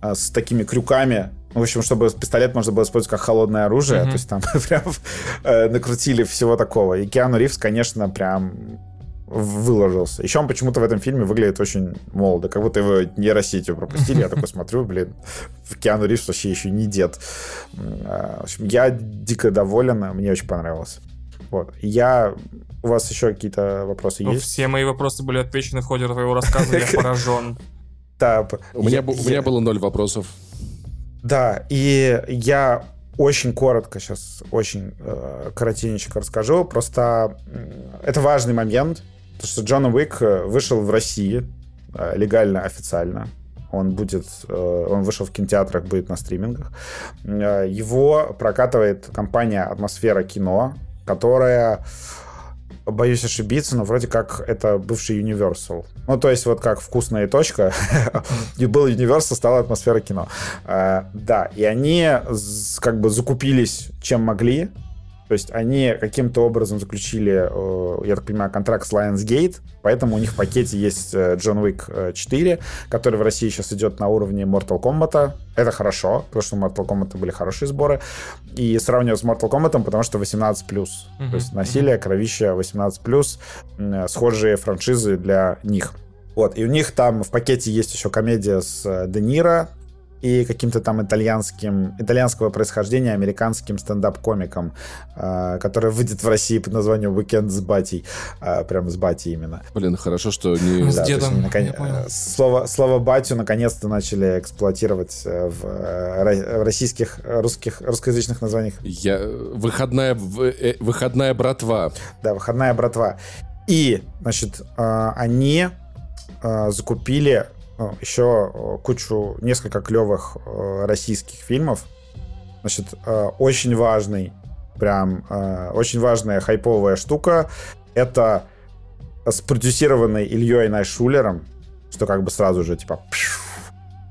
э, с такими крюками. Ну, В общем, чтобы пистолет можно было использовать как холодное оружие. Мгм. То есть там прям э, накрутили всего такого. И Киану Ривз, конечно, прям выложился. Еще он почему-то в этом фильме выглядит очень молодо, как будто его нейросетью пропустили. Я такой смотрю, блин, в Киану Ривз вообще еще не дед. А, В общем, я дико доволен, мне очень понравилось. Вот. Я... У вас еще какие-то вопросы Ну, есть? все мои вопросы были отвечены в ходе твоего рассказа, я поражен. Да, У меня, было ноль вопросов. Да, и я очень коротко сейчас, очень э, коротенечко расскажу. Просто м, это важный момент, потому что Джон Уик э, вышел в России э, легально, официально. Он будет, э, он вышел в кинотеатрах, будет на стримингах. Его прокатывает компания «Атмосфера кино», которая боюсь ошибиться, но вроде как это бывший Universal. Ну, то есть вот как вкусная точка, и был Universal, стала атмосфера кино. Да, и они как бы закупились чем могли, то есть они каким-то образом заключили, э, я так понимаю, контракт с Lionsgate, поэтому у них в пакете есть э, John Wick э, 4, который в России сейчас идет на уровне Mortal Kombat. Это хорошо, потому что у Mortal Kombat были хорошие сборы. И сравниваю с Mortal Kombat, потому что 18+. Мгм, То есть насилие, кровище 18+, м, схожие франшизы для них. Вот, и у них там в пакете есть еще комедия с э, Де Ниро и каким-то там итальянским, итальянского происхождения американским стендап-комиком, э, который выйдет в России под названием «Уикенд с батей». Э, прям с батей именно. Блин, хорошо, что не... С Да, дедом, након- я понял. э, слово, слово «батю» наконец-то начали эксплуатировать э, в, э, российских, русских, русскоязычных названиях. Я... Выходная... в- э, Выходная братва. Да, выходная братва. И, значит, э, они э, закупили э, еще э, кучу, несколько клевых э, российских фильмов. Значит, очень важный, прям очень важная хайповая штука. Это спродюсированный Ильей Найшулером, что как бы сразу же, типа,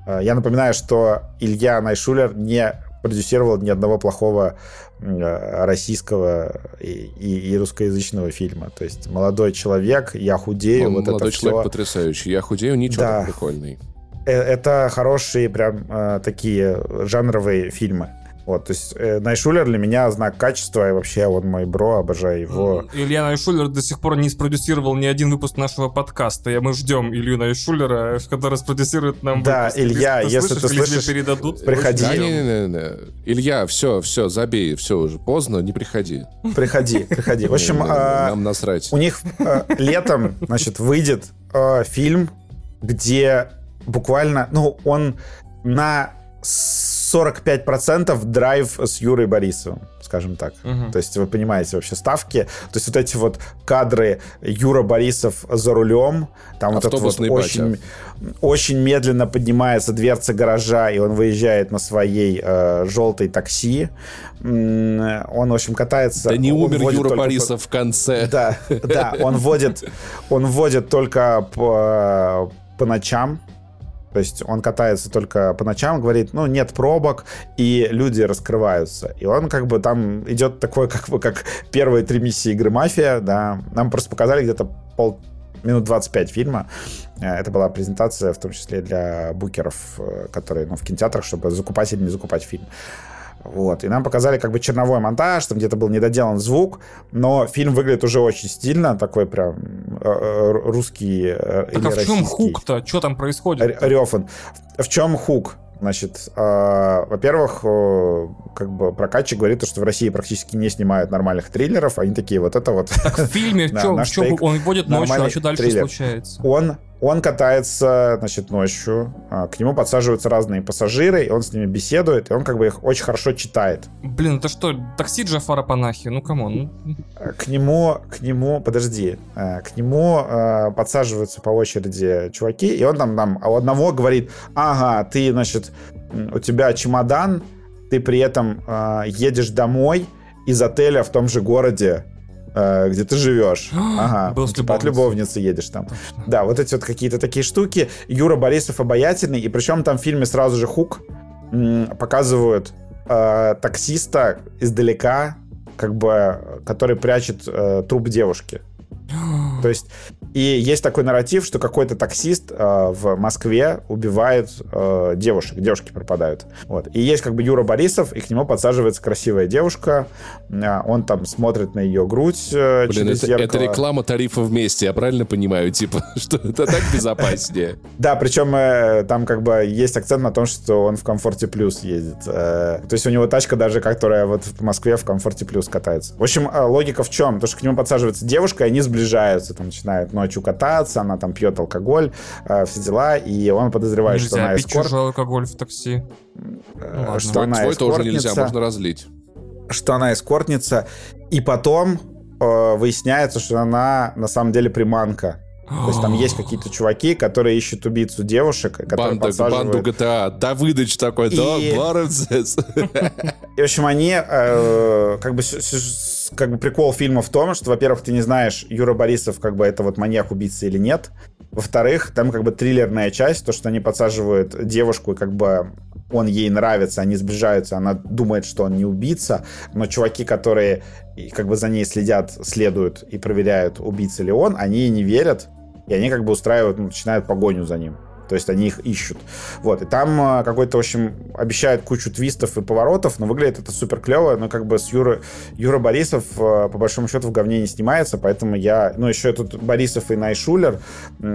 Я напоминаю, что Илья Найшулер не продюсировал ни одного плохого российского и, и- и русскоязычного фильма. То есть молодой человек, я худею, Он вот молодой это человек все. потрясающий. Я худею, ничего, Да. прикольный. Это хорошие прям э, такие жанровые фильмы. Вот, то есть э, Найшулер для меня знак качества, и вообще он мой бро, обожаю его. Илья Найшулер до сих пор не спродюсировал ни один выпуск нашего подкаста. И мы ждем Илью Найшулера, который спродюсирует нам Да, выпуск. Илья, если ты или тебе слышишь, передадут, приходи. Да, не, не, не, не. Илья, все, все, забей, все уже поздно, не приходи. Приходи, приходи. В общем, а, нам насрать. У них э, летом, значит, выйдет э, фильм, где буквально, ну, он на 45% драйв с Юрой Борисовым. скажем так. Угу. То есть вы понимаете вообще ставки. То есть вот эти вот кадры Юра Борисов за рулем, там вот это вот очень, очень медленно поднимается дверца гаража, и он выезжает на своей э, желтой такси. Он, в общем, катается. Да не умер Юра Борисов по... в конце. Да, да, он водит, он водит только по, по ночам, то есть он катается только по ночам, говорит, ну, нет пробок, и люди раскрываются. И он как бы там идет такой, как бы, как первые три миссии игры «Мафия», да. Нам просто показали где-то пол минут 25 фильма. Э, это была презентация, в том числе для букеров, э, которые ну, в кинотеатрах, чтобы закупать или не закупать фильм. Вот. И нам показали как бы черновой монтаж, там где-то был недоделан звук, но фильм выглядит уже очень стильно, такой прям э, э, русский так или а в чем хук-то? Что там происходит? Рёфан. В чем хук? Значит, э, во-первых, э, как бы прокатчик говорит, что в России практически не снимают нормальных триллеров. Они такие, вот это вот. Так в фильме, чем, в чем он вводит ночью, а что дальше триллер. случается? Он он катается, значит, ночью, а, к нему подсаживаются разные пассажиры, и он с ними беседует, и он как бы их очень хорошо читает. Блин, это что, такси Джафара Панахи? Ну, come on. Ну. К нему, к нему, подожди, э, к нему э, подсаживаются по очереди чуваки, и он там, там у одного говорит, ага, ты, значит, у тебя чемодан, ты при этом э, едешь домой из отеля в том же городе, Э, где ты живешь. Ага, Был типа от любовницы едешь там. Точно. Да, вот эти вот какие-то такие штуки. Юра Борисов обаятельный, и причем там в фильме сразу же хук показывают э, таксиста издалека, как бы, который прячет э, труп девушки. То есть и есть такой нарратив, что какой-то таксист э, в Москве убивает э, девушек, девушки пропадают. Вот. И есть как бы Юра Борисов, и к нему подсаживается красивая девушка, э, он там смотрит на ее грудь э, Блин, через это, зеркало. это реклама тарифа вместе, я правильно понимаю? Типа, что это так безопаснее. Да, причем э, там как бы есть акцент на том, что он в комфорте плюс ездит. Э, то есть у него тачка даже, которая вот в Москве в комфорте плюс катается. В общем, э, логика в чем? То, что к нему подсаживается девушка, и они сближаются, там начинают ночью кататься, она там пьет алкоголь, э, все дела, и он подозревает, нельзя что она пить эскорт. чужой алкоголь в такси. Э, ну, что она Твой тоже нельзя, можно разлить. Что она эскортница, и потом э, выясняется, что она на самом деле приманка. То есть там есть какие-то чуваки, которые ищут убийцу девушек, которые Банда, подсаживают... Банду GTA. Давыдыч такой, и... да, Баренцес. И, в общем, они э, как бы как бы прикол фильма в том, что, во-первых, ты не знаешь, Юра Борисов, как бы это вот маньяк-убийца или нет. Во-вторых, там как бы триллерная часть, то, что они подсаживают девушку, и как бы он ей нравится, они сближаются, она думает, что он не убийца, но чуваки, которые как бы за ней следят, следуют и проверяют, убийца ли он, они ей не верят, и они как бы устраивают, ну, начинают погоню за ним. То есть они их ищут. Вот. И там а, какой-то, в общем, обещают кучу твистов и поворотов, но выглядит это супер клево. Но как бы с Юрой... Юра Борисов, а, по большому счету, в говне не снимается, поэтому я... Ну, еще тут Борисов и Найшулер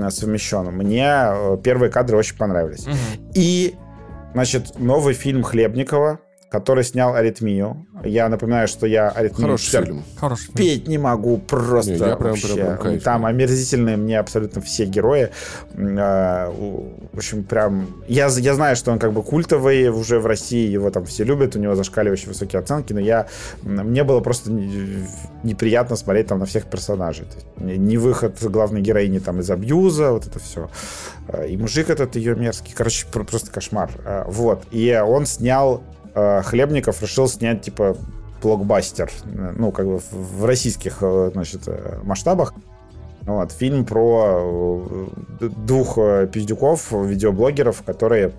совмещен. Мне а, первые кадры очень понравились. Угу. И, значит, новый фильм Хлебникова, который снял «Аритмию». Я напоминаю, что я «Аритмию» Хороший фильм. Хороший фильм. петь не могу просто не, я прям, вообще. Прям, прям Там омерзительные мне абсолютно все герои. А, в общем, прям... Я, я знаю, что он как бы культовый уже в России, его там все любят, у него зашкаливающие высокие оценки, но я... Мне было просто неприятно смотреть там на всех персонажей. Не выход главной героини там из абьюза, вот это все. А, и мужик этот ее мерзкий. Короче, просто кошмар. А, вот. И он снял Хлебников решил снять, типа, блокбастер, ну, как бы в российских, э, значит, э, масштабах. Вот, фильм про двух пиздюков, видеоблогеров, которые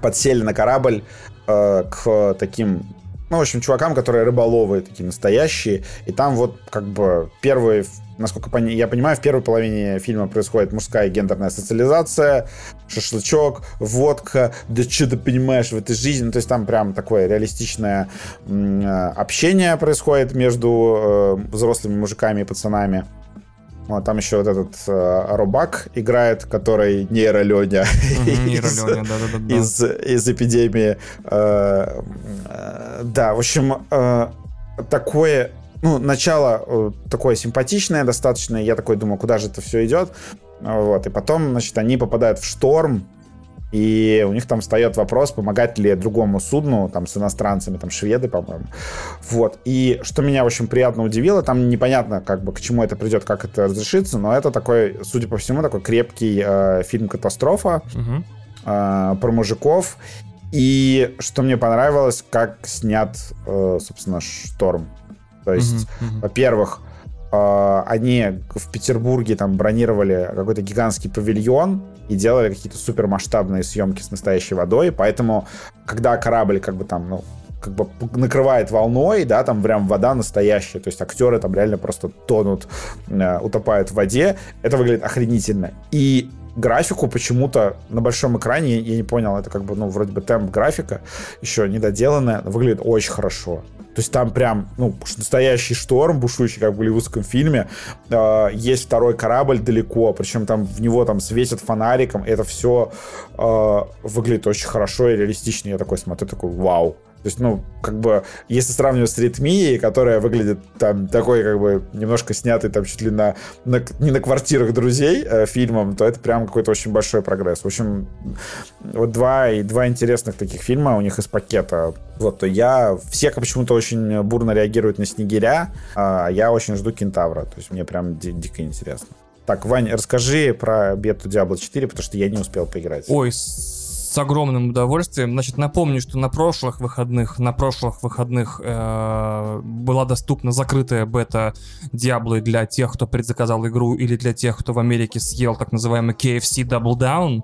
подсели на корабль э, к таким, ну, в общем, чувакам, которые рыболовы, такие настоящие. И там вот как бы первый насколько я понимаю, в первой половине фильма происходит мужская гендерная социализация, шашлычок, водка, да что ты понимаешь в этой жизни, ну, то есть там прям такое реалистичное э, общение происходит между э, взрослыми мужиками и пацанами. Вот, там еще вот этот э, Робак играет, который нейроленя из, из эпидемии. Э, э, да, в общем, э, такое ну, начало э, такое симпатичное достаточно. Я такой думаю, куда же это все идет. Вот. И потом, значит, они попадают в шторм. и у них там встает вопрос, помогать ли другому судну, там, с иностранцами, там, шведы, по-моему. Вот. И что меня очень приятно удивило, там непонятно, как бы, к чему это придет, как это разрешится, но это такой, судя по всему, такой крепкий э, фильм «Катастрофа» угу. э, про мужиков. И что мне понравилось, как снят, э, собственно, «Шторм». То есть, угу. во-первых, э, они в Петербурге там бронировали какой-то гигантский павильон, и делали какие-то супермасштабные съемки с настоящей водой, поэтому когда корабль как бы там, ну, как бы накрывает волной, да, там прям вода настоящая, то есть актеры там реально просто тонут, э, утопают в воде, это выглядит охренительно. И графику почему-то на большом экране, я не понял, это как бы, ну, вроде бы темп графика еще недоделанная, выглядит очень хорошо. То есть там прям, ну, настоящий шторм, бушующий, как в голливудском фильме. Э, есть второй корабль далеко, причем там в него там светят фонариком. Это все э, выглядит очень хорошо и реалистично. Я такой смотрю, такой, вау. То есть, ну, как бы, если сравнивать с ритмией, которая выглядит там такой, как бы, немножко снятый там чуть ли на, на не на квартирах друзей э, фильмом, то это прям какой-то очень большой прогресс. В общем, вот два, и два интересных таких фильма у них из пакета. Вот, то я... Все почему-то очень бурно реагируют на Снегиря, а я очень жду Кентавра. То есть мне прям ди- дико интересно. Так, Вань, расскажи про бету Diablo 4, потому что я не успел поиграть. Ой, с огромным удовольствием. Значит, напомню, что на прошлых выходных, на прошлых выходных э, была доступна закрытая бета Diablo для тех, кто предзаказал игру, или для тех, кто в Америке съел так называемый KFC Double Down.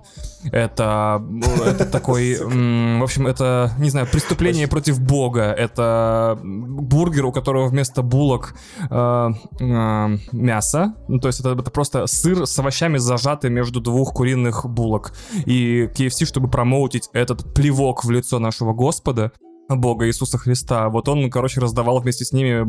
Это, это такой, в общем, это, не знаю, преступление против бога. Это бургер, у которого вместо булок э, э, мясо. Ну, то есть это, это просто сыр с овощами зажатый между двух куриных булок. И KFC, чтобы промоутить этот плевок в лицо нашего Господа, Бога Иисуса Христа. Вот он, короче, раздавал вместе с ними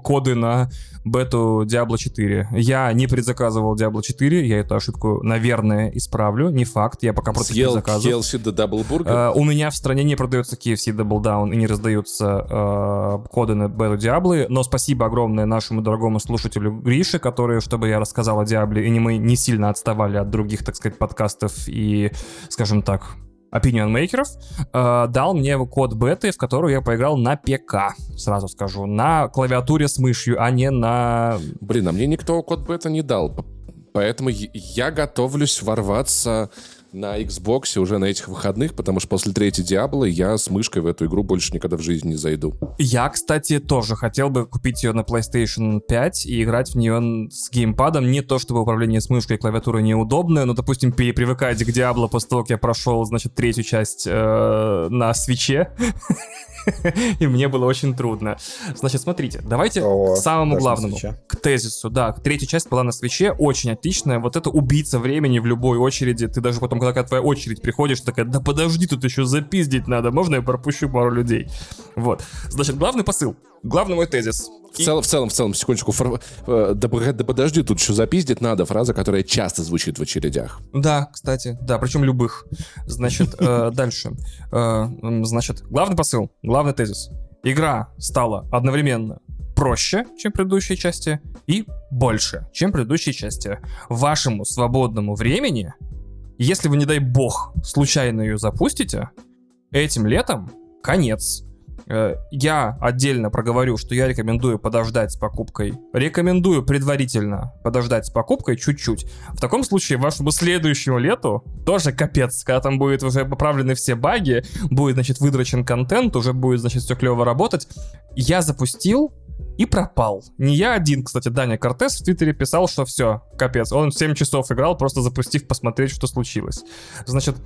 коды на бету Diablo 4. Я не предзаказывал Diablo 4, я эту ошибку, наверное, исправлю. Не факт, я пока против Съел предзаказов. KFC до Burger? Uh, у меня в стране не продается KFC Double Down и не раздаются uh, коды на бету Diablo, но спасибо огромное нашему дорогому слушателю Грише, который, чтобы я рассказал о Diablo, и не мы не сильно отставали от других, так сказать, подкастов и, скажем так, opinion мейкеров, э, дал мне код беты, в которую я поиграл на ПК, сразу скажу, на клавиатуре с мышью, а не на... Блин, а мне никто код бета не дал, поэтому я готовлюсь ворваться на Xbox уже на этих выходных, потому что после третьей Диабло я с мышкой в эту игру больше никогда в жизни не зайду. Я, кстати, тоже хотел бы купить ее на PlayStation 5 и играть в нее с геймпадом. Не то, чтобы управление с мышкой и клавиатурой неудобное, но, допустим, перепривыкать к Диабло после того, как я прошел, значит, третью часть э, на свече. и мне было очень трудно. Значит, смотрите, давайте О, к самому главному, к тезису. Да, третья часть была на свече, очень отличная. Вот это убийца времени в любой очереди. Ты даже потом, когда твоя очередь приходишь, такая, да подожди, тут еще запиздить надо, можно я пропущу пару людей? Вот. Значит, главный посыл, главный мой тезис. В целом, в целом, в целом, секундочку. Фор... Э, да, да подожди, тут еще запиздить надо. Фраза, которая часто звучит в очередях. Да, кстати, да, причем любых. Значит, э, дальше. Э, значит, главный посыл, главный тезис. Игра стала одновременно проще, чем предыдущие части, и больше, чем предыдущие части. Вашему свободному времени, если вы, не дай бог, случайно ее запустите, этим летом конец. Э, я отдельно проговорю, что я рекомендую подождать с покупкой. Рекомендую предварительно подождать с покупкой чуть-чуть. В таком случае вашему следующему лету тоже капец, когда там будет уже поправлены все баги, будет, значит, выдрочен контент, уже будет, значит, все клево работать. Я запустил и пропал. Не я один, кстати, Даня Кортес в Твиттере писал, что все, капец. Он 7 часов играл, просто запустив посмотреть, что случилось. Значит,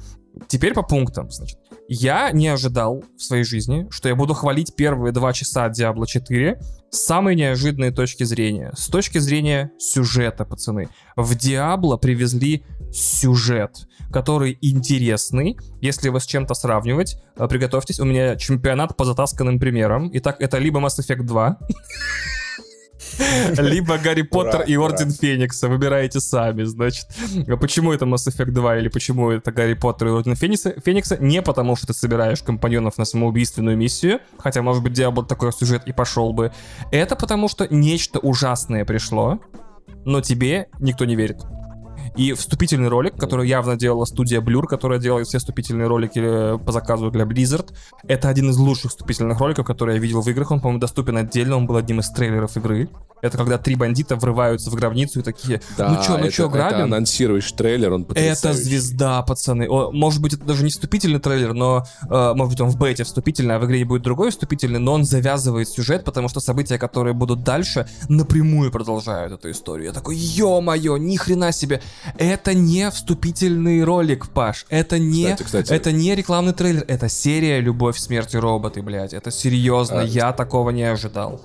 теперь по пунктам. Значит, я не ожидал в своей жизни, что я буду хвалить первые два часа Diablo 4 с самой неожиданной точки зрения. С точки зрения сюжета, пацаны. В Diablo привезли сюжет, который интересный. Если его с чем-то сравнивать, э, приготовьтесь, у меня чемпионат по затасканным примерам. Итак, это либо Mass Effect 2, либо Гарри Поттер и Орден Феникса. Выбираете сами, значит. Почему это Mass Effect 2 или почему это Гарри Поттер и Орден Феникса? Феникса не потому, что ты собираешь компаньонов на самоубийственную миссию, хотя, может быть, Диабло такой сюжет и пошел бы. Это потому, что нечто ужасное пришло, но тебе никто не верит. И вступительный ролик, который явно делала студия Blur, которая делает все вступительные ролики э, по заказу для Blizzard, это один из лучших вступительных роликов, которые я видел в играх. Он, по-моему, доступен отдельно, он был одним из трейлеров игры. Это когда три бандита врываются в гробницу и такие, Да, ну чё, ну это- чё, это грабим? анонсируешь трейлер, он Это потрясающий. звезда, пацаны. О, может быть, это даже не вступительный трейлер, но, э, может быть, он в бете вступительный, а в игре будет другой вступительный, но он завязывает сюжет, потому что события, которые будут дальше, напрямую продолжают эту историю. Я такой, ё-моё, ни хрена себе. Это не вступительный ролик, Паш. Это не, Кстати, кстати. это не рекламный трейлер. Это серия «Любовь, смерть и роботы», блядь. Это серьезно, А, я такого не ожидал.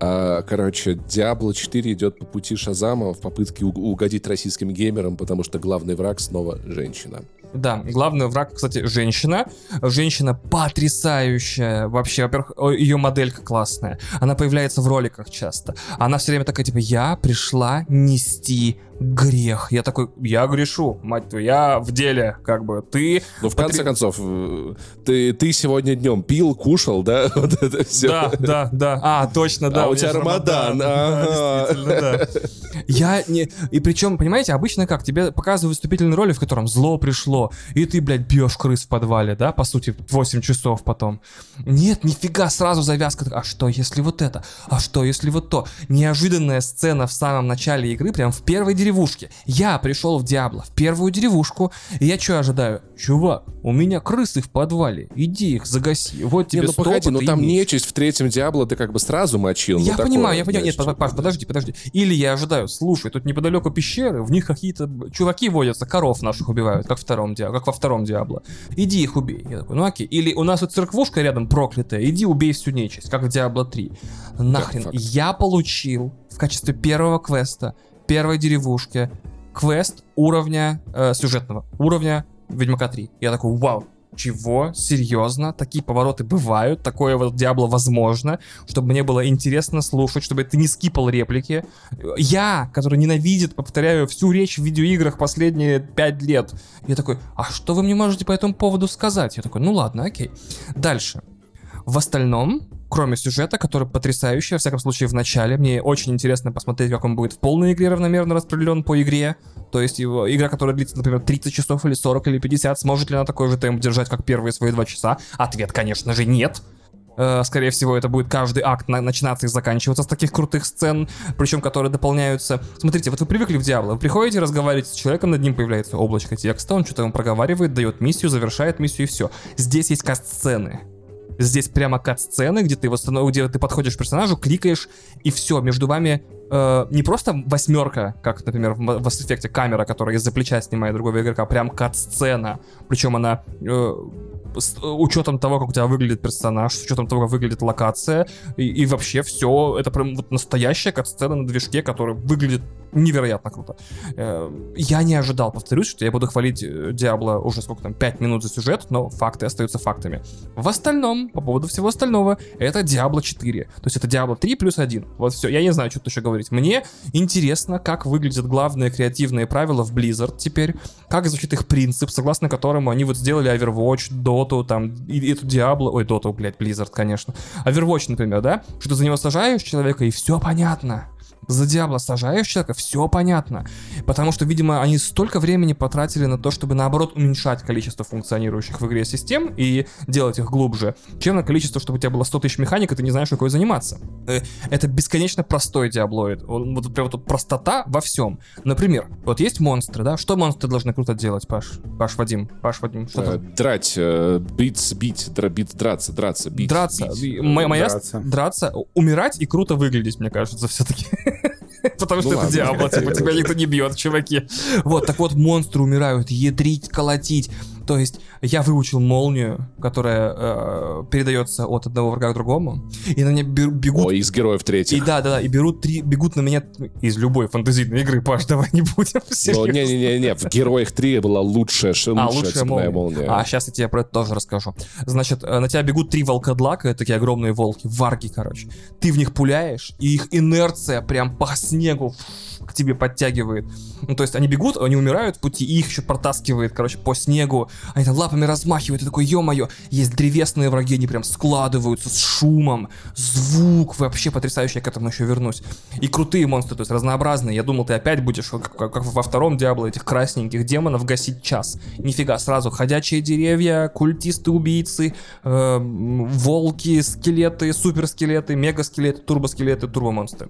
А, короче, Diablo 4 идет по пути Шазама в попытке уг- угодить российским геймерам, потому что главный враг снова женщина. Да, главный враг, кстати, женщина. Женщина потрясающая. Вообще, во-первых, ее моделька классная. Она появляется в роликах часто. Она все время такая, типа, я пришла нести грех. Я такой, я грешу, мать твою, я в деле, как бы, ты... Ну, в конце Потр- концов, э, ты, ты сегодня днем пил, кушал, да? Вот это все. Да, да, да. А, точно, да. А у тебя Рамадан, Да, да. Я не... И причем, понимаете, обычно как? Тебе показывают вступительные роли, в котором зло пришло, и ты, блядь, бьешь крыс в подвале, да, по сути, 8 часов потом. Нет, нифига, сразу завязка. А что, если вот это? А что, если вот то? Неожиданная сцена в самом начале игры, прям в первой деревушке. Я пришел в Диабло, в первую деревушку, и я что ожидаю? Чувак, у меня крысы в подвале, иди их загаси. Вот Не, тебе ну погоди, ну там нечисть в третьем Диабло ты как бы сразу мочил. ну Я такое, понимаю, я понимаю. Нет, Паш, подожди, подожди. Или я ожидаю, слушай, тут неподалеку пещеры, в них какие-то чуваки водятся, коров наших убивают, как, в втором, Диа- как во втором Диабло. Иди их убей. Я такой, ну окей. Или у нас вот церквушка рядом проклятая, иди убей всю нечисть, как в Диабло 3. Нахрен. факт. Я получил в качестве первого квеста, первой деревушки, квест уровня э, сюжетного, уровня Ведьмака 3. Я такой, вау, чего? Серьезно? Такие повороты бывают? Такое вот Диабло возможно? Чтобы мне было интересно слушать, чтобы ты не скипал реплики. Я, который ненавидит, повторяю, всю речь в видеоиграх последние пять лет. Я такой, а что вы мне можете по этому поводу сказать? Я такой, ну ладно, окей. Дальше. В остальном, кроме сюжета, который потрясающий, во всяком случае в начале, мне очень интересно посмотреть, как он будет в полной игре равномерно распределен по игре. То есть его игра, которая длится, например, 30 часов или 40 или 50, сможет ли она такой же темп держать, как первые свои два часа? Ответ, конечно же, нет. Э, Скорее всего, это будет каждый акт на- начинаться и заканчиваться с таких крутых сцен, причем которые дополняются. Смотрите, вот вы привыкли в Диабло, вы приходите, разговариваете с человеком, над ним появляется облачко текста, он что-то вам проговаривает, дает миссию, завершает миссию и все. Здесь есть каст-сцены. Здесь прямо кат-сцены, где ты, восстанов... где ты подходишь к персонажу, кликаешь, и все, между вами э, не просто восьмерка, как, например, в Mass Effect камера, которая из-за плеча снимает другого игрока, а прям кат-сцена. Причем она э, с учетом того, как у тебя выглядит персонаж, с учетом того, как выглядит локация, и, и вообще все, это прям вот настоящая кат-сцена на движке, которая выглядит невероятно круто. Э, Я не ожидал, повторюсь, что я буду хвалить э, Диабло уже сколько там, 5 минут за сюжет, но факты остаются фактами. В остальном, по поводу всего остального, это Diablo 4. То есть это Diablo 3 плюс 1. Вот все. Я не знаю, что тут еще говорить. Мне интересно, как выглядят главные креативные правила в Blizzard теперь, как звучит их принцип, согласно которому они вот сделали Overwatch, Dota, там, и эту Diablo, ой, Dota, блядь, Blizzard, конечно. Overwatch, например, да? Что ты за него сажаешь человека, и все понятно. За Диабло сажаешь человека, все понятно. Потому что, видимо, они столько времени потратили на то, чтобы, наоборот, уменьшать количество функционирующих в игре систем и делать их глубже, чем на количество, чтобы у тебя было 100 тысяч механик, и ты не знаешь, какой заниматься. Э, Это бесконечно простой диаблоид. Он, вот прям вот простота во всем. Например, вот есть монстры, да? Что монстры должны круто делать, Паш? Паш Вадим, Паш Вадим, что Э? Драть, э, бить, бить, дра- бить, драться, драться, бить. драться. бить. Моя, моя с- Драться. драться, умирать и круто выглядеть, мне кажется, все-таки. Потому Ну что это ладно, Диабло, типа тебя никто не бьет, чуваки. Вот, так вот, монстры умирают, ядрить, колотить. То есть я выучил молнию, которая э, передается от одного врага к другому, и на меня бе- бегут Ой, из героев и третьих. да, да, да, и берут три, бегут на меня из любой фантазийной игры, Паш, давай не будем. Серьезно. не-не-не, в героях 3 была лучшая, А, лучшая лучшая молния. молния. А, сейчас я тебе про это тоже расскажу. Значит, э, на тебя бегут три волкодлака, это такие огромные волки, варги, короче. Ты в них пуляешь, и их инерция прям по снегу тебе подтягивает. Ну, то есть они бегут, они умирают в пути, и их еще протаскивает, короче, по снегу. Они там лапами размахивают, и такой, ё-моё, есть древесные враги, они прям складываются с шумом, звук, вообще потрясающий, я к этому еще вернусь. И крутые монстры, то есть разнообразные. Я думал, ты опять будешь, как, как во втором Диабло, этих красненьких демонов гасить час. Нифига, сразу ходячие деревья, культисты-убийцы, э, волки, скелеты, суперскелеты, мегаскелеты, турбоскелеты, турбомонстры.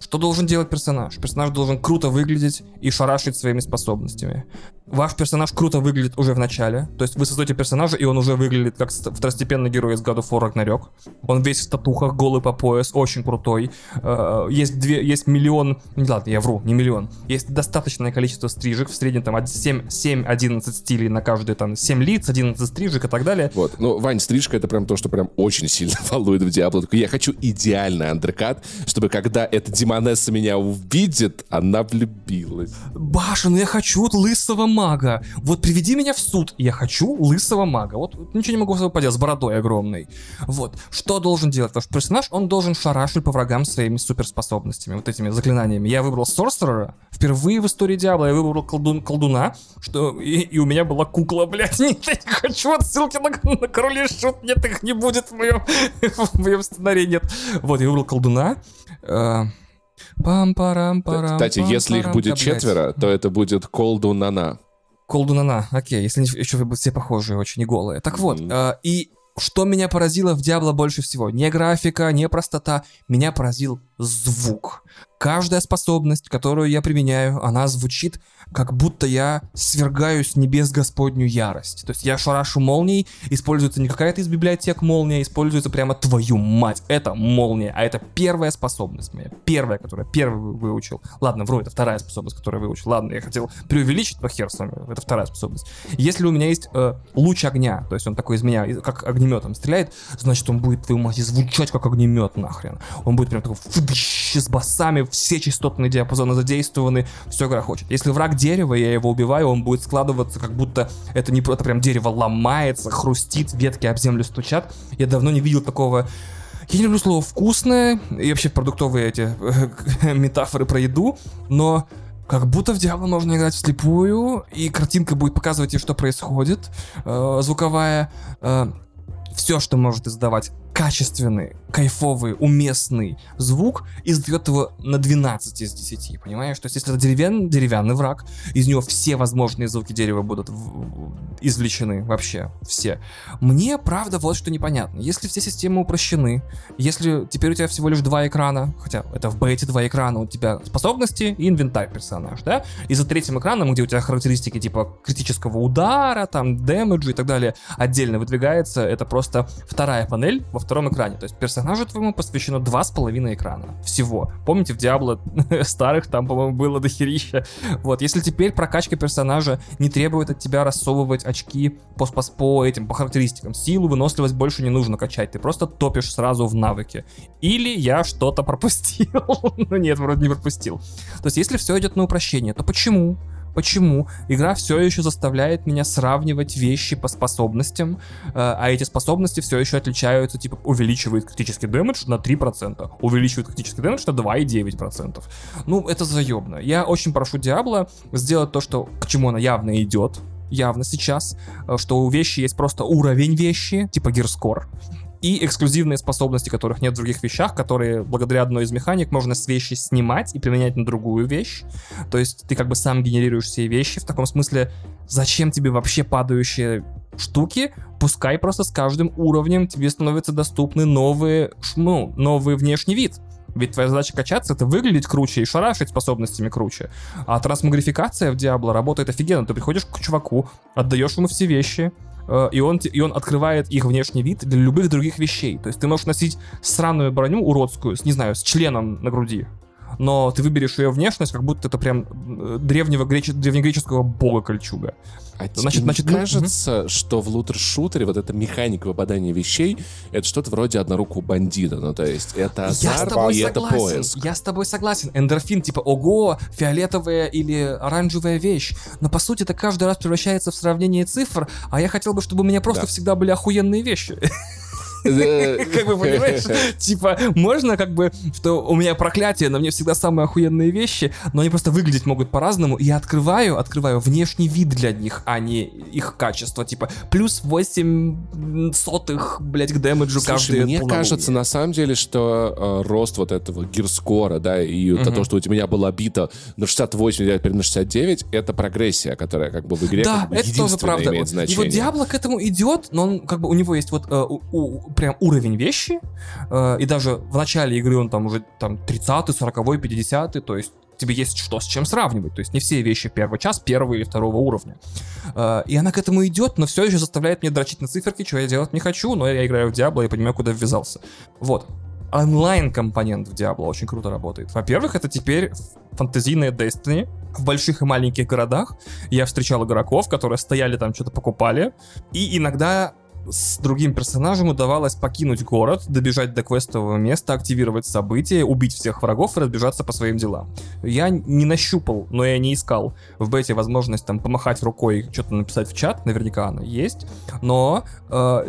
Что должен делать персонаж? Персонаж должен круто выглядеть и шарашить своими способностями. Ваш персонаж круто выглядит уже в начале. То есть вы создаете персонажа, и он уже выглядит как второстепенный герой из God of War Ragnarok. Он весь в татухах, голый по пояс, очень крутой. Э, есть, две, есть миллион... Не ладно, я вру, не миллион. Есть достаточное количество стрижек, в среднем там 7-11 стилей на каждый, там 7 лиц, 11 стрижек и так далее. Вот, ну, Вань, стрижка это прям то, что прям очень сильно волнует в Диабло. Я хочу идеальный андеркат, чтобы когда эта Димонесса меня увидит, она влюбилась. Баша, ну я хочу лысого мага. Вот приведи меня в суд. Я хочу лысого мага. Вот ничего не могу с собой поделать, с бородой огромной. Вот. Что должен делать ваш персонаж? Он должен шарашить по врагам своими суперспособностями, вот этими заклинаниями. Я выбрал Сорсерера. Впервые в истории Диабла я выбрал колдун, колдуна, что и, и у меня была кукла, блядь. Нет, я не хочу отсылки на, на короля шут. Нет, их не будет в моем, в моем сценарии, нет. Вот, я выбрал колдуна. Э, пам парам парам Кстати, если их будет четверо, то это будет колдунана. Колдунана, окей, если еще вы будете все похожие, очень и голые. Так вот, э, и что меня поразило в Диабло больше всего? Не графика, не простота, меня поразил звук. Каждая способность, которую я применяю, она звучит, как будто я свергаю с небес Господню ярость. То есть я шарашу молнией, используется не какая-то из библиотек молния, используется прямо твою мать. Это молния, а это первая способность моя. Первая, которую я первый выучил. Ладно, вру, это вторая способность, которую выучил. Ладно, я хотел преувеличить, но хер с вами, это вторая способность. Если у меня есть э, луч огня, то есть он такой из меня, как огнеметом стреляет, значит он будет, твою мать, звучать как огнемет нахрен. Он будет прям такой с басами, все частотные диапазоны задействованы, все грохочет. Если враг дерево, я его убиваю, он будет складываться, как будто это не это прям дерево ломается, хрустит, ветки об землю стучат. Я давно не видел такого я не люблю слово вкусное и вообще продуктовые эти метафоры про еду, но как будто в Диабло можно играть вслепую, и картинка будет показывать тебе, что происходит, э, звуковая. Э, все, что может издавать качественный, кайфовый, уместный звук и сдает его на 12 из 10, понимаешь? То есть если это деревян, деревянный враг, из него все возможные звуки дерева будут в, извлечены вообще, все. Мне, правда, вот что непонятно. Если все системы упрощены, если теперь у тебя всего лишь два экрана, хотя это в бете два экрана, у тебя способности и инвентарь персонаж, да? И за третьим экраном, где у тебя характеристики типа критического удара, там, дэмэджа и так далее, отдельно выдвигается, это просто вторая панель во втором экране. То есть персонажу твоему посвящено два с половиной экрана. Всего. Помните, в Диабло старых там, по-моему, было дохерища. Вот, если теперь прокачка персонажа не требует от тебя рассовывать очки по, по, по этим, по характеристикам, силу, выносливость больше не нужно качать, ты просто топишь сразу в навыке. Или я что-то пропустил. ну нет, вроде не пропустил. То есть, если все идет на упрощение, то почему? Почему? Игра все еще заставляет меня сравнивать вещи по способностям, э, а эти способности все еще отличаются, типа, увеличивает критический дэмэдж на 3%, увеличивает критический дэмэдж на 2,9%. Ну, это заебно. Я очень прошу Диабло сделать то, что, к чему она явно идет, явно сейчас, э, что у вещи есть просто уровень вещи, типа гирскор, и эксклюзивные способности, которых нет в других вещах, которые благодаря одной из механик можно с вещи снимать и применять на другую вещь. То есть ты как бы сам генерируешь все вещи. В таком смысле, зачем тебе вообще падающие штуки? Пускай просто с каждым уровнем тебе становятся доступны новые, ну, новый внешний вид. Ведь твоя задача качаться — это выглядеть круче и шарашить способностями круче. А трансмогрификация в Диабло работает офигенно. Ты приходишь к чуваку, отдаешь ему все вещи, и он, и он открывает их внешний вид для любых других вещей. То есть ты можешь носить странную броню уродскую, с, не знаю, с членом на груди, но ты выберешь ее внешность, как будто это прям э, древнего греч... древнегреческого бога кольчуга. А значит, значит, кажется, угу. что в лутер-шутере вот эта механика выпадания вещей это что-то вроде однорукого бандита. Ну, то есть это азарт и это поиск. Я с тобой согласен. Эндорфин, типа, ого, фиолетовая или оранжевая вещь. Но по сути это каждый раз превращается в сравнение цифр, а я хотел бы, чтобы у меня просто да. всегда были охуенные вещи. Как бы, понимаешь? Типа, можно как бы, что у меня проклятие, на мне всегда самые охуенные вещи, но они просто выглядеть могут по-разному. И я открываю, открываю внешний вид для них, а не их качество. Типа, плюс 8 сотых, блядь, к дэмэджу каждый мне кажется, на самом деле, что э, рост вот этого гирскора, да, и то, что у тебя было бито на 68, а теперь на 69, это прогрессия, которая как бы в игре Да, как бы это тоже правда. имеет Вот- И значение. вот Диабло к этому идет, но он как бы у него есть вот э, у- у- прям уровень вещи, э, и даже в начале игры он там уже там 30 40 50 то есть тебе есть что с чем сравнивать. То есть не все вещи первый час первого или второго уровня. Э, И она к этому идет, но все еще заставляет меня дрочить на циферки, что я делать не хочу, но я играю в Диабло и понимаю, куда ввязался. Вот. Онлайн-компонент в Диабло очень круто работает. Во-первых, это теперь фантазийная Destiny в больших и маленьких городах. Я встречал игроков, которые стояли там, что-то покупали, и иногда с другим персонажем удавалось покинуть город, добежать до квестового места, активировать события, убить всех врагов и разбежаться по своим делам. Я не нащупал, но я не искал в бете возможность там помахать рукой, что-то написать в чат, наверняка она есть, но э,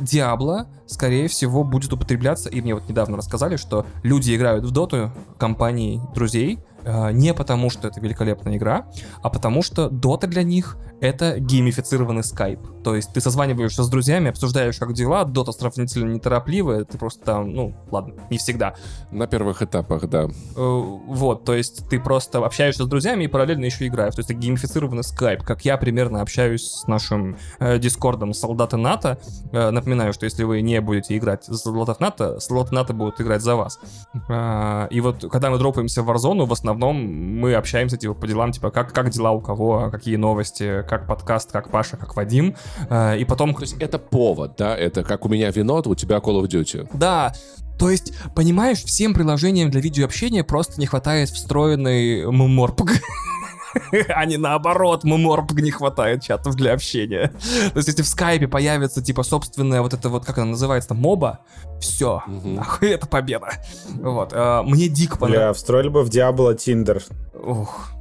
скорее всего, будет употребляться, и мне вот недавно рассказали, что люди играют в доту компании друзей, не потому, что это великолепная игра, а потому что Дота для них это геймифицированный скайп. То есть ты созваниваешься с друзьями, обсуждаешь, как дела, Дота сравнительно неторопливая, ты просто там, ну, ладно, не всегда. На первых этапах, да. Э, Вот, то есть ты просто общаешься с друзьями и параллельно еще играешь. То есть это геймифицированный скайп, как я примерно общаюсь с нашим э, дискордом солдаты НАТО. Э, напоминаю, что если вы не будете играть за солдатов НАТО, солдаты НАТО будут играть за вас. Э, и вот когда мы дропаемся в Warzone, в основном мы общаемся типа по делам, типа как, как дела у кого, какие новости, как подкаст, как Паша, как Вадим. Э, и потом... То есть это повод, да? Это как у меня вино, то у тебя Call of Duty. Да, то есть, понимаешь, всем приложениям для видеообщения просто не хватает встроенный меморпг. А не наоборот, меморпг не хватает чатов для общения. То есть, если в скайпе появится, типа, собственная вот это вот, как она называется, моба, все, нахуй, это победа. Вот, э, мне дико понравилось. Бля, встроили бы в Диабло Тиндер. Ух.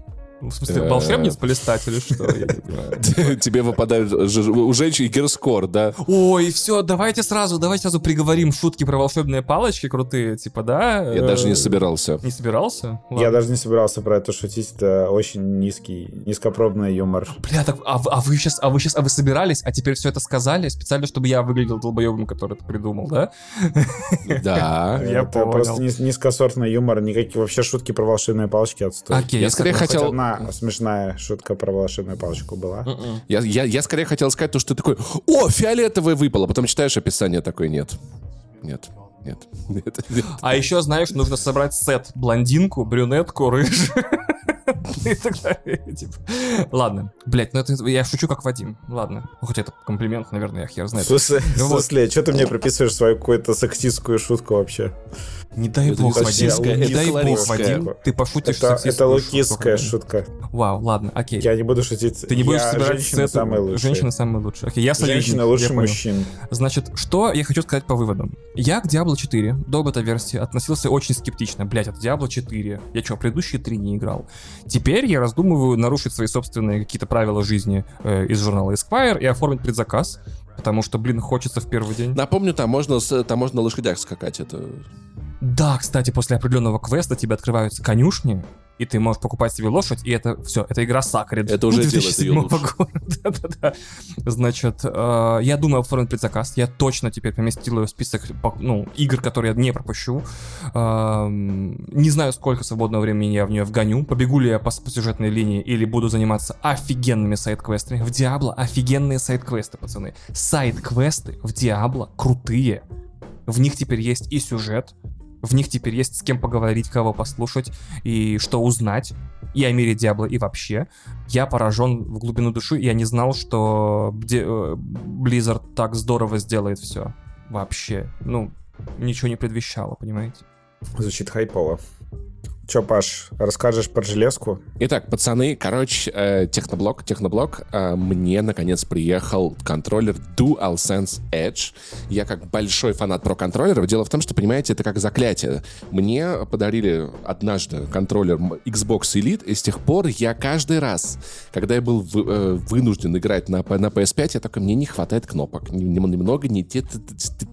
В смысле, волшебниц полистать или что? Тебе выпадают у женщин гирскор, да? Ой, все, давайте сразу, давайте сразу приговорим шутки про волшебные палочки крутые, типа, да? Я даже не Э, собирался. Не собирался? Я даже не собирался про это шутить, это очень низкий, низкопробный юмор. Бля, так, а, вы- а сейчас, а вы сейчас, а вы собирались, а теперь все это сказали специально, чтобы я выглядел долбоебом, который это придумал, да? Да. Я понял. просто низ- низкосортный юмор, никакие вообще шутки про волшебные палочки отстой. Окей, Я скорее хотел- одна смешная шутка про волшебную палочку была. М-м. Я, я, я скорее хотел сказать то, что ты такой, о, фиолетовое выпало, потом читаешь описание, такой, нет, нет, нет, нет, нет. А еще, знаешь, нужно собрать сет блондинку, брюнетку, рыжую. И так далее, типа. Ладно, блять, ну это я шучу как Вадим. Ладно, хоть это комплимент, наверное, я хер знает. Ну вот. смысле, что ты мне приписываешь свою какую-то сексистскую шутку вообще? Не дай Это бог, Вадим, не дай бог. Вадим, ты пошутишь Это, это лукистская шутка. Вау, ладно, окей. Я не буду шутить. Ты не будешь Я собирать женщины сет- самые лучшие. Женщины самые лучшие. Окей, я союзник, Женщины лучше я мужчин. Значит, что я хочу сказать по выводам. Я к Diablo 4 до бета-версии относился очень скептично. Блять, это Diablo 4. Я что, предыдущие три не играл? Теперь я раздумываю нарушить свои собственные какие-то правила жизни э, из журнала Esquire и оформить предзаказ. Потому что, блин, хочется в первый день. Напомню, там можно, с- там можно на лошадях скакать, это... Да, кстати, после определенного квеста тебе открываются конюшни, и ты можешь покупать себе лошадь, и это все, это игра Сакрид. Это уже делает лучше. года. Да-да-да. Значит, э, я думаю оформить предзаказ. Я точно теперь поместил ее в список ну, игр, которые я не пропущу. Эм, Не знаю, сколько свободного времени я в нее вгоню. Побегу ли я по, по сюжетной линии или буду заниматься офигенными сайт-квестами. В Диабло офигенные сайт-квесты, пацаны. Сайт-квесты в Диабло крутые. В них теперь есть и сюжет, в них теперь есть с кем поговорить, кого послушать и что узнать. И о мире Диабло, и вообще. Я поражен в глубину души. Я не знал, что э, Blizzard так здорово сделает все. Вообще. Ну, ничего не предвещало, понимаете? Звучит хайпово. Че, Паш, расскажешь про железку? Итак, пацаны, короче, э, техноблок, техноблок, э, мне наконец приехал контроллер DualSense Edge. Я как большой фанат про контроллеров. Дело в том, что, понимаете, это как заклятие. Мне подарили однажды контроллер Xbox Elite, и с тех пор я каждый раз, когда я был в, э, вынужден играть на, на PS5, я такой, мне не хватает кнопок. Немного не те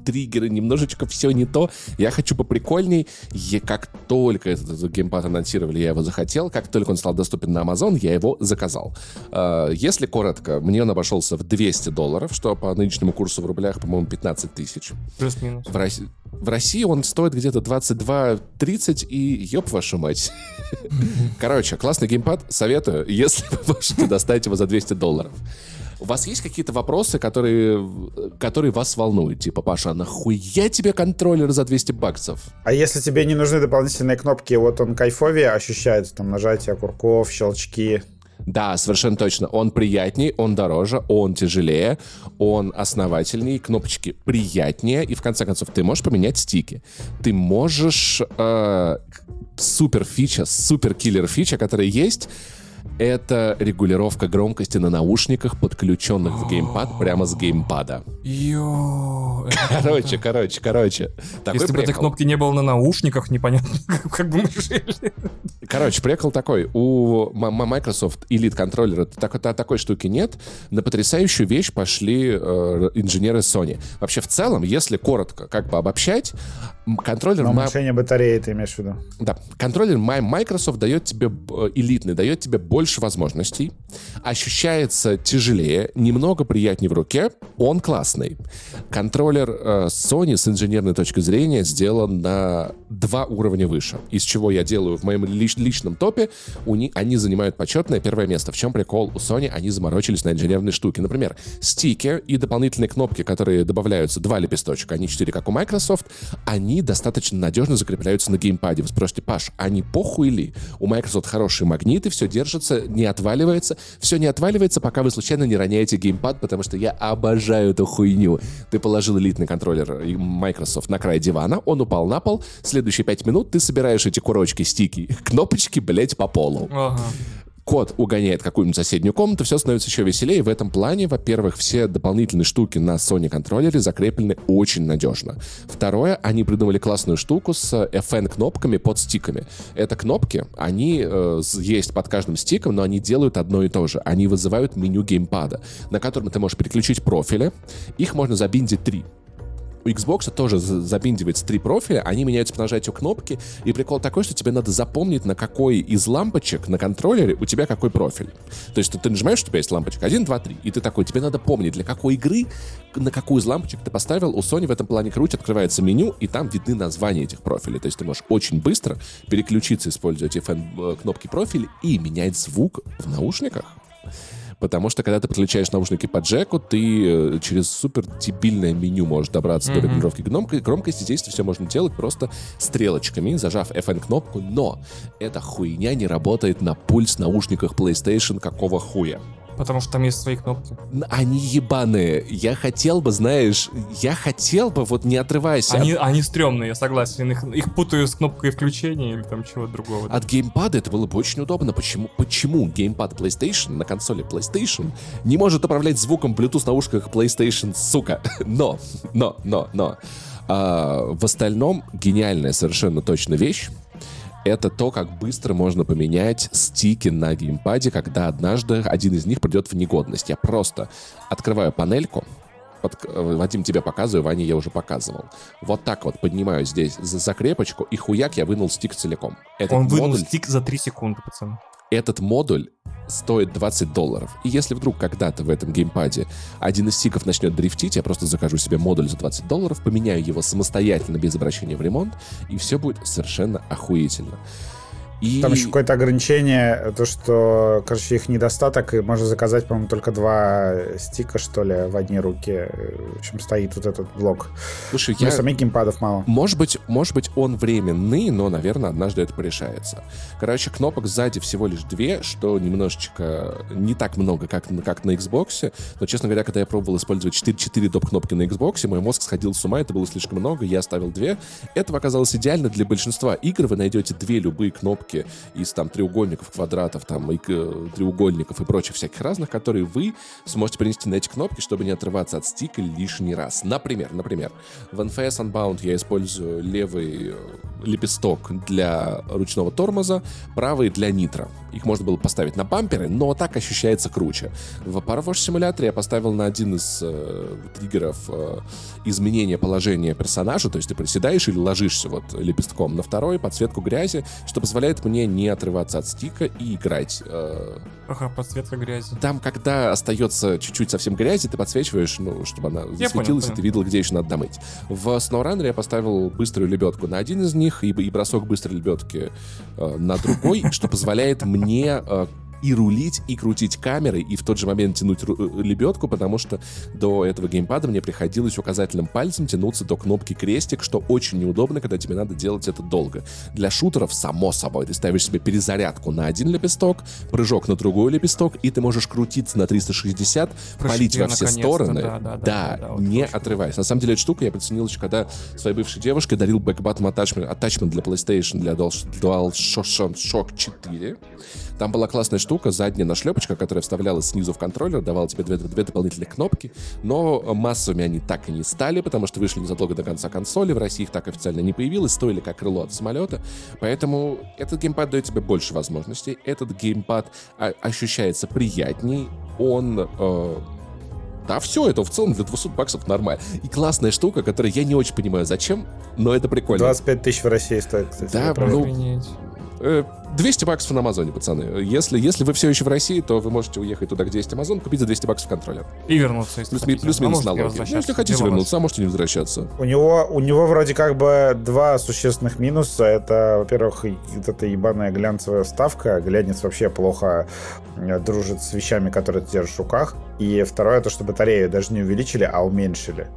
триггеры, немножечко все не то. Я хочу поприкольней. И как только этот геймпад анонсировали, я его захотел. Как только он стал доступен на Amazon, я его заказал. А, если коротко, мне он обошелся в 200 долларов, что по нынешнему курсу в рублях, по-моему, 15 тысяч. Плюс-минус. В России, в России он стоит где-то 22-30 и ёб вашу мать. Короче, классный геймпад, советую, если вы можете достать его за 200 долларов. У вас есть какие-то вопросы, которые, которые вас волнуют? Типа, Паша, а нахуя тебе контроллер за 200 баксов? А если тебе не нужны дополнительные кнопки, вот он кайфовее ощущается, там, нажатие курков, щелчки? Да, совершенно точно. Он приятней, он дороже, он тяжелее, он основательней, кнопочки приятнее, и в конце концов ты можешь поменять стики. Ты можешь э, супер фича, супер киллер фича, которая есть, это регулировка громкости на наушниках, подключенных в геймпад прямо с геймпада. Йо. Короче, короче, короче. Если бы этой кнопки не было на наушниках, непонятно, как бы мы жили. Короче, прикол такой. У Microsoft Elite контроллера такой штуки нет. На потрясающую вещь пошли э, инженеры Sony. Вообще, в целом, если коротко как бы обобщать, контроллер... На уменьшение батареи ты имеешь в виду? Да. Контроллер Microsoft дает тебе э, элитный, дает тебе больше возможностей, ощущается тяжелее, немного приятнее в руке, он классный. Контроллер э, Sony с инженерной точки зрения сделан на два уровня выше, из чего я делаю в моем лич личном топе, у них, они занимают почетное первое место. В чем прикол? У Sony они заморочились на инженерные штуки. Например, стики и дополнительные кнопки, которые добавляются, два лепесточка, они четыре, как у Microsoft, они достаточно надежно закрепляются на геймпаде. Вы спросите, Паш, они похуй ли? У Microsoft хорошие магниты, все держится, не отваливается. Все не отваливается, пока вы случайно не роняете геймпад, потому что я обожаю эту хуйню. Ты положил элитный контроллер Microsoft на край дивана, он упал на пол, следующие пять минут ты собираешь эти курочки, стики, кнопочки, блять, по полу. Ага кот угоняет какую-нибудь соседнюю комнату, все становится еще веселее. В этом плане, во-первых, все дополнительные штуки на Sony контроллере закреплены очень надежно. Второе, они придумали классную штуку с FN-кнопками под стиками. Это кнопки, они э, есть под каждым стиком, но они делают одно и то же. Они вызывают меню геймпада, на котором ты можешь переключить профили. Их можно забиндить три у Xbox тоже забиндивается три профиля, они меняются по нажатию кнопки, и прикол такой, что тебе надо запомнить, на какой из лампочек на контроллере у тебя какой профиль. То есть ты нажимаешь, у тебя есть лампочка 1, 2, 3, и ты такой, тебе надо помнить, для какой игры, на какую из лампочек ты поставил. У Sony в этом плане круть, открывается меню, и там видны названия этих профилей. То есть ты можешь очень быстро переключиться, используя эти э, кнопки профиля и менять звук в наушниках. Потому что, когда ты подключаешь наушники по джеку, ты э, через супер дебильное меню можешь добраться mm-hmm. до регулировки громкости. Громкости здесь все можно делать просто стрелочками, зажав FN-кнопку, но эта хуйня не работает на пульс наушниках PlayStation какого хуя. Потому что там есть свои кнопки. Они ебаные. Я хотел бы, знаешь, я хотел бы, вот не отрываясь Они, от... они стрёмные, я согласен. Их, их путаю с кнопкой включения или там чего другого. От геймпада это было бы очень удобно. Почему, почему геймпад PlayStation на консоли PlayStation не может управлять звуком Bluetooth наушниках PlayStation, сука? Но, но, но, но. А, в остальном гениальная совершенно точно вещь это то, как быстро можно поменять стики на геймпаде, когда однажды один из них придет в негодность. Я просто открываю панельку, под, э, Вадим, тебе показываю, Ване я уже показывал. Вот так вот поднимаю здесь за закрепочку, и хуяк я вынул стик целиком. Этот Он вынул модуль... стик за 3 секунды, пацаны этот модуль стоит 20 долларов. И если вдруг когда-то в этом геймпаде один из стиков начнет дрифтить, я просто закажу себе модуль за 20 долларов, поменяю его самостоятельно без обращения в ремонт, и все будет совершенно охуительно. И... Там еще какое-то ограничение, то, что, короче, их недостаток, и можно заказать, по-моему, только два стика, что ли, в одни руки. В общем, стоит вот этот блок. Слушай, ну, я... самих геймпадов мало. Может быть, может быть, он временный, но, наверное, однажды это порешается. Короче, кнопок сзади всего лишь две, что немножечко не так много, как, как на Xbox. Но, честно говоря, когда я пробовал использовать 4, 4 доп-кнопки на Xbox, мой мозг сходил с ума, это было слишком много, я оставил две. Этого оказалось идеально для большинства игр. Вы найдете две любые кнопки коробки из там треугольников, квадратов, там и треугольников и прочих всяких разных, которые вы сможете принести на эти кнопки, чтобы не отрываться от стика лишний раз. Например, например, в NFS Unbound я использую левый э, лепесток для ручного тормоза, правый для нитро. Их можно было поставить на бамперы, но так ощущается круче. В Parawash симуляторе я поставил на один из э, триггеров э, изменения положения персонажа, то есть ты приседаешь или ложишься вот лепестком, на второй подсветку грязи, что позволяет мне не отрываться от стика и играть. Э, ага, подсветка грязи. Там, когда остается чуть-чуть совсем грязи, ты подсвечиваешь, ну, чтобы она я засветилась, понял, и ты видел, где еще надо домыть. В SnowRunner я поставил быструю лебедку на один из них и, и бросок быстрой лебедки э, на другой, что позволяет мне э, и рулить, и крутить камеры, и в тот же момент тянуть э, лебедку, потому что до этого геймпада мне приходилось указательным пальцем тянуться до кнопки крестик, что очень неудобно, когда тебе надо делать это долго. Для шутеров, само собой, ты ставишь себе перезарядку на один лепесток, прыжок на другой лепесток, и ты можешь крутиться на 360, Прошли, палить во все стороны, да, да, да, да, да, не отрываясь. На самом деле, эту штуку я приценил еще, когда своей бывшей девушке дарил бэкбаттом attachment, для PlayStation, для DualShock 4. Там была классная штука, задняя нашлепочка, которая вставлялась снизу в контроллер, давала тебе две, две дополнительных кнопки, но массовыми они так и не стали, потому что вышли незадолго до конца консоли, в России их так официально не появилось, стоили как крыло от самолета, поэтому этот геймпад дает тебе больше возможностей, этот геймпад ощущается приятней, он... Э, да, все, это в целом для 200 баксов нормально. И классная штука, которую я не очень понимаю, зачем, но это прикольно. 25 тысяч в России стоит, кстати. Да, ну, 200 э, баксов на Амазоне, пацаны. Если, если вы все еще в России, то вы можете уехать туда, где есть Амазон, купить за 200 баксов контроллер. И вернуться, если Плюс, плюс-минус налоги. Ну, если хотите вернуться, а можете не возвращаться. У него, у него вроде как бы два существенных минуса. Это, во-первых, вот эта ебаная глянцевая вставка. Глянец вообще плохо э, дружит с вещами, которые ты держишь в руках. И второе, то, что батарею даже не увеличили, а уменьшили.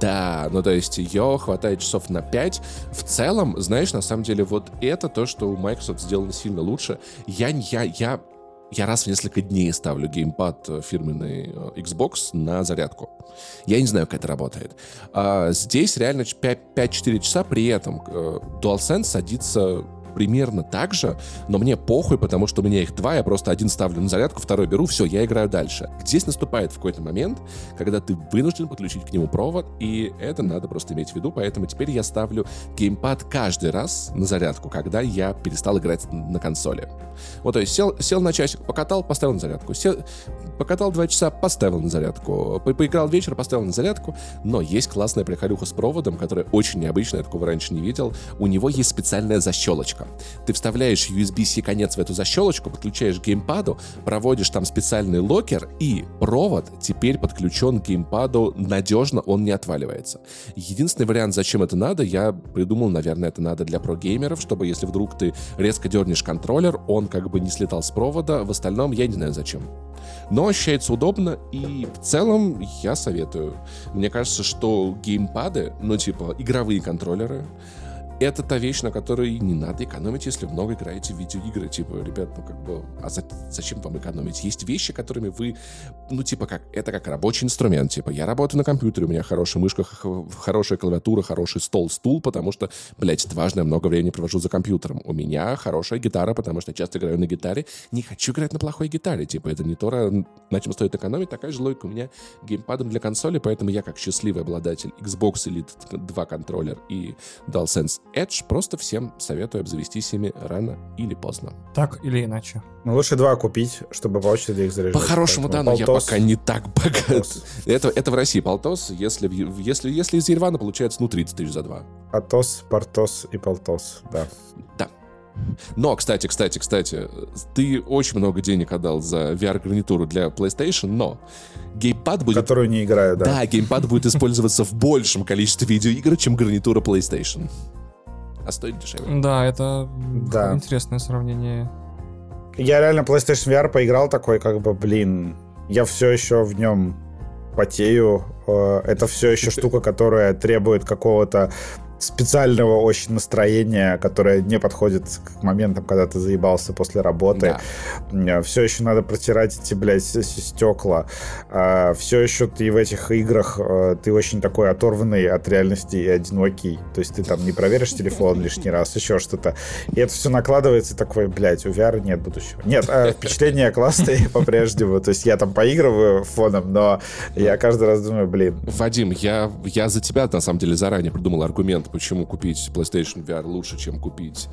Да, ну то есть ее хватает часов на 5. В целом, знаешь, на самом деле вот это то, что у Microsoft сделано сильно лучше. Я, я, я я раз в несколько дней ставлю геймпад э, фирменный э, Xbox на зарядку. Я не знаю, как это работает. А здесь реально 5-4 часа, при этом э, DualSense садится примерно так же, но мне похуй, потому что у меня их два, я просто один ставлю на зарядку, второй беру, все, я играю дальше. Здесь наступает в какой-то момент, когда ты вынужден подключить к нему провод, и это надо просто иметь в виду, поэтому теперь я ставлю геймпад каждый раз на зарядку, когда я перестал играть на консоли. Вот, то есть сел, сел на часик, покатал, поставил на зарядку. Сел, покатал два часа, поставил на зарядку. По поиграл вечер, поставил на зарядку. Но есть классная приколюха с проводом, которая очень необычная, я такого раньше не видел. У него есть специальная защелочка. Ты вставляешь USB-C конец в эту защелочку, подключаешь к геймпаду, проводишь там специальный локер, и провод теперь подключен к геймпаду надежно, он не отваливается. Единственный вариант, зачем это надо, я придумал, наверное, это надо для прогеймеров, чтобы если вдруг ты резко дернешь контроллер, он как бы не слетал с провода, в остальном я не знаю зачем. Но ощущается удобно, и в целом я советую. Мне кажется, что геймпады, ну типа игровые контроллеры, это та вещь, на которой не надо экономить, если много играете в видеоигры. Типа, ребят, ну как бы, а за, зачем вам экономить? Есть вещи, которыми вы, ну типа, как, это как рабочий инструмент. Типа, я работаю на компьютере, у меня хорошая мышка, хорошая клавиатура, хороший стол, стул, потому что, блядь, это важно, я много времени провожу за компьютером. У меня хорошая гитара, потому что я часто играю на гитаре. Не хочу играть на плохой гитаре. Типа, это не то, на чем стоит экономить. Такая же логика у меня геймпадом для консоли, поэтому я как счастливый обладатель Xbox Elite 2 контроллер и DualSense Edge, просто всем советую обзавестись ими рано или поздно. Так или иначе. Ну, лучше два купить, чтобы по очереди их заряжать. По-хорошему, да, но я пока не так богат. Это, это в России полтос. Если, если, если из Еревана, получается, ну, 30 тысяч за два. Атос, Портос и Полтос, да. Да. Но, кстати, кстати, кстати, ты очень много денег отдал за VR-гарнитуру для PlayStation, но геймпад будет... Которую не играю, да. Да, геймпад будет использоваться в большем количестве видеоигр, чем гарнитура PlayStation. А стоит дешевле. Да, это Да. интересное сравнение. Я реально PlayStation VR поиграл такой, как бы, блин, я все еще в нем потею. Э, Это все еще штука, которая требует какого-то специального очень настроения, которое не подходит к моментам, когда ты заебался после работы. Да. Все еще надо протирать эти, блядь, стекла. Все еще ты в этих играх, э, ты очень такой оторванный от реальности и одинокий. То есть ты там не проверишь телефон лишний раз, еще что-то. И это все накладывается, и такой, блядь, у VR нет будущего. Нет, э, впечатления классные по-прежнему. То есть я там поигрываю фоном, но я каждый раз думаю, блин, Вадим, я, я за тебя, на самом деле, заранее придумал аргумент, почему купить PlayStation VR лучше, чем купить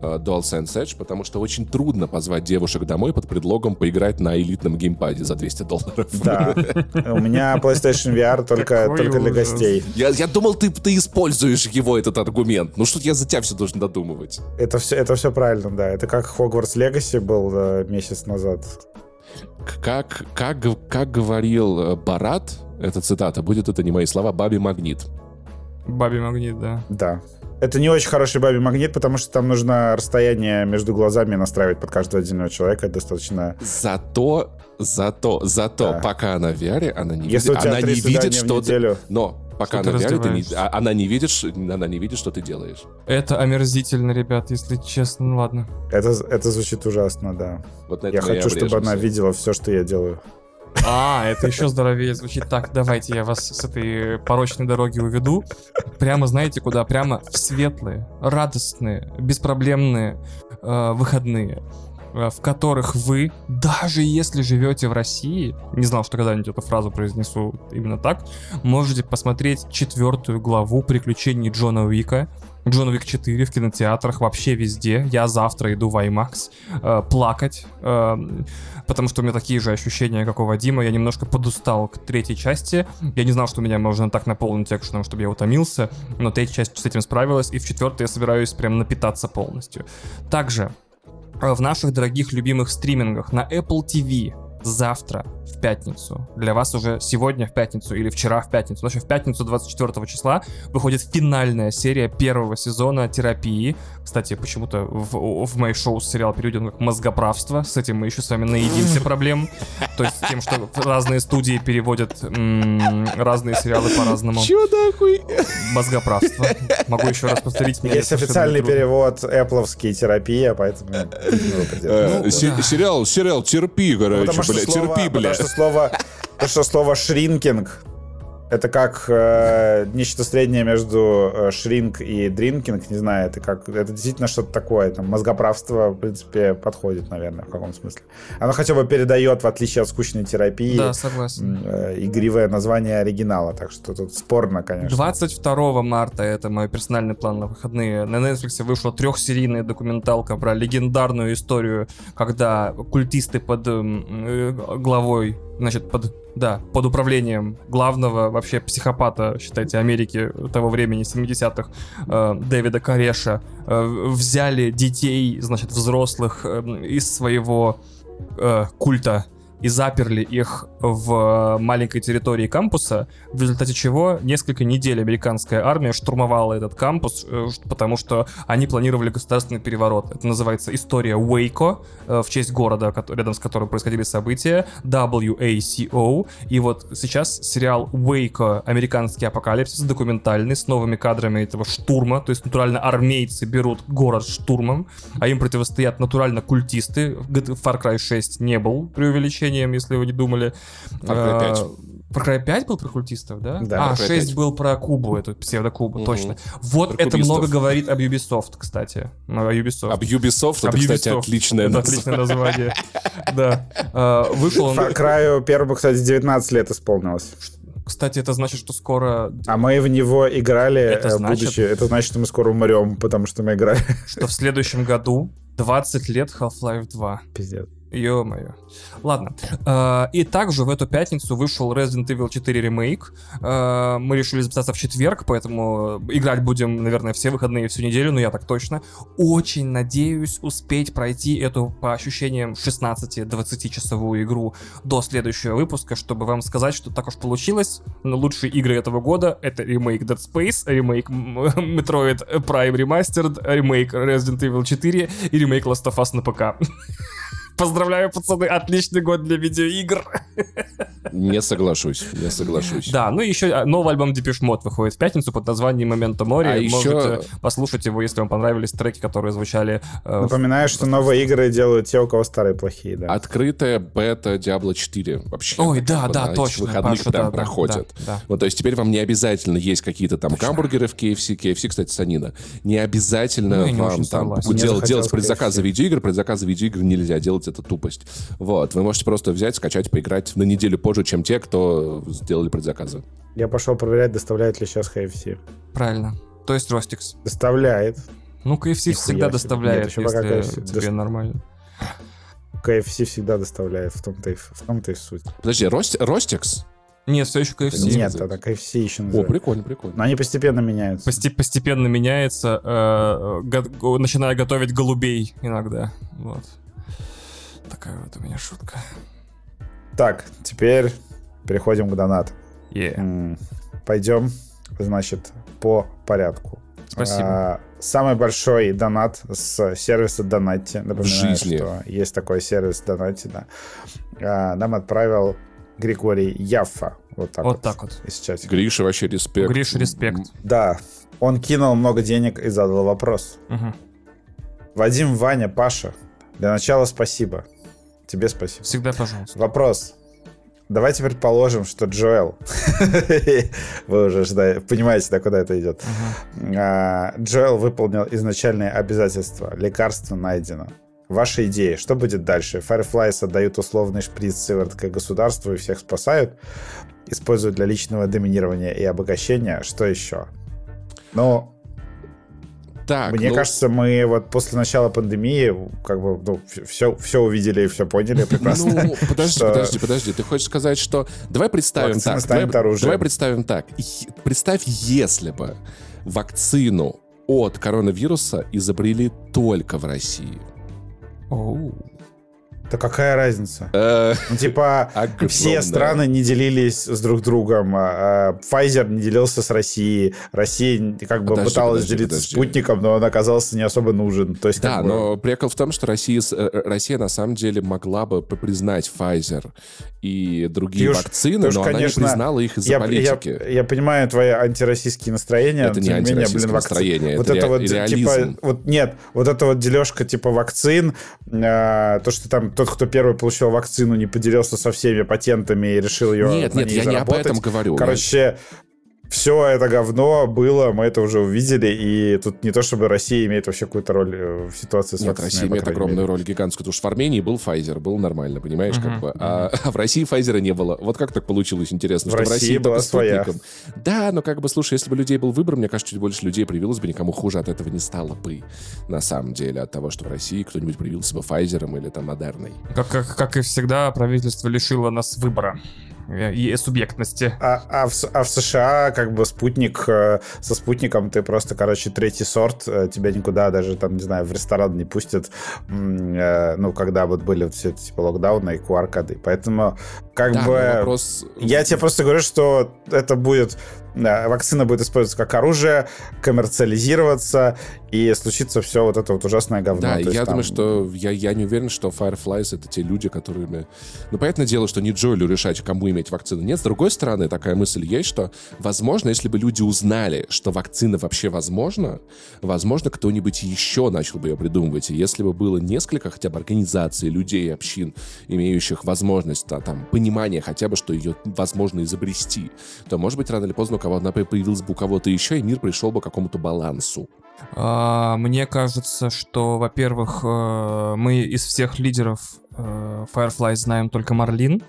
э, DualSense Edge, потому что очень трудно позвать девушек домой под предлогом поиграть на элитном геймпаде за 200 долларов. да. У меня PlayStation VR только, только для гостей. Я, я думал, ты, ты используешь его, этот аргумент. Ну что я за тебя все должен додумывать? Это все, это все правильно, да. Это как Hogwarts Legacy был э, месяц назад. Как, как, как говорил э, Барат, эта цитата, будет это не мои слова, Баби Магнит. Баби магнит, да. Да. Это не очень хороший бабий магнит, потому что там нужно расстояние между глазами настраивать под каждого отдельного человека. Это достаточно... Зато, зато, зато, Да. пока она в VR, она не Если видит, у тебя она не видит, что ты... Но пока Что она ты VR, ты не- а- она не видит, ш- она не видит, что ты делаешь. Это омерзительно, ребят, если честно. Ну ладно. Это, это звучит ужасно, да. Вот на Я хочу, чтобы она видела все, что я делаю. А, это еще здоровее звучит. Так, давайте я вас с этой порочной дороги уведу. Прямо, знаете, куда? Прямо в светлые, радостные, беспроблемные э, выходные э, в которых вы, даже если живете в России, не знал, что когда-нибудь эту фразу произнесу именно так, можете посмотреть четвертую главу приключений Джона Уика, Джон Уик 4 в кинотеатрах, вообще везде. Я завтра иду в IMAX э, плакать, э, потому что у меня такие же ощущения, как у Вадима. Я немножко подустал к третьей части. Я не знал, что меня можно так наполнить экшеном, чтобы я утомился, но третья часть с этим справилась, и в четвертой я собираюсь прям напитаться полностью. Также э, в наших дорогих любимых стримингах на Apple TV завтра в пятницу, для вас уже сегодня в пятницу или вчера в пятницу, значит в пятницу 24 числа выходит финальная серия первого сезона терапии. Кстати, почему-то в, в мои шоу сериал переведен как мозгоправство, с этим мы еще с вами наедимся проблем. То есть с тем, что разные студии переводят м, разные сериалы по-разному. Чё нахуй? Мозгоправство. Могу еще раз повторить. Есть официальный перевод Эппловский терапия, поэтому... Э, Ну. Сериал, сериал, терпи, короче, бля, терпи, бля. Потому что слово, потому что слово шринкинг это как э, нечто среднее между э, шринк и дринкинг, не знаю, это как это действительно что-то такое, там мозгоправство, в принципе, подходит, наверное, в каком смысле. Оно хотя бы передает, в отличие от скучной терапии, Да, согласен. э, игривое название оригинала, так что тут спорно, конечно. 22 марта, это мой персональный план на выходные, на Netflix вышла трехсерийная документалка про легендарную историю, когда культисты под э, главой, значит, под, да, под управлением главного вообще психопата, считайте, Америки того времени, 70-х, э, Дэвида Кареша, э, взяли детей, значит, взрослых э, из своего э, культа и заперли их в маленькой территории кампуса, в результате чего несколько недель американская армия штурмовала этот кампус, э, потому что они планировали государственный переворот. Это называется история Уэйко, э, в честь города, рядом с которым происходили события, WACO. И вот сейчас сериал Уэйко «Американский апокалипсис», документальный, с новыми кадрами этого штурма, то есть натурально армейцы берут город штурмом, а им противостоят натурально культисты. Far Cry 6 не был преувеличением, если вы не думали. Far Cry 5. Э, Far Cry 5 был про культистов, да? Да, а, Far Cry 6 5. был про Кубу, эту псевдокубу, Мгм. точно. Вот Про это кубистов. много говорит об Ubisoft, кстати. О Ubisoft. Об Ubisoft, это, Об кстати, Ubisoft. отличное Это название. отличное название. Да. Э, Вышел он... Cry первому, кстати, 19 лет исполнилось. Кстати, это значит, что скоро... А мы в него играли, Это э, значит- будучи... Это значит, что мы скоро умрем, потому что мы играли. Что в следующем году 20 лет Half-Life 2. Пиздец. Ё-моё. Ладно. Э, И также в эту пятницу вышел Resident Evil 4 ремейк. Э, Мы решили записаться в четверг, поэтому играть будем, наверное, все выходные всю неделю, но я так точно. Очень надеюсь успеть пройти эту, по ощущениям, 16-20 часовую игру до следующего выпуска, чтобы вам сказать, что так уж получилось. Но лучшие игры этого года — это ремейк Dead Space, ремейк Metroid Prime Remastered, ремейк Resident Evil 4 и ремейк Last of Us на ПК. Поздравляю, пацаны, отличный год для видеоигр. Не соглашусь, не соглашусь. Да, ну и еще а, новый альбом Depeche Mode выходит в пятницу под названием Memento Mori. А еще- Можете послушать его, если вам понравились треки, которые звучали... э, в- Напоминаю, что новые игры делают те, у кого старые плохие, да. Открытая бета Diablo 4 вообще. Ой, да, Вот да, точно. выходных Паша, прям да, проходят. да, да. Ну, то есть теперь вам не обязательно есть какие-то там гамбургеры в KFC, KFC, кстати, санина. Не обязательно Ну, не вам очень там делать, делать предзаказы KFC. видеоигр, предзаказы видеоигр нельзя, делать это тупость. Вот, вы можете просто взять, скачать, поиграть на неделю позже, чем те, кто сделали предзаказы. Я пошел проверять, доставляет ли сейчас KFC. Правильно. То есть Ростикс. Доставляет. Ну, KFC Нихуя всегда себе. доставляет, Нет, если KFC тебе дос- нормально. KFC всегда доставляет, в том-то и, в том-то и суть. Подожди, Рост, Ростикс? Нет, все еще KFC. Нет. Это KFC еще О, называют. прикольно, прикольно. Но они постепенно меняются. Посте- постепенно меняется, э, го- го- начиная готовить голубей иногда. Вот. Такая вот у меня шутка. Так, теперь переходим к донатам. Е. М, Пойдем, значит, по порядку. Спасибо. А, Самый большой донат с сервиса Донатти. Напоминаю, жизни. что есть такой сервис Донатти, да. А, Нам отправил Григорий Яффа. Вот так вот. Вот так вот. Из чатика. Гриша вообще респект. Гриша, респект. Да, он кинул много денег и задал вопрос. Мгм. Вадим, Ваня, Паша, для начала спасибо. Тебе спасибо. Всегда пожалуйста. Вопрос. Давайте предположим, что Джоэл... Вы уже жда- понимаете, да, куда это идет. А, Джоэл выполнил изначальные обязательства. Лекарство найдено. Ваши идеи. Что будет дальше? Fireflies отдают условный шприц сыворотка государству и всех спасают. Используют для личного доминирования и обогащения. Что еще? Ну, Так, мне ну, кажется, мы вот после начала пандемии как бы ну, все, все увидели и все поняли прекрасно. Ну, подожди, что- подожди, подожди. Ты хочешь сказать, что... Давай представим Вакцина так. станет Давай, оружием. давай представим так. Представь, если бы вакцину от коронавируса изобрели только в России. Оу. Да какая разница? Э, Ну, типа, все страны не делились с друг другом. а, а, Pfizer не делился с Россией. Россия как бы пыталась делиться спутником, но он оказался не особо нужен. То есть, Да, но прикол в том, что Россия, э, Россия на самом деле могла бы признать Pfizer и другие вакцины, но она не признала их из-за политики. я понимаю твои антироссийские настроения. Это не вакци- настроение, Вот это вот реализм. типа, вот нет, вот это вот дележка типа вакцин, то, что там тот, кто первый получил вакцину, не поделился со всеми патентами и решил ее Нет, нет, я не об заработать. этом говорю. Короче, все это говно было, мы это уже увидели, и тут не то, чтобы Россия имеет вообще какую-то роль э, в ситуации с Нет, вакциной, Россия имеет огромную мере. роль гигантскую, потому что в Армении был Pfizer, был нормально, понимаешь, как Мгм, бы. А, а в России Pfizer не было. Вот как так получилось, интересно, В что в России России была своя. Да, но как бы, слушай, если бы людей был выбор, мне кажется, чуть больше людей привилось бы, никому хуже от этого не стало бы, на самом деле, от того, что в России кто-нибудь привился бы Pfizer или там Модерной. Как, как, как и всегда, правительство лишило нас выбора и субъектности. А, а, в, а в США как бы спутник э, со спутником ты просто, короче, третий сорт, э, тебя никуда даже там, не знаю, в ресторан не пустят, э, ну, когда вот были вот все эти типа локдауны и QR-коды. Поэтому как Да, бы... вопрос... Я тебе просто говорю, что это будет... Вакцина будет использоваться как оружие, коммерциализироваться, и случится все вот это вот ужасное говно. Да, То есть я там- думаю, что я, я не уверен, что Fireflies это те люди, которыми... Ну, понятное дело, что не Джоэлю решать, кому иметь вакцину. Нет, с другой стороны, такая мысль есть, что, возможно, если бы люди узнали, что вакцина вообще возможна, возможно, кто-нибудь еще начал бы ее придумывать. И если бы было несколько хотя бы организаций, людей, общин, имеющих возможность, да, там, понимание хотя бы, что ее возможно изобрести, то, может быть, рано или поздно кого она появилась бы у кого-то еще, и мир пришел бы к какому-то балансу. А, Мне кажется, что, во-первых, э, мы из всех лидеров э, Firefly знаем только Марлин.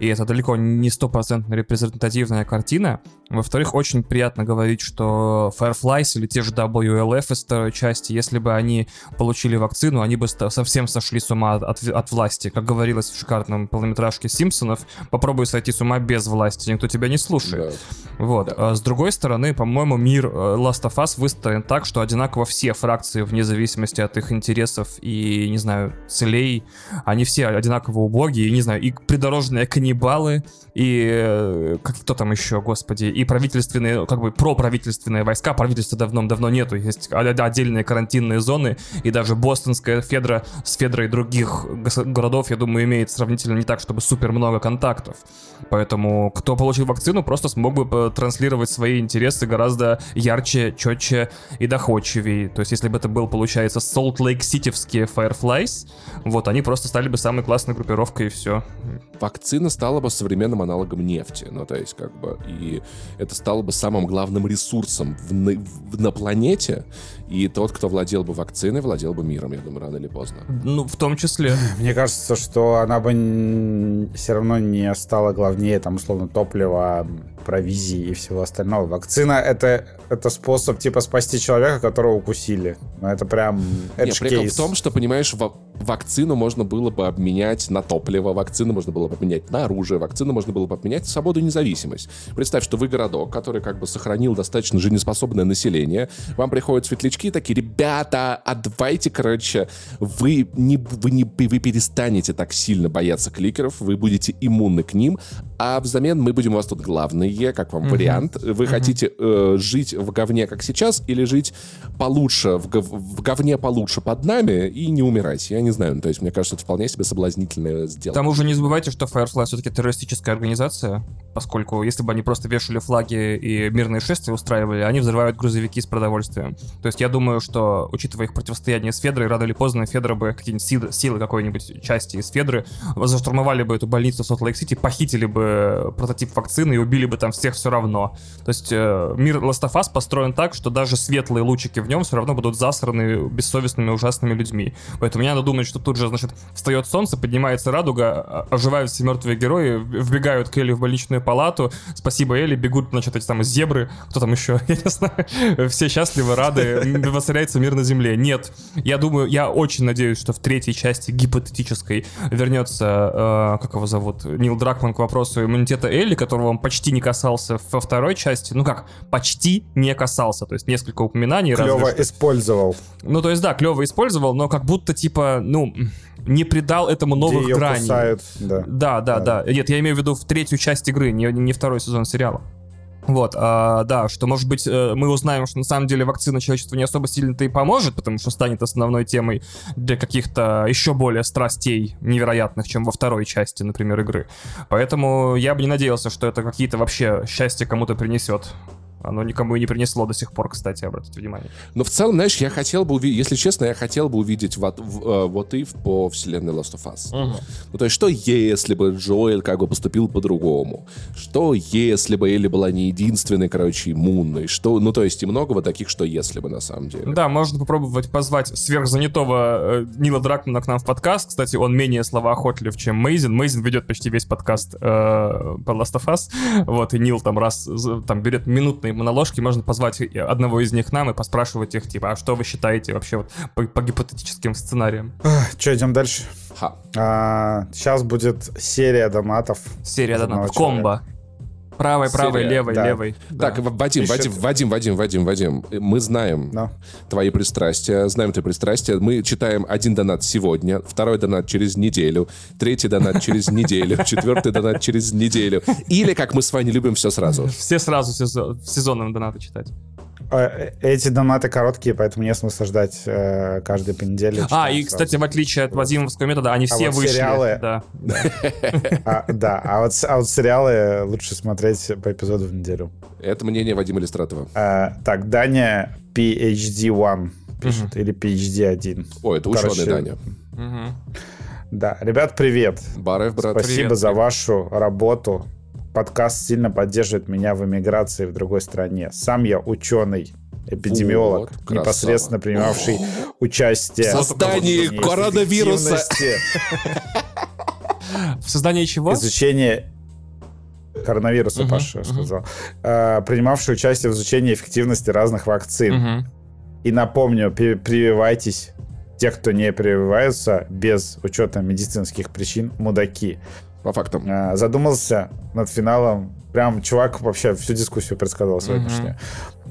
И это далеко не стопроцентно репрезентативная картина. Во-вторых, очень приятно говорить, что Fireflies или те же WLF из второй части, если бы они получили вакцину, они бы совсем сошли с ума от, от власти. Как говорилось в шикарном полнометражке Симпсонов, попробуй сойти с ума без власти, никто тебя не слушает. Да. Вот. Да. А с другой стороны, по-моему, мир э, Last of Us выстроен так, что одинаково все фракции, вне зависимости от их интересов и, не знаю, целей, они все одинаково убогие, и, не знаю, и придорожные каннибалы, и э, как кто там еще, господи, и правительственные, как бы проправительственные войска, правительства давно-давно нету, есть отдельные карантинные зоны, и даже бостонская Федра с Федрой других городов, я думаю, имеет сравнительно не так, чтобы супер много контактов. Поэтому кто получил вакцину, просто смог бы э, транслировать свои интересы гораздо ярче, четче и доходчивее. То есть, если бы это был, получается, Salt Lake Ситивские Fireflies, вот, они просто стали бы самой классной группировкой и все. Вакцина стала бы современным аналогом нефти, ну, то есть, как бы, и это стало бы самым главным ресурсом в, на, в, на планете, и тот, кто владел бы вакциной, владел бы миром, я думаю, рано или поздно. Ну, в том числе. Мне кажется, что она бы все равно не стала главнее, там, условно, топлива, провизии и всего остального. Вакцина это, это способ, типа, спасти человека, которого укусили. Но это прям... Нет, прикол в том, что, понимаешь, вакцину можно было бы обменять на топливо, вакцину можно было бы обменять на оружие, вакцину можно было бы обменять на свободу и независимость. Представь, что вы городок, который как бы сохранил достаточно жизнеспособное население, вам приходят светлячки такие, ребята, отдавайте, короче, вы не, вы не вы перестанете так сильно бояться кликеров, вы будете иммунны к ним, а взамен мы будем у вас тут главные, как вам mm-hmm. вариант. Вы mm-hmm. хотите э, жить в говне, как сейчас, или жить получше, в, гов- в говне получше под нами и не умирать? Я не знаю. Ну, то есть, мне кажется, это вполне себе соблазнительное сделка. К тому же не забывайте, что Firefly все-таки террористическая организация, поскольку если бы они просто вешали флаги и мирные шествия устраивали, они взрывают грузовики с продовольствием. То есть я думаю, что, учитывая их противостояние с Федрой, рано или поздно Федора бы какие-нибудь силы, силы какой-нибудь части из Федры заштурмовали бы эту больницу в Солт-Лейк-Сити, похитили бы прототип вакцины и убили бы там всех все равно. То есть э, мир Us построен так, что даже светлые лучики в нем все равно будут засраны бессовестными ужасными людьми. Поэтому мне надо думать, что тут же, значит, встает солнце, поднимается радуга, оживают все мертвые герои, вбегают к Элли в больничную палату, спасибо Элли, бегут, значит, эти там зебры, кто там еще, я не знаю, все счастливы, рады, воцаряется мир на земле. Нет, я думаю, я очень надеюсь, что в третьей части гипотетической вернется, э, как его зовут, Нил Дракман к вопросу иммунитета Элли, которого он почти не касался во второй части. Ну как, почти не касался, то есть несколько упоминаний. Клево использовал. Ну, то есть, да, клево использовал, но как будто, типа, ну, не придал этому новых Где граней. Кусают, да. Да, да, да, да. Нет, я имею в виду в третью часть игры, не, не второй сезон сериала. Вот, а, да, что, может быть, э, мы узнаем, что на самом деле вакцина человечеству не особо сильно-то и поможет, потому что станет основной темой для каких-то еще более страстей невероятных, чем во второй части, например, игры. Поэтому я бы не надеялся, что это какие-то вообще счастья кому-то принесет. Оно никому и не принесло до сих пор, кстати, обратите внимание. Но в целом, знаешь, я хотел бы увидеть, если честно, я хотел бы увидеть вот, в, вот и по вселенной Last of Us. Угу. Ну, то есть, что если бы Джоэл как бы поступил по-другому? Что если бы Элли была не единственной, короче, иммунной? Что, ну, то есть, и много вот таких, что если бы, на самом деле. Да, можно попробовать позвать сверхзанятого э, Нила Дракмана к нам в подкаст. Кстати, он менее словоохотлив, чем Мейзин. Мейзин ведет почти весь подкаст э, по Last of Us. Вот, и Нил там раз, там берет минутный классные моноложки, можно позвать одного из них нам и поспрашивать их, типа, а что вы считаете вообще вот по, по гипотетическим сценариям? Че, идем дальше? Ха. А, сейчас будет серия донатов. Серия донатов. Комбо. Правой, правой, Серия, левой, да. левой. Так, да. Вадим, Вадим, Вадим, Вадим, Вадим, Вадим, мы знаем no. твои пристрастия, знаем твои пристрастия. Мы читаем один донат сегодня, второй донат через неделю, третий донат через неделю, четвертый донат через неделю. Или, как мы с вами любим, все сразу. Все сразу сезонные донаты читать. Э, эти донаты короткие, поэтому не смысла ждать э, каждый понедельник. А, и, кстати, в отличие от Вадимовского метода, они а все вот вышли. Сериалы... Да, а, да. А, вот, а вот сериалы лучше смотреть по эпизоду в неделю. Это мнение Вадима Листратова. А, так, Даня PhD1 пишет, или PhD1. О, это ученый Даня. Да, ребят, привет. Барев, брат. Спасибо привет. за вашу работу подкаст сильно поддерживает меня в эмиграции в другой стране. Сам я ученый, эпидемиолог, вот, непосредственно принимавший участие в создании коронавируса. В создании чего? Изучение коронавируса, Паша сказал. Э, принимавший участие в изучении эффективности разных вакцин. И напомню, прививайтесь. Те, кто не прививаются без учета медицинских причин, мудаки. По фактам. Э, задумался над финалом. Прям чувак вообще всю дискуссию предсказывал сегодняшнюю.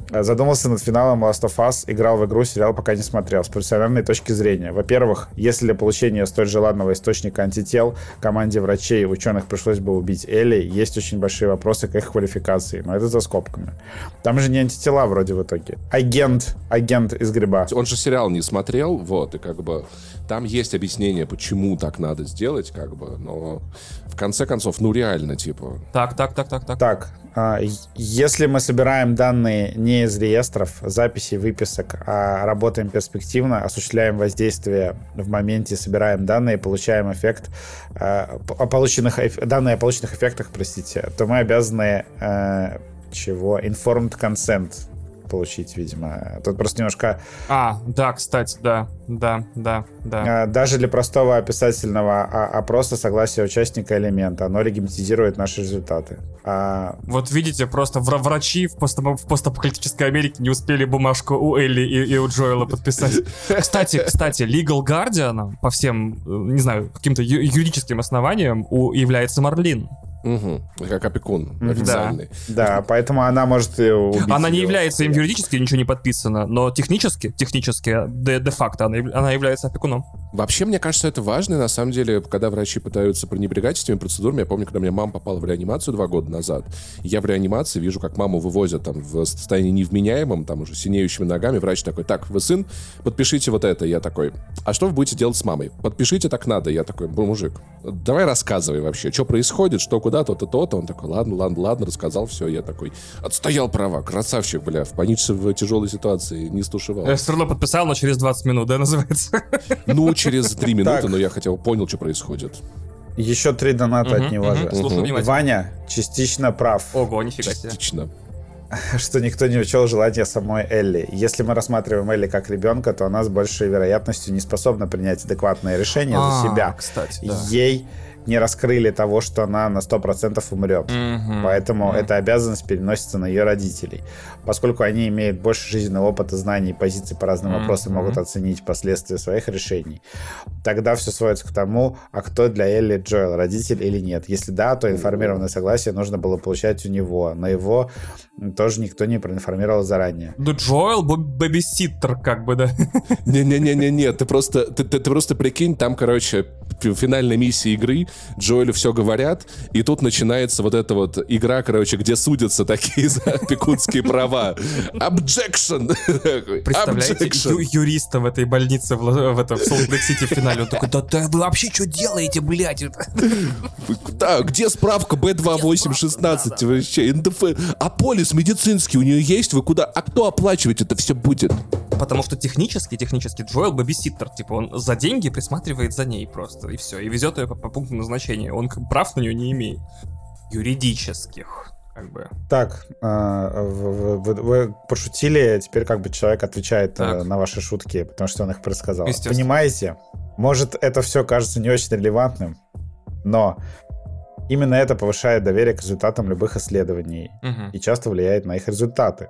Э, Задумался над финалом Last of Us, играл в игру, сериал пока не смотрел. С профессиональной точки зрения. Во-первых, если для получения столь желанного источника антител команде врачей и ученых пришлось бы убить Элли, есть очень большие вопросы к их квалификации. Но это за скобками. Там же не антитела вроде в итоге. Агент, агент из гриба. Он же сериал не смотрел, вот, и как бы там есть объяснение, почему так надо сделать, как бы, но в конце концов, ну реально, типа, Так, так, так, так, так. Так, а, если мы собираем данные не из реестров, записей, выписок, а работаем перспективно, осуществляем воздействие в моменте, собираем данные, получаем эффект а, о полученных, данные о полученных эффектах, простите, то мы обязаны э, чего? Informed consent получить, видимо. Тут просто немножко А, да, кстати, да, да, да, да. А, Даже для простого описательного а- опроса согласия участника элемента оно легитимизирует наши результаты. А, Вот видите, просто вра- врачи в, постап- в постапокалиптической Америке не успели бумажку у Элли и, и у Джоэла подписать. Кстати, кстати, Legal Guardian по всем, э, не знаю, каким-то юридическим основаниям является Марлин. Угу, как опекун официальный. да, поэтому она может и убить Она не является им юридически, ничего не подписано, но технически, технически, де- де-факто она, она является опекуном. Вообще, мне кажется, это важно, на самом деле, когда врачи пытаются пренебрегать этими процедурами, я помню, когда у меня мама попала в реанимацию два года назад, я в реанимации вижу, как маму вывозят там в состоянии невменяемом, там уже синеющими ногами, врач такой, так, вы сын, подпишите вот это. Я такой, а что вы будете делать с мамой? Подпишите так надо. Я такой, «Бу, мужик, давай рассказывай вообще, что происходит, что куда, то-то, то-то. Он такой, ладно, ладно, ладно, рассказал, все. Я такой, отстоял права, красавчик, бля, в больнице в тяжелой ситуации не стушевал. Я все равно подписал, но через 20 минут, да, называется? Ну, через три минуты, Так. но я хотя бы понял, что происходит. Еще три доната от него же. Ваня частично прав, Ого, нифига себе. Частично. что никто не учел желания самой Элли. Если мы рассматриваем Элли как ребенка, то она с большей вероятностью не способна принять адекватное решение А, за себя. Кстати, да. Ей не раскрыли того, что она на 100% умрет. Мгм. Поэтому Мгм. эта обязанность переносится на ее родителей. Поскольку они имеют больше жизненного опыта, знаний и позиций по разным Мгм. вопросам, могут оценить последствия своих решений. Тогда все сводится к тому, а кто для Элли Джоэл, родитель или нет. Если да, то информированное согласие нужно было получать у него, но его тоже никто не проинформировал заранее. Ну, Джоэл бэбиситтер, как бы, да. Не-не-не-не-не, ты просто, ты, ты- ты просто прикинь, там, короче, фи- финальная миссия игры, Джоэлю все говорят, и тут начинается вот эта вот игра, короче, где судятся такие за опекунские права. Objection! Представляете, Objection! ю- юриста в этой больнице в, в, этом, в Солт-Лейк-Сити в финале. Он такой, да, да вы вообще что делаете, блядь? Да, где справка B2816? Вообще, НДФ, а полис медицинский у нее есть? Вы куда? А кто оплачивать это все будет? Потому что технически, технически Джоэл бэбиситтер. Типа он за деньги присматривает за ней просто, и все. И везет ее по, по пункту назначения. Он прав на нее не имеет. Юридических, как бы. Так, а, в- в- вы, вы пошутили, теперь как бы человек отвечает Так. э, на ваши шутки, потому что он их предсказал. Понимаете? Может, это все кажется не очень релевантным, но именно это повышает доверие к результатам любых исследований Мгм. и часто влияет на их результаты.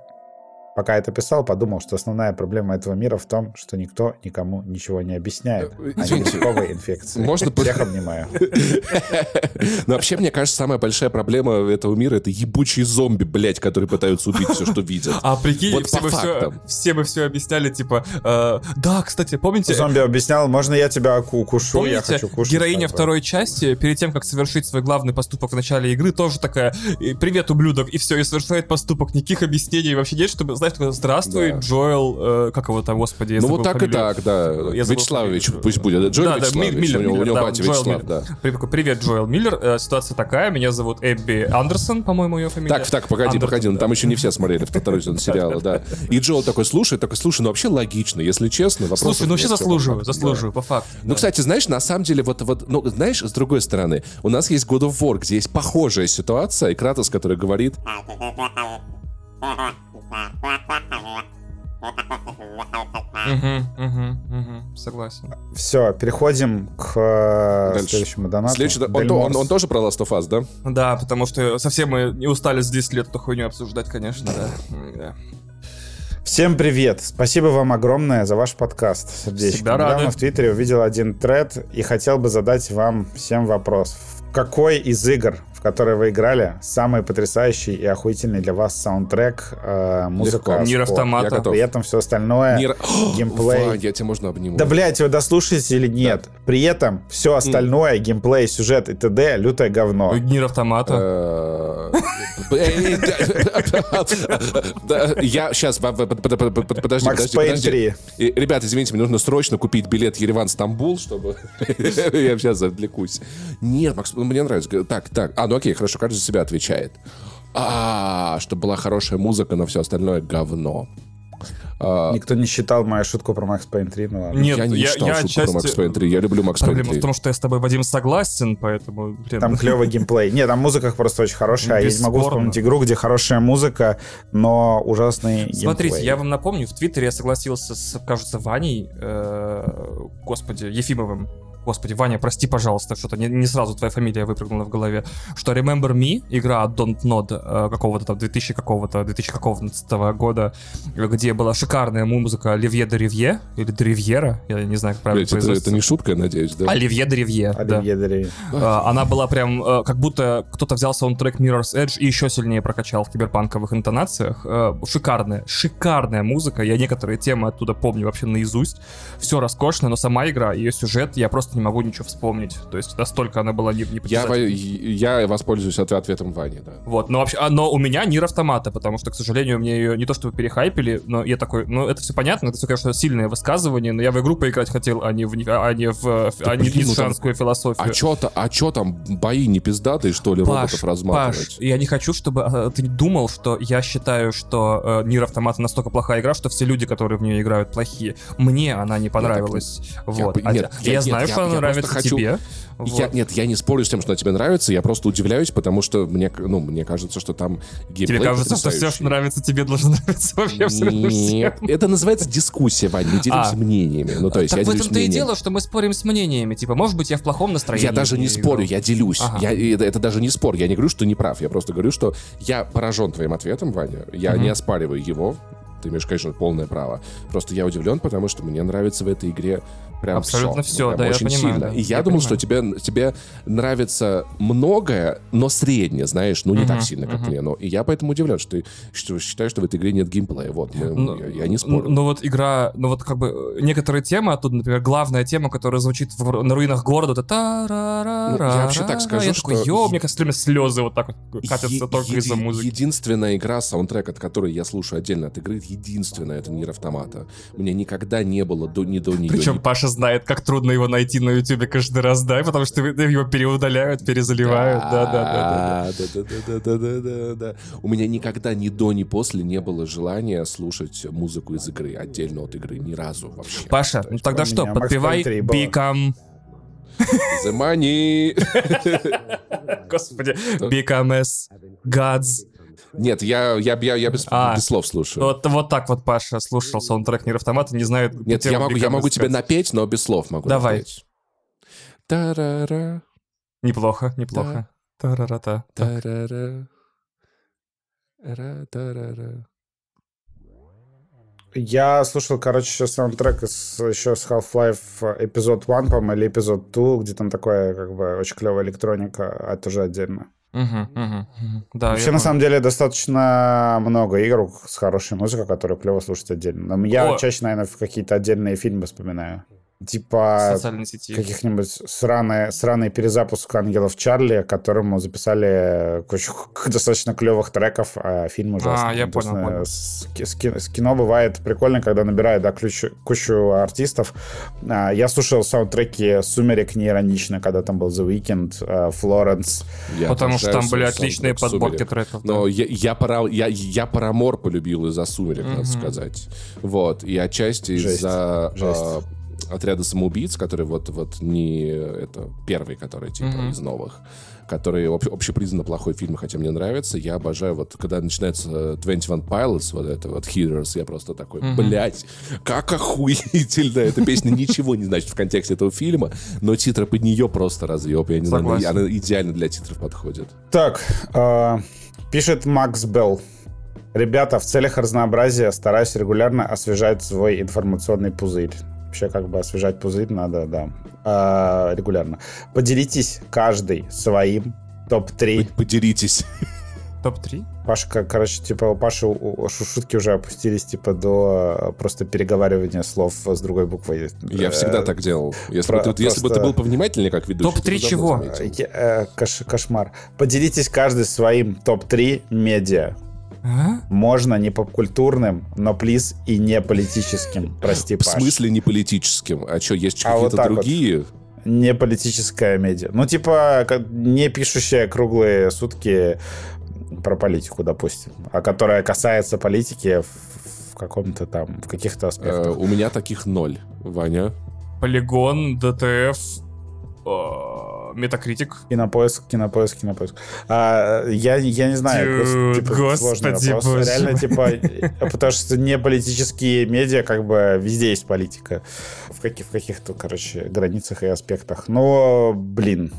Пока это писал, подумал, что основная проблема этого мира в том, что никто никому ничего не объясняет. Э, А не извините. грибковой инфекции. Можно Всех обнимаю. Но вообще, мне кажется, самая большая проблема этого мира это ебучие зомби, блядь, которые пытаются убить все, что видят. А прикинь, Вот все, бы все, все бы все объясняли, типа, э, да, кстати, помните, Зомби объяснял, можно я тебя ку- укушу, я Помните, хочу кушать. героиня с тобой». второй части, перед тем, как совершить свой главный поступок в начале игры, тоже такая, «Э, привет, ублюдок, и все, и совершает поступок, никаких объяснений вообще нет, чтобы, знаешь, такой, здравствуй, Да. Джоэл, э, как его там, господи, я Ну вот так и фамилию. так, да. Я Вячеславович, фамилию. пусть будет. Джоэль Да, да, Вячеславович. Ми- Миллер, у него, у Миллер, него да, батя Джоэл Вячеслав, Миллер. да. Привет, Джоэл Миллер, э, ситуация такая, меня зовут Эбби Андерсон, по-моему, ее фамилия. Так, так, погоди, Андерсон, погоди, ну да. там еще не все смотрели второй сезон сериала, да. И Джоэл такой, слушай, такой, слушай, ну вообще логично, если честно. Слушай, ну вообще заслуживаю, заслуживаю, по факту. Ну, да. кстати, знаешь, на самом деле, вот, вот, ну, знаешь, с другой стороны, у нас есть God of War, где есть похожая ситуация, и Кратос, который говорит, Мгм, мгм, Согласен. Все, переходим к э, Дальше. следующему донату. Следующий, он, он- он тоже про Last of Us, да? Да, потому что совсем мы не устали с 10 лет эту хуйню обсуждать, конечно, да. Да. Всем привет! Спасибо вам огромное за ваш подкаст. Сердечко. Всегда Недавно рады. в Твиттере увидел один тред и хотел бы задать вам всем вопрос. В какой из игр, в которые вы играли, самый потрясающий и охуительный для вас саундтрек, э, музыка, спор? Автомата. Я готов. При этом все остальное... Нир- геймплей. Вань, я тебя можно обниму. Да, блядь, вы дослушаете или нет? При этом все остальное, геймплей, сюжет и т.д. лютое говно. Nier Automata. Э, э, да, Я сейчас, подожди, Макс подожди, Payne подожди. 3. И, Ребята, извините, мне нужно срочно купить билет Ереван-Стамбул, чтобы я сейчас отвлекусь. Нет, Макс, мне нравится. Так, так. А, ну окей, хорошо, каждый за себя отвечает. А, чтобы была хорошая музыка, но все остальное говно. А, Никто не считал мою шутку про Max Payne 3, ну ладно. Нет, я не я, читал я шутку про Макс отчасти... Payne 3. Я люблю Max Payne Проблема 3. в том, что я с тобой, Вадим, согласен, поэтому... блин, Там клевый геймплей. Нет, там музыка просто очень хорошая. Я не могу вспомнить игру, где хорошая музыка, но ужасный Смотрите, геймплей. я вам напомню, в Твиттере я согласился с, кажется, Ваней, э, господи, Ефимовым. Господи, Ваня, прости, пожалуйста, что-то не, не сразу твоя фамилия выпрыгнула в голове. Что Remember Me, игра от Don't Nod э, какого-то там 2000 какого-то, 2014 года, где была шикарная музыка Оливье де Ривье, или де Ривьера, я не знаю, как правильно Блядь, это, произносится. это не шутка, я надеюсь, да? Оливье де Ривье, да. Э, Она была прям, э, как будто кто-то взял саундтрек Mirror's Edge и еще сильнее прокачал в киберпанковых интонациях. Шикарная, шикарная музыка. Я некоторые темы оттуда помню вообще наизусть. Все роскошно, но сама игра, ее сюжет, я просто не могу ничего вспомнить. То есть настолько она была не, Я, непритязательна. во- я воспользуюсь от- ответом Вани, да. Вот, но вообще, а, но у меня Нир Автомата, потому что, к сожалению, мне ее не то чтобы перехайпили, но я такой, ну это все понятно, это все, конечно, сильное высказывание, но я в игру поиграть хотел, а не в, а не в, а не блин, ну философию. А чё, то, а чё там, бои не пиздатые, что ли, роботов Паш, разматывать? Паш, я не хочу, чтобы э, ты думал, что я считаю, что э, Нир Автомата настолько плохая игра, что все люди, которые в нее играют, плохие. Мне она не понравилась. вот. бы- А нет, я, я- знаю, нет, что я- она я нравится просто хочу- тебе. Я, Вот. нет, я не спорю с тем, что она тебе нравится, я просто удивляюсь, потому что мне, ну, мне кажется, что там геймплей Тебе кажется, что все, что нравится тебе, должно нравиться вообще абсолютно всем. Нет, это называется дискуссия, Вань, мы делимся А. мнениями. Ну, то есть так я в этом-то и дело, что мы спорим с мнениями. Типа, может быть, я в плохом настроении. Я даже не играл. спорю, я делюсь. Ага. Я, это, это даже не спор. Я не говорю, что ты не прав. Я просто говорю, что я поражен твоим ответом, Ваня. Я Мгм. не оспариваю его. Ты имеешь, конечно, полное право. Просто я удивлен, потому что мне нравится в этой игре прям Абсолютно всё, Ну, прям да, я очень понимаю, сильно. да. И я, Я думал, понимаю. что тебе, тебе нравится многое, но среднее, знаешь, ну не Мгм, так сильно, как мгм. мне. Но, и я поэтому удивлен, что ты что, считаешь, что в этой игре нет геймплея. Вот, мы- Ну, я, я не Ну, спорю. ну вот игра, ну вот как бы э, некоторые темы оттуда, например, главная тема, которая звучит в- на руинах города, это та Ну, я вообще так скажу, Я такой, что ё, мне кажется, все слезы вот так вот катятся Е- только из-за еди- музыки. Единственная игра, саундтрек, от которой я слушаю отдельно от игры, единственная, это Нир Автомата. У меня никогда не было до, ни до нее. Причем ни- Паша знает, как трудно его найти на Ютубе каждый раз, да, потому что его переудаляют, перезаливают, да-да-да. Да-да-да-да-да-да-да. У меня никогда ни до, ни после не было желания слушать музыку из игры, отдельно от игры, ни разу вообще. Паша, ну тогда что, подпевай Payne 3 было. Become... The money. Господи, Become as Gods. Нет, я, я, я, я без, А. без слов слушаю. Вот, вот так вот Паша слушал саундтрек Нир Автомата, не знает Нет, я могу, я могу тебе напеть, но без слов могу Давай. напеть. Тарара, Неплохо, неплохо. Тарарата. Так. тарара, ра, тарара. Я слушал, короче, еще саундтрек из, еще с Half-Life эпизод 1, по-моему, или эпизод 2, где там такая, как бы, очень клевая электроника, а это уже отдельно. Мгм, мгм, мгм. Да, Вообще, на самом деле, достаточно много игр с хорошей музыкой, которую клево слушать отдельно. Но я О. чаще, наверное, в какие-то отдельные фильмы вспоминаю. Типа социальной сети. каких-нибудь сраный, сраный перезапуск «Ангелов Чарли», которому записали кучу достаточно клевых треков, а фильм ужасный. А, я понял, понял. С, с ки- с кино бывает прикольно, когда набирают да, ключ- кучу артистов. А, Я слушал саундтреки «Сумерек» неиронично, когда там был The Weeknd, э, Флоренс. Я Потому что там были отличные подборки «Сумерек». треков. да. Но я, я, пора, я, я Парамор полюбил из-за «Сумерек», надо Мгм. сказать. Вот, и отчасти Жесть. из-за... Жесть. Э, отряда самоубийц, который вот, вот не это первый, который типа Мгм. из новых, который об- общепризнанно плохой фильм, хотя мне нравится. Я обожаю вот, когда начинается 21 Pilots, вот это вот Heroes, я просто такой, Мгм. блядь, как охуительно. Эта песня ничего не значит в контексте этого фильма, но титры под нее просто разъеб. Я не знаю, Согласен. она идеально для титров подходит. Так, э, пишет Макс Белл. Ребята, в целях разнообразия стараюсь регулярно освежать свой информационный пузырь. Вообще, как бы освежать пузырь надо, да, э, регулярно. Поделитесь каждый своим топ-3. П- Поделитесь. Топ-3? Паша, как, короче, типа, у Паши у- у- шутки уже опустились, типа, до э, просто переговаривания слов с другой буквой. Я Э, всегда так делал. Если, про- бы, ты, если бы ты просто- был повнимательнее, как ведущий, Топ-3 ты бы давно чего? э, э, кош- кошмар. Поделитесь каждый своим топ-3 медиа. А? Можно не попкультурным, но плиз и не политическим. Прости, В Паш. смысле не политическим? А что, есть А вот какие-то вот. другие? Не политическая медиа. Ну, типа, как- не пишущая круглые сутки про политику, допустим, а которая касается политики в, в каком-то там, в каких-то Э, аспектах. у меня таких ноль, Ваня. Полигон, ДТФ, э, Метакритик. Кинопоиск, кинопоиск, кинопоиск. А, я, я не знаю, Дюд, типа, сложный господи вопрос. боже Реально, типа, потому что не политические медиа, как бы везде есть политика. В, каких, в каких-то, короче, границах и аспектах. Но, блин,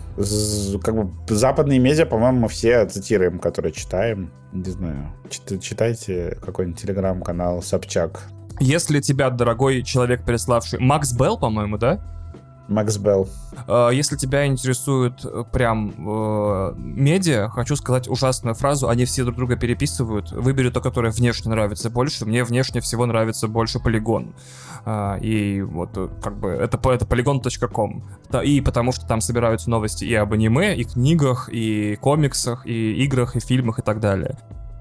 как бы западные медиа, по-моему, мы все цитируем, которые читаем. Не знаю. Чит- читайте какой-нибудь телеграм-канал Собчак. Если тебя, дорогой человек, переславший... Макс Белл, по-моему, да? Макс Белл. Э, Если тебя интересует э, прям э, медиа, хочу сказать ужасную фразу. Они все друг друга переписывают. Выбери то, которое внешне нравится больше. Мне внешне всего нравится больше полигон. А, И вот э, как бы это, это polygon.com. И потому что там собираются новости и об аниме, и книгах, и комиксах, и играх, и фильмах, и так далее.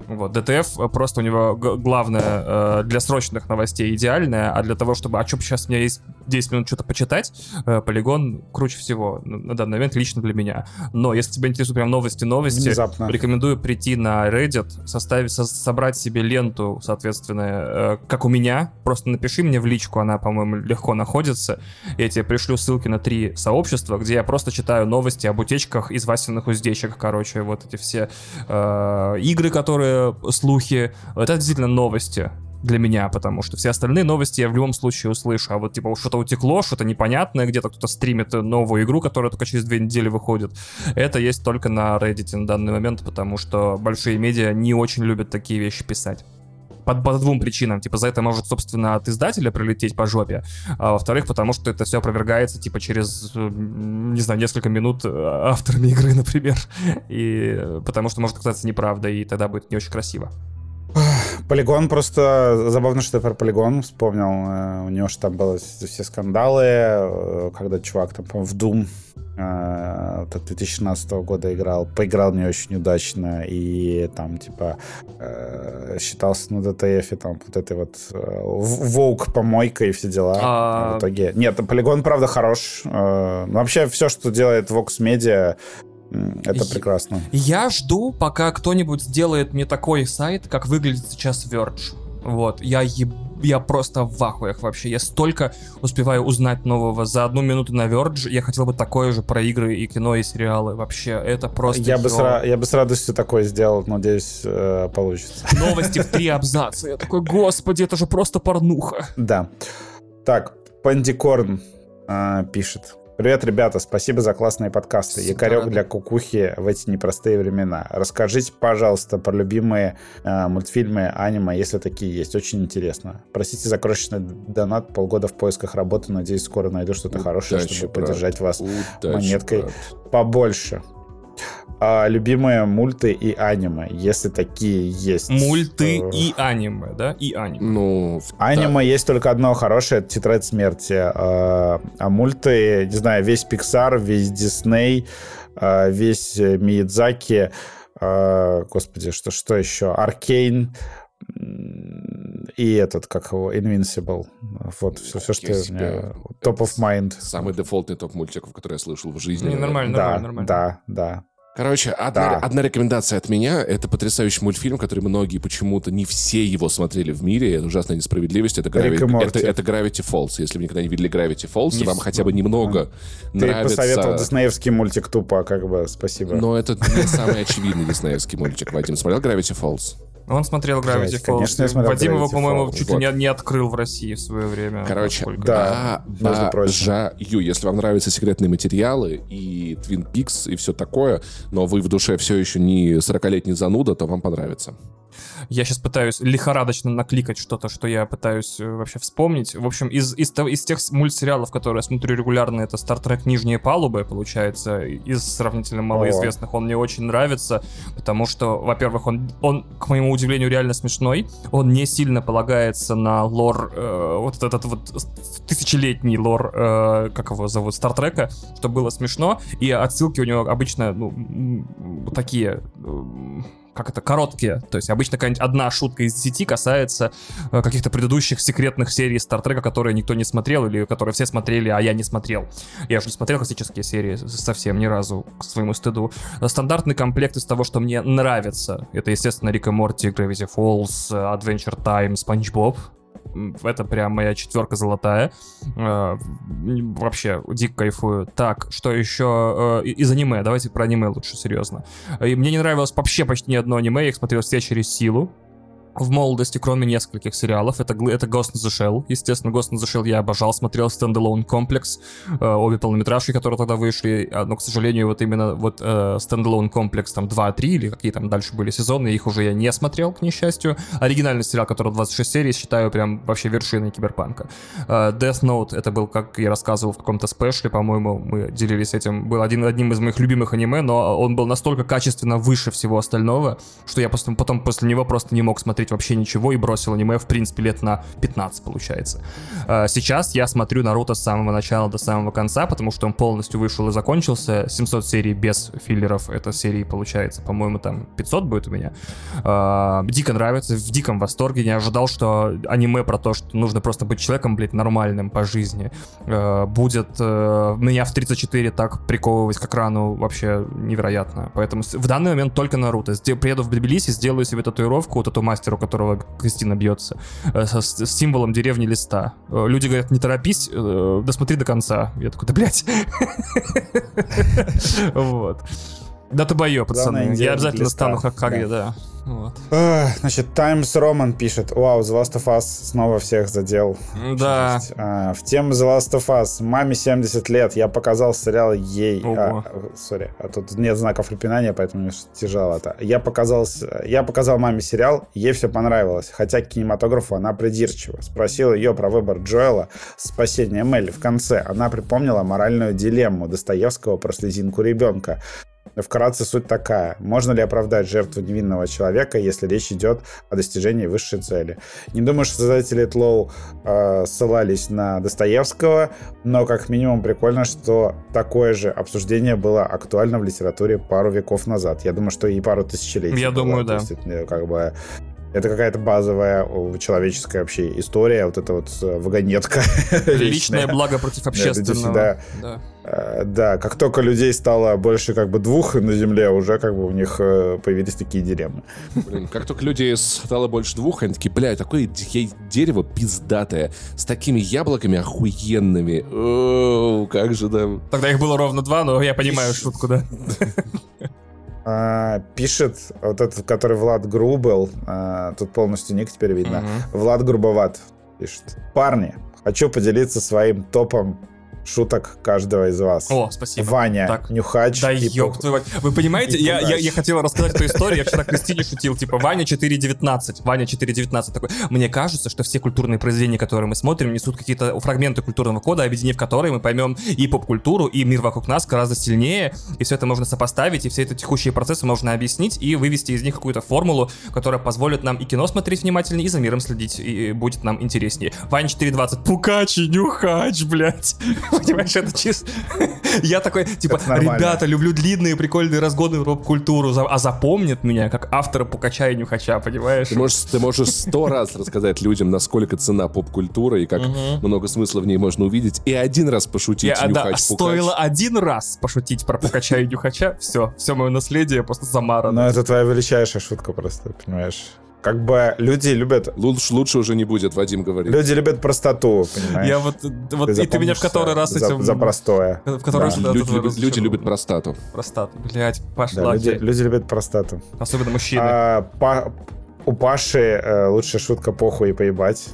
Вот, ДТФ э, просто у него главное э, для срочных новостей идеальное, а для того, чтобы, а что сейчас у меня есть 10 минут что-то почитать, э, полигон круче всего на на данный момент лично для меня. Но если тебя интересуют прям новости-новости, Внезапно. рекомендую прийти на Reddit, составить, со- собрать себе ленту, соответственно, э, как у меня. Просто напиши мне в личку, она, по-моему, легко находится. Я тебе пришлю ссылки на три сообщества, где я просто читаю новости об утечках из Васиных уздечек, короче, вот эти все э, игры, которые слухи. Это действительно новости для меня, потому что все остальные новости я в любом случае услышу. А вот типа что-то утекло, что-то непонятное, где-то кто-то стримит новую игру, которая только через две недели выходит. Это есть только на Reddit на данный момент, потому что большие медиа не очень любят такие вещи писать. По, по двум причинам. Типа, за это может, собственно, от издателя прилететь по жопе. А во-вторых, потому что это все опровергается, типа, через, не знаю, несколько минут э, авторами игры, например. И э, потому что может оказаться неправдой, и тогда будет не очень красиво. Полигон просто забавно, что я про полигон вспомнил. Э, У него же там были все скандалы, когда чувак там, в Doom 2016 года играл, поиграл не очень удачно и там типа э, считался на ДТФ там вот этой вот э, в- воук помойка и все дела. А- В итоге нет, полигон правда хорош. Э, ну, вообще все, что делает Vox Media, это И- прекрасно. Я жду, пока кто-нибудь сделает мне такой сайт, как выглядит сейчас Verge. Вот, я еб... Я просто в ахуях вообще. Я столько успеваю узнать нового за одну минуту на Verge. Я хотел бы такое же про игры и кино и сериалы. Вообще, это просто... Я бы, с, я бы с радостью такое сделал, надеюсь, э, получится. Новости в три абзаца. Я такой, господи, это же просто порнуха. Да. Так, Пандикорн э, пишет. Привет, ребята, спасибо за классные подкасты. Всегда Якорек рады. для кукухи в эти непростые времена. Расскажите, пожалуйста, про любимые э, мультфильмы, аниме, если такие есть. Очень интересно. Простите за крошечный донат. Полгода в поисках работы. Надеюсь, скоро найду что-то хорошее, чтобы брат. поддержать вас Удачи, монеткой. брат. побольше. А, любимые мульты и аниме, если такие есть. Мульты Э, и аниме, да? И аниме. Ну, Аниме есть только одно хорошее, это «Тетрадь смерти». А, а мульты, не знаю, весь Pixar, весь Дисней, а, весь э, Миядзаки, а, господи, что, что еще? Аркейн и этот, как его, Invincible. Вот, все, все что Я у меня... себе- Top of mind. самый дефолтный топ мультиков, который я слышал в жизни. Не, нормально, да, нормально, нормально. да, да. Короче, одна, да. одна рекомендация от меня. Это потрясающий мультфильм, который многие почему-то не все его смотрели в мире. Это ужасная несправедливость. Это, Gravi... это, это Gravity Falls. Если вы никогда не видели Gravity Falls, не... вам хотя бы немного Ты нравится... Ты посоветовал диснеевский мультик тупо, как бы, спасибо. Но это не самый очевидный диснеевский мультик. Вадим смотрел Gravity Falls? Он смотрел Gravity Falls. Конечно, я смотрел Вадим его, по-моему, чуть ли не, не открыл в России в свое время. Короче, да, обожаю. Если вам нравятся секретные материалы и Twin Peaks и все такое, но вы в душе все еще не 40-летний зануда, то вам понравится. Я сейчас пытаюсь лихорадочно накликать что-то, что я пытаюсь э, вообще вспомнить. В общем, из, из, из тех мультсериалов, которые я смотрю регулярно, это Star Trek Нижние палубы, получается, из сравнительно малоизвестных. Он мне очень нравится, потому что, во-первых, он, он, к моему удивлению, реально смешной. Он не сильно полагается на лор, э, вот этот вот тысячелетний лор, э, как его зовут, Стартрека, что было смешно. И отсылки у него обычно, ну, такие... Э, как это, короткие. То есть обычно какая-нибудь одна шутка из десяти касается э, каких-то предыдущих секретных серий Стартрека, которые никто не смотрел или которые все смотрели, а я не смотрел. Я же не смотрел классические серии совсем ни разу, к своему стыду. Стандартный комплект из того, что мне нравится. Это, естественно, Рик и Морти, Gravity Falls, Adventure Time, Спанч Боб это прям моя четверка золотая. Э, вообще, дико кайфую. Так, что еще? Э, из аниме. Давайте про аниме лучше, серьезно. И мне не нравилось вообще почти ни одно аниме. Я их смотрел все через силу в молодости, кроме нескольких сериалов. Это, это Ghost in the Shell. Естественно, Ghost in the Shell я обожал, смотрел Standalone Complex, э, обе полнометражки, которые тогда вышли, а, но, к сожалению, вот именно вот э, Standalone Complex там 2-3 или какие там дальше были сезоны, их уже я не смотрел, к несчастью. Оригинальный сериал, который 26 серий, считаю прям вообще вершиной киберпанка. Э, Death Note, это был, как я рассказывал в каком-то спешле, по-моему, мы делились этим, был один, одним из моих любимых аниме, но он был настолько качественно выше всего остального, что я потом, потом после него просто не мог смотреть смотреть вообще ничего и бросил аниме, в принципе, лет на 15, получается. А, сейчас я смотрю Наруто с самого начала до самого конца, потому что он полностью вышел и закончился. 700 серий без филлеров, это серии, получается, по-моему, там 500 будет у меня. А, дико нравится, в диком восторге. Не ожидал, что аниме про то, что нужно просто быть человеком, блядь, нормальным по жизни, а, будет меня в 34 так приковывать к экрану вообще невероятно. Поэтому в данный момент только Наруто. Приеду в Тбилиси, сделаю себе татуировку, вот эту мастеру, которого Кристина бьется, э, с, с символом деревни листа. Э, люди говорят, не торопись, э, досмотри до конца. Я такой, да блядь. Вот. Да ты бою, пацаны. Я обязательно стану Хакаге, да. Вот. Значит, Times Roman пишет, вау, The Last of Us снова всех задел. Да. А, в тему The Last of Us. Маме 70 лет, я показал сериал ей. А, сори, а тут нет знаков препинания, поэтому мне тяжело это. Я показал, я показал маме сериал, ей все понравилось. Хотя к кинематографу она придирчива. Спросил ее про выбор Джоэла «Спасение Мелли» в конце. Она припомнила моральную дилемму Достоевского про слезинку ребенка. Вкратце суть такая. Можно ли оправдать жертву невинного человека, если речь идет о достижении высшей цели? Не думаю, что создатели Тлоу э, ссылались на Достоевского, но как минимум прикольно, что такое же обсуждение было актуально в литературе пару веков назад. Я думаю, что и пару тысячелетий. Я было. думаю, да. Есть, как бы это какая-то базовая человеческая вообще история, вот эта вот э, вагонетка. Личное благо против общественного. Да, да. Э, да, как только людей стало больше как бы двух на Земле, уже как бы у них э, появились такие дилеммы. Блин, как только людей стало больше двух, они такие, бля, такое дерево пиздатое, с такими яблоками охуенными. О, как же да. Тогда их было ровно два, но я понимаю шутку, да. А, пишет вот этот, который Влад Грубел, а, тут полностью ник теперь видно, угу. Влад Грубоват пишет. Парни, хочу поделиться своим топом шуток каждого из вас. О, спасибо. Ваня, так. Нюхач. Да ёб твою Вы понимаете, я, я, я хотел рассказать эту историю, я вчера Кристине шутил, типа, Ваня 4.19, Ваня 4.19 такой. Мне кажется, что все культурные произведения, которые мы смотрим, несут какие-то фрагменты культурного кода, объединив которые мы поймем и поп-культуру, и мир вокруг нас гораздо сильнее, и все это можно сопоставить, и все эти текущие процессы можно объяснить и вывести из них какую-то формулу, которая позволит нам и кино смотреть внимательнее, и за миром следить, и будет нам интереснее. Ваня 4.20, Пукачи, Нюхач, блядь. Понимаешь, это чисто... Я такой, типа, ребята, люблю длинные, прикольные разгоны рок-культуру, за- а запомнят меня как автора Пукача и Нюхача, понимаешь? Ты можешь, ты можешь сто раз рассказать людям, насколько цена поп-культуры и как много смысла в ней можно увидеть, и один раз пошутить Я, да, нюхач стоило один раз пошутить про Пукача и Нюхача, все, все мое наследие просто замарано. Но это твоя величайшая шутка просто, понимаешь? Как бы люди любят... Лучше, лучше уже не будет, Вадим говорит. Люди любят простоту, понимаешь? Я вот, вот и ты меня в который раз запомнишься этим... за, за простое. В который раз Да. от люди, любят, люди любят простату. Простату. Блять, Да, пошла. люди, ты. люди любят простату. Особенно мужчины. А, па- у Паши э, лучшая шутка похуй и поебать.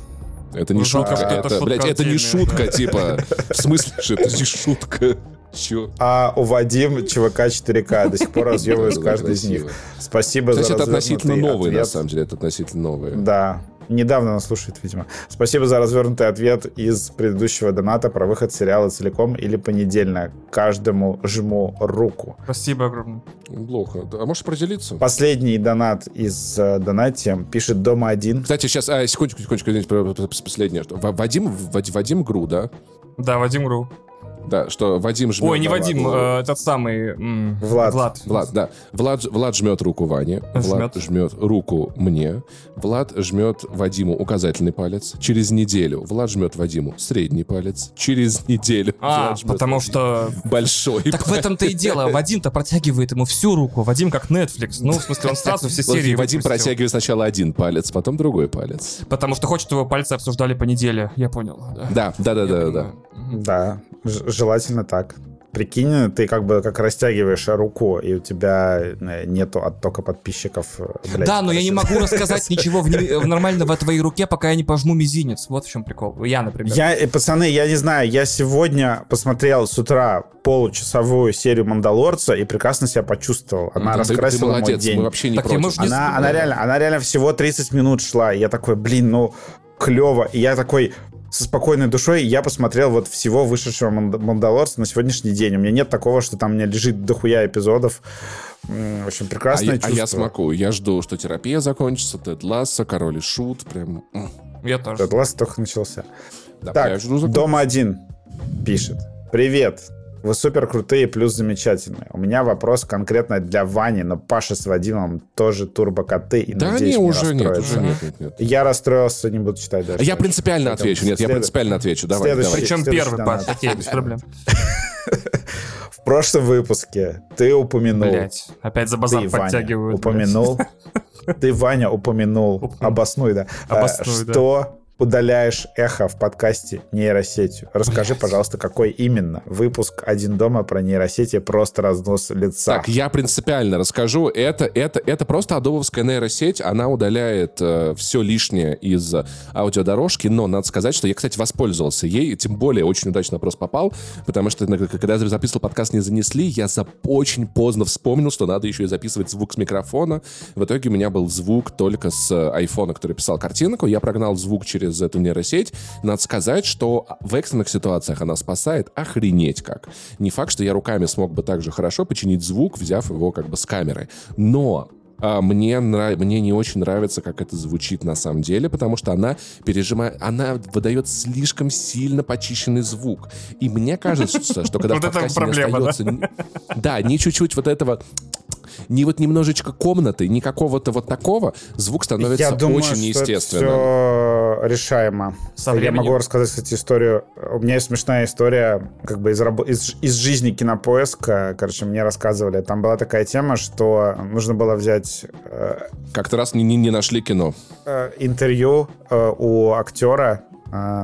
Это не Ну, шутка, что это это, шутка блядь, это не шутка, типа. В смысле, что это не шутка? Чё? А у Вадим ЧВК 4К. До сих пор разъебываюсь Было каждый из них. Спасибо за это относительно новые, на самом деле, это относительно новые. Да. Недавно нас слушает, видимо. Спасибо за развернутый ответ из предыдущего доната про выход сериала целиком или понедельно. Каждому жму руку. Спасибо огромное. Плохо. А можешь поделиться? Последний донат из э, донати пишет Дома один. Кстати, сейчас, а, секундочку, секундочку, извините, последнее. Вадим, Вад- Вадим Гру, да? Да, Вадим Ру. Да, что Вадим жмет... Ой, не Вадим, э, этот самый... м, Влад. Влад. Влад, да. Влад, Влад жмет руку Ване, Влад Жмет. жмет руку мне, Влад жмет Вадиму указательный палец. Через неделю Влад жмет Вадиму средний палец. Через неделю А, Влад жмет потому что... большой Так в этом-то и дело. Вадим-то протягивает ему всю руку. Вадим как Netflix. Ну, в смысле, он сразу все серии Вадим выпустил. протягивает сначала один палец, потом другой палец. Потому что хочет, чтобы его пальцы обсуждали по неделе. Я понял, да. Да, да, да, да, да. желательно так. Прикинь, ты как бы как растягиваешь руку, и у тебя э, нету оттока подписчиков. э, блядь, Да, но я не могу рассказать ничего в не- в нормального о твоей руке, пока я не пожму мизинец. Вот в чем прикол. Я, например. Я, э, пацаны, я не знаю, я сегодня посмотрел с утра получасовую серию «Мандалорца» и прекрасно себя почувствовал. Она Ты- ты, раскрасила мой молодец, день. мы вообще не Так против. может, не Она, она, реально, она реально всего 30 минут шла. И я такой, блин, ну, клево. И я такой со спокойной душой, я посмотрел вот всего вышедшего «Манд- «Мандалорца» на сегодняшний день. У меня нет такого, что там у меня лежит дохуя эпизодов. В общем, А прекрасное я, а чувство. я смогу. Я жду, что терапия закончится, Тед Лассо, Король и Шут. Прям... Я тоже. Этот ласт только начался. Да, я Так, Дома один пишет. Привет. Вы супер крутые, плюс замечательные. У меня вопрос конкретно для Вани, но Паша с Вадимом тоже турбокоты. И Да надеюсь, не, не уже нет, уже нет, нет, нет. Я расстроился, не буду читать дальше. Я принципиально Пойдем. отвечу. Нет, я След- принципиально отвечу. Давай, Следующий. давай. Причем Следующий первый, донат. Паш. Окей, без проблем. В прошлом выпуске ты упомянул, Блять, опять за базар подтягивают. упомянул, ты, Ваня, упомянул, обоснуй, да, Обоснуй, э, да. что удаляешь эхо в подкасте нейросетью. Расскажи, Блядь. пожалуйста, какой именно выпуск «Один дома» про нейросети просто разнос лица. Так, я принципиально расскажу. Это, это, это просто адобовская нейросеть. Она удаляет все лишнее из э, аудиодорожки. Но надо сказать, что я, кстати, воспользовался ей. Тем более очень удачно вопрос попал. Потому что, на- когда я записывал подкаст «Не занесли», я за очень поздно вспомнил, что надо еще и записывать звук с микрофона. В итоге у меня был звук только с э, айфона, который писал картинку. Я прогнал звук через эту нейросеть. Надо сказать, что в экстренных ситуациях она спасает охренеть как. Не факт, что я руками смог бы так же хорошо починить звук, взяв его как бы с камеры. Но а, мне, нрав- мне не очень нравится, как это звучит на самом деле, потому что она пережимает, она выдает слишком сильно почищенный звук. И мне кажется, что когда в подкасте не остается... Да, не чуть-чуть вот этого... Не вот немножечко комнаты, ни какого-то вот такого, звук становится Я думаю, очень что неестественным. это все решаемо. Со Я могу рассказать, кстати, историю. У меня есть смешная история как бы из, рабо- из, из жизни кинопоиска. Короче, мне рассказывали. Там была такая тема, что нужно было взять э, Как-то раз не, не, не нашли кино. э, интервью э, у актера,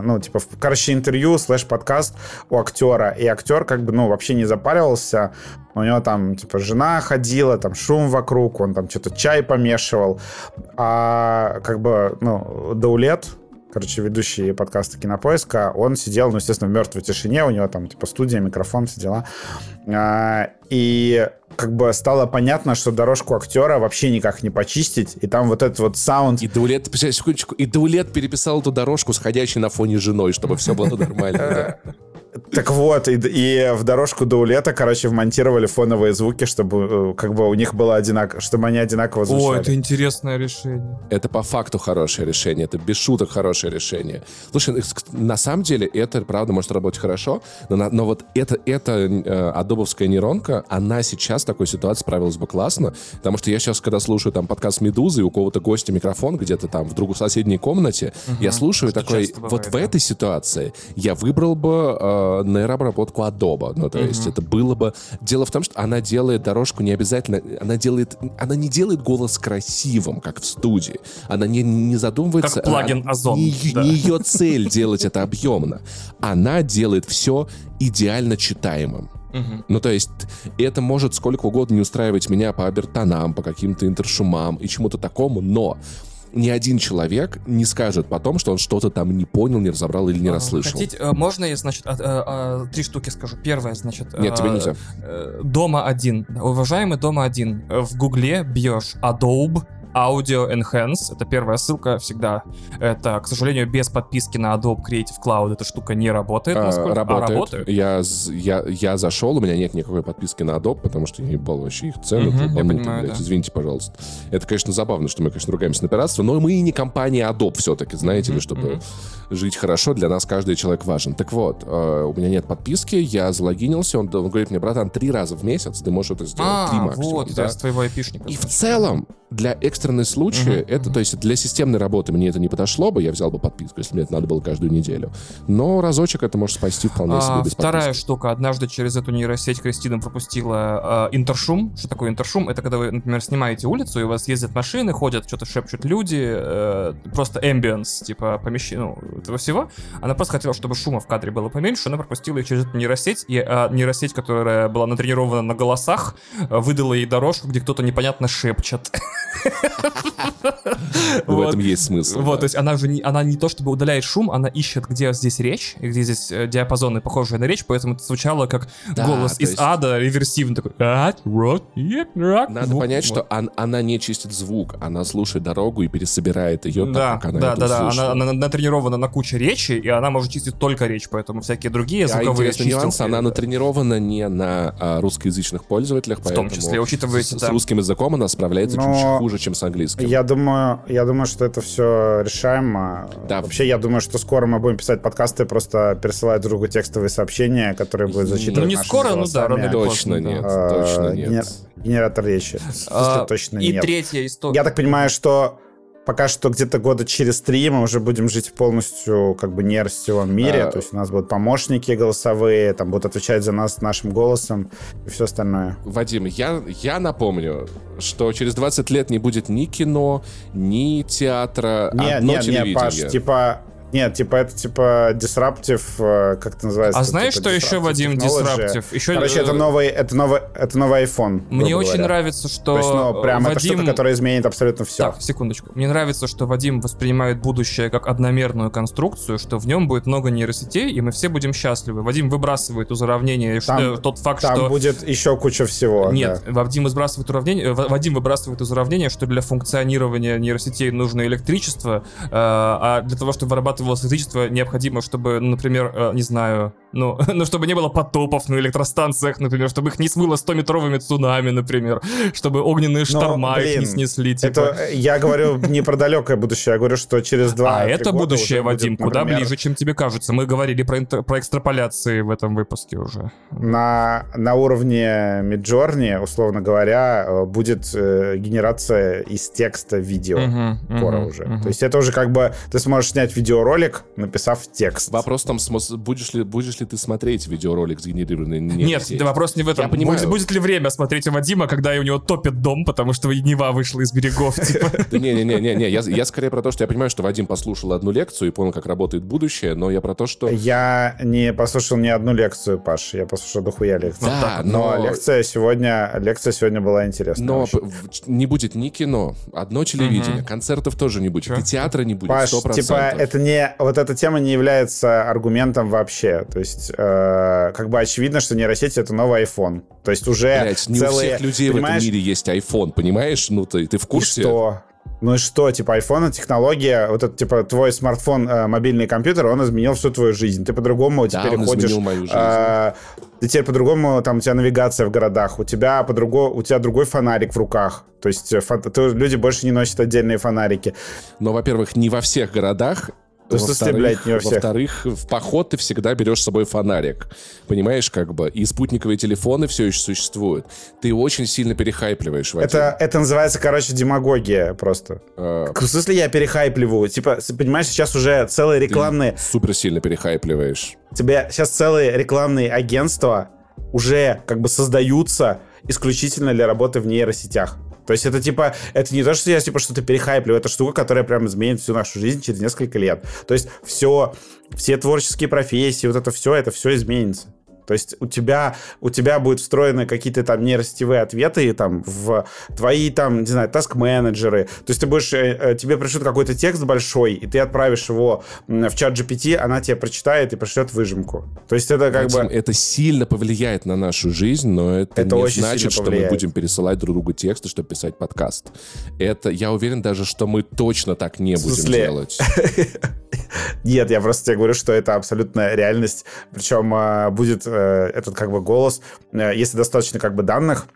ну, типа, короче, интервью слэш подкаст у актера, и актер как бы, ну, вообще не запаривался, у него там, типа, жена ходила, там, шум вокруг, он там что-то чай помешивал, а как бы, ну, Даулет, короче, ведущий подкаста Кинопоиска, он сидел, ну, естественно, в мертвой тишине, у него там, типа, студия, микрофон, все дела. А, И как бы стало понятно, что дорожку актера вообще никак не почистить, и там вот этот вот саунд... И Даулет, секундочку, и Даулет переписал эту дорожку, сходящей на фоне женой, чтобы все было нормально. Так вот, и, и в дорожку до улета, короче, вмонтировали фоновые звуки, чтобы э, как бы у них было одинаково, чтобы они одинаково звучали. О, это интересное решение. Это по факту хорошее решение, это без шуток хорошее решение. Слушай, на самом деле это, правда, может работать хорошо, но, но вот это, эта э, адобовская нейронка, она сейчас в такой ситуации справилась бы классно, потому что я сейчас, когда слушаю там подкаст «Медузы», у кого-то гостя микрофон где-то там в другой соседней комнате, угу. я слушаю такой, бывает, вот да. в этой ситуации я выбрал бы э, нейрообработку Adobe. Ну, то mm-hmm. есть это было бы... Дело в том, что она делает дорожку не обязательно... Она делает... Она не делает голос красивым, как в студии. Она не, не задумывается... Как плагин Озон. Не, да. не ее цель делать это объемно. Она делает все идеально читаемым. Uh-huh. Ну, то есть, это может сколько угодно не устраивать меня по обертонам, по каким-то интершумам и чему-то такому, но ни один человек не скажет потом, что он что-то там не понял, не разобрал или не а, расслышал. Хотите, э, можно я, значит, а, а, три штуки скажу? Первое, значит... Нет, тебе нельзя. Э, дома один. Уважаемый Дома один. В Гугле бьешь Adobe Audio Enhance. Это первая ссылка всегда. Это, к сожалению, без подписки на Adobe Creative Cloud эта штука не работает. А, работает. А, работает. Я, я, я зашел, у меня нет никакой подписки на Adobe, потому что я ебал вообще их цены. Угу, я понимаю, блядь, да. Извините, пожалуйста. Это, конечно, забавно, что мы, конечно, ругаемся на пиратство, но мы и не компания Adobe все-таки, знаете ли, чтобы жить хорошо, для нас каждый человек важен. Так вот, э, у меня нет подписки, я залогинился, он, он говорит мне, братан, три раза в месяц ты можешь это сделать, а, три максимум. вот, да? с твоего айпишника. И в целом, для экстренной случая, uh-huh, это, uh-huh. то есть для системной работы мне это не подошло бы, я взял бы подписку, если мне это надо было каждую неделю. Но разочек это может спасти вполне а, себе без Вторая подписки. штука. Однажды через эту нейросеть Кристина пропустила э, интершум. Что такое интершум? Это когда вы, например, снимаете улицу, и у вас ездят машины, ходят, что-то шепчут люди, э, просто ambience, типа помещение, ну, этого всего. Она просто хотела, чтобы шума в кадре было поменьше, она пропустила их через эту нейросеть, и э, нейросеть, которая была натренирована на голосах, э, выдала ей дорожку, где кто-то непонятно шепчет. В этом есть смысл. Вот, то есть она же не, она не то чтобы удаляет шум, она ищет, где здесь речь, где здесь э, диапазоны, похожие на речь, поэтому это звучало как голос из ада, реверсивный такой. Надо понять, что она не чистит звук, она слушает дорогу и пересобирает ее так, как она Да, да, да, она натренирована на куче речи, и она может чистить только речь, поэтому всякие другие звуковые чистилки... она натренирована не на а, русскоязычных пользователях, учитывая с русским языком она справляется хуже, чем с английским. Я думаю, я думаю, что это все решаемо. Да. Вообще, я думаю, что скоро мы будем писать подкасты, просто пересылать другу текстовые сообщения, которые будут зачитывать Ну, не скоро, ну да, рано Точно нет, точно нет. Генератор речи. А, точно нет. И третья история. Я так понимаю, что пока что где-то года через три мы уже будем жить полностью как бы нейросетевом мире. А... То есть у нас будут помощники голосовые, там будут отвечать за нас нашим голосом и все остальное. Вадим, я, я напомню, что через 20 лет не будет ни кино, ни театра, не, одно не, телевидение. Не, Паш, типа нет, типа это типа disruptive, э, как это называется? А знаешь, типа, что еще, Вадим, disruptive? Еще... Короче, это новый, это новый, это новый iPhone. Мне очень говоря. нравится, что То есть, ну, прям Вадим... это штука, которая изменит абсолютно все. Так, секундочку. Мне нравится, что Вадим воспринимает будущее как одномерную конструкцию, что в нем будет много нейросетей, и мы все будем счастливы. Вадим выбрасывает из уравнения там, что, тот факт, там что... Там будет еще куча всего. Нет, да. Вадим выбрасывает уравнение, Вадим выбрасывает из уравнения, что для функционирования нейросетей нужно электричество, э, а для того, чтобы вырабатывалось электричество, не необходимо, чтобы, ну, например, э, не знаю, ну, ну, чтобы не было потопов на электростанциях, например, чтобы их не смыло 100-метровыми цунами, например, чтобы огненные шторма Но, блин, их не снесли. Типа. Это, я говорю не про далекое будущее, я говорю, что через два А это будущее, Вадим, будет, куда ближе, чем тебе кажется. Мы говорили про, интер, про экстраполяции в этом выпуске уже. На, на уровне Midjourney, условно говоря, э, будет э, генерация из текста видео uh-huh, скоро uh-huh, уже. Uh-huh. То есть это уже как бы ты сможешь снять видеоролик, написав текст. Вопрос там, будешь ли, будешь ли ты смотреть видеоролик сгенерированный Нет, да, вопрос не в этом. Я понимаю. Будет, будет ли время смотреть у Вадима, когда у него топит дом, потому что Нева вышла из берегов, типа? Не-не-не, я скорее про то, что я понимаю, что Вадим послушал одну лекцию и понял, как работает будущее, но я про то, что... Я не послушал ни одну лекцию, Паш, я послушал дохуя лекцию. Да, но... лекция сегодня, лекция сегодня была интересная. Но не будет ни кино, одно телевидение, концертов тоже не будет, и театра не будет, Паш, типа, это не... Вот эта тема не является аргументом вообще. То есть, э, как бы очевидно, что нейросеть — это новый iPhone. То есть уже Блять, не целые... у всех людей понимаешь? в этом мире есть iPhone, понимаешь? Ну, ты, ты в курсе? И что? Ну и что, типа, iPhone технология, вот это, типа, твой смартфон, э, мобильный компьютер, он изменил всю твою жизнь. Ты по-другому Да, теперь ходишь. изменил мою жизнь. э, ты теперь по-другому, там, у тебя навигация в городах, у тебя по-другому, у тебя другой фонарик в руках. То есть э, фон- то люди больше не носят отдельные фонарики. Но, во-первых, не во всех городах. Смысле, Во-вторых- блядь, не во всех? Во-вторых, в поход ты всегда берешь с собой фонарик. Понимаешь, как бы. И спутниковые телефоны все еще существуют. Ты очень сильно перехайпливаешь, Вадим. Это, это называется, короче, демагогия просто. Э, В смысле я перехайпливаю? Типа, понимаешь, сейчас уже целые ты рекламные... супер сильно перехайпливаешь. Тебе сейчас целые рекламные агентства уже как бы создаются исключительно для работы в нейросетях. То есть это типа, это не то, что я типа что-то перехайплю, это штука, которая прям изменит всю нашу жизнь через несколько лет. То есть все, все творческие профессии, вот это все, это все изменится. То есть у тебя, у тебя будут встроены какие-то там нейросетевые ответы там в твои там, не знаю, таск-менеджеры. То есть ты будешь, э, э, тебе пришлют какой-то текст большой, и ты отправишь его в чат GPT, она тебе прочитает и пришлет выжимку. То есть это как Вадим, бы... Это сильно повлияет на нашу жизнь, но это, Это не очень значит, что мы будем пересылать друг другу тексты, чтобы писать подкаст. Это, я уверен даже, что мы точно так не будем смысле? делать. Нет, я просто тебе говорю, что это абсолютная реальность. Причем э, будет этот как бы голос, э, если достаточно как бы данных,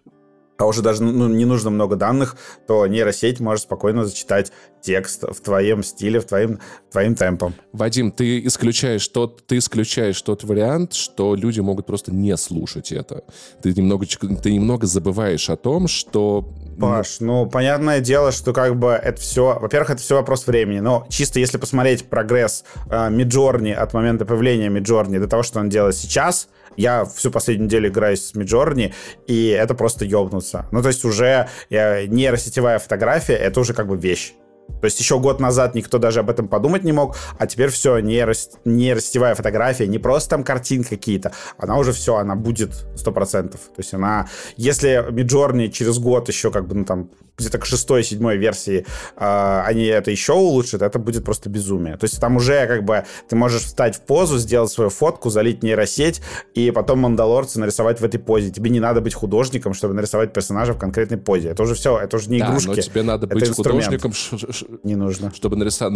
а уже даже ну, не нужно много данных, то нейросеть может спокойно зачитать текст в твоем стиле, в твоим, твоим темпом. Вадим, ты исключаешь тот, ты исключаешь тот вариант, что люди могут просто не слушать это. Ты немного, ты немного забываешь о том, что Паш, ну, понятное дело, что как бы это все... Во-первых, это все вопрос времени, но чисто если посмотреть прогресс э, Миджорни от момента появления Миджорни до того, что он делает сейчас, я всю последнюю неделю играю с Миджорни, и это просто ёбнуться. Ну, то есть уже э, нейросетевая фотография — это уже как бы вещь. То есть еще год назад никто даже об этом подумать не мог, а теперь все, нейрос... нейросетевая фотография, не просто там картинки какие-то, она уже все, она будет 100%. То есть она, если Миджорни через год еще как бы, ну там, где-то к шестой, седьмой версии э, они это еще улучшат, это будет просто безумие. То есть там уже как бы ты можешь встать в позу, сделать свою фотку, залить нейросеть, и потом мандалорца нарисовать в этой позе. Тебе не надо быть художником, чтобы нарисовать персонажа в конкретной позе. Это уже все, это уже не да, игрушки. но тебе надо быть инструмент. художником, Не нужно. чтобы, нариса-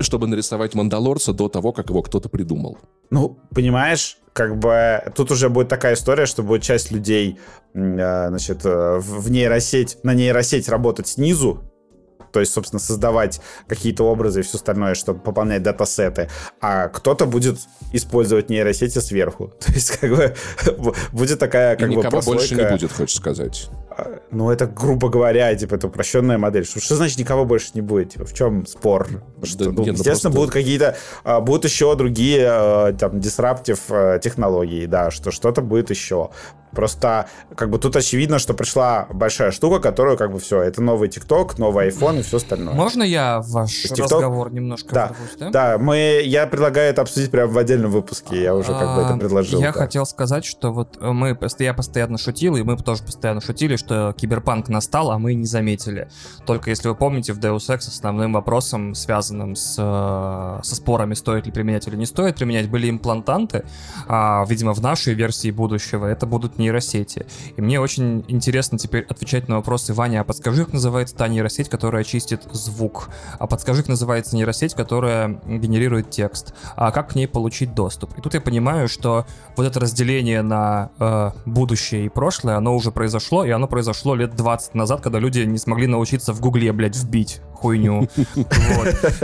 чтобы нарисовать Мандалорца до того, как его кто-то придумал. Ну, понимаешь, как бы тут уже будет такая история, что будет часть людей, э, значит, э, в нейросеть, на нейросеть работать снизу, то есть, собственно, создавать какие-то образы и все остальное, чтобы пополнять датасеты, а кто-то будет использовать нейросети сверху. То есть, как бы, будет такая, И как бы, никого больше не прослойка. будет, хочешь сказать. Ну, это, грубо говоря, типа, это упрощенная модель. Что, что значит никого больше не будет? Типа, в чем спор? Что, ну, нет, ну естественно, просто- будут какие-то, а, будут еще другие, а, там, дисраптив а, технологии, да, что что-то будет еще. Просто, как бы, тут очевидно, что пришла большая штука, которую, как бы, все, это новый ТикТок, новый iPhone и все остальное. Можно я ваш TikTok? разговор немножко Да, ворвусь, да? Да, мы, я предлагаю это обсудить прямо в отдельном выпуске, я уже как бы это А, предложил. Я да. хотел сказать, что вот э, мы, я постоянно шутил, и мы тоже постоянно шутили, что киберпанк настал, а мы не заметили. Только если вы помните, в Deus Ex основным вопросом, связанным с, э, со спорами, стоит ли применять или не стоит применять, были имплантанты. А, видимо, в нашей версии будущего это будут нейросети. И мне очень интересно теперь отвечать на вопросы. Ваня, а подскажи, как называется та нейросеть, которая чистит звук? А подскажи, как называется нейросеть, которая генерирует текст? А как к ней получить доступ? И тут я понимаю, что вот это разделение на э, будущее и прошлое, оно уже произошло, и оно произошло лет 20 назад, когда люди не смогли научиться в гугле, блядь, вбить хуйню.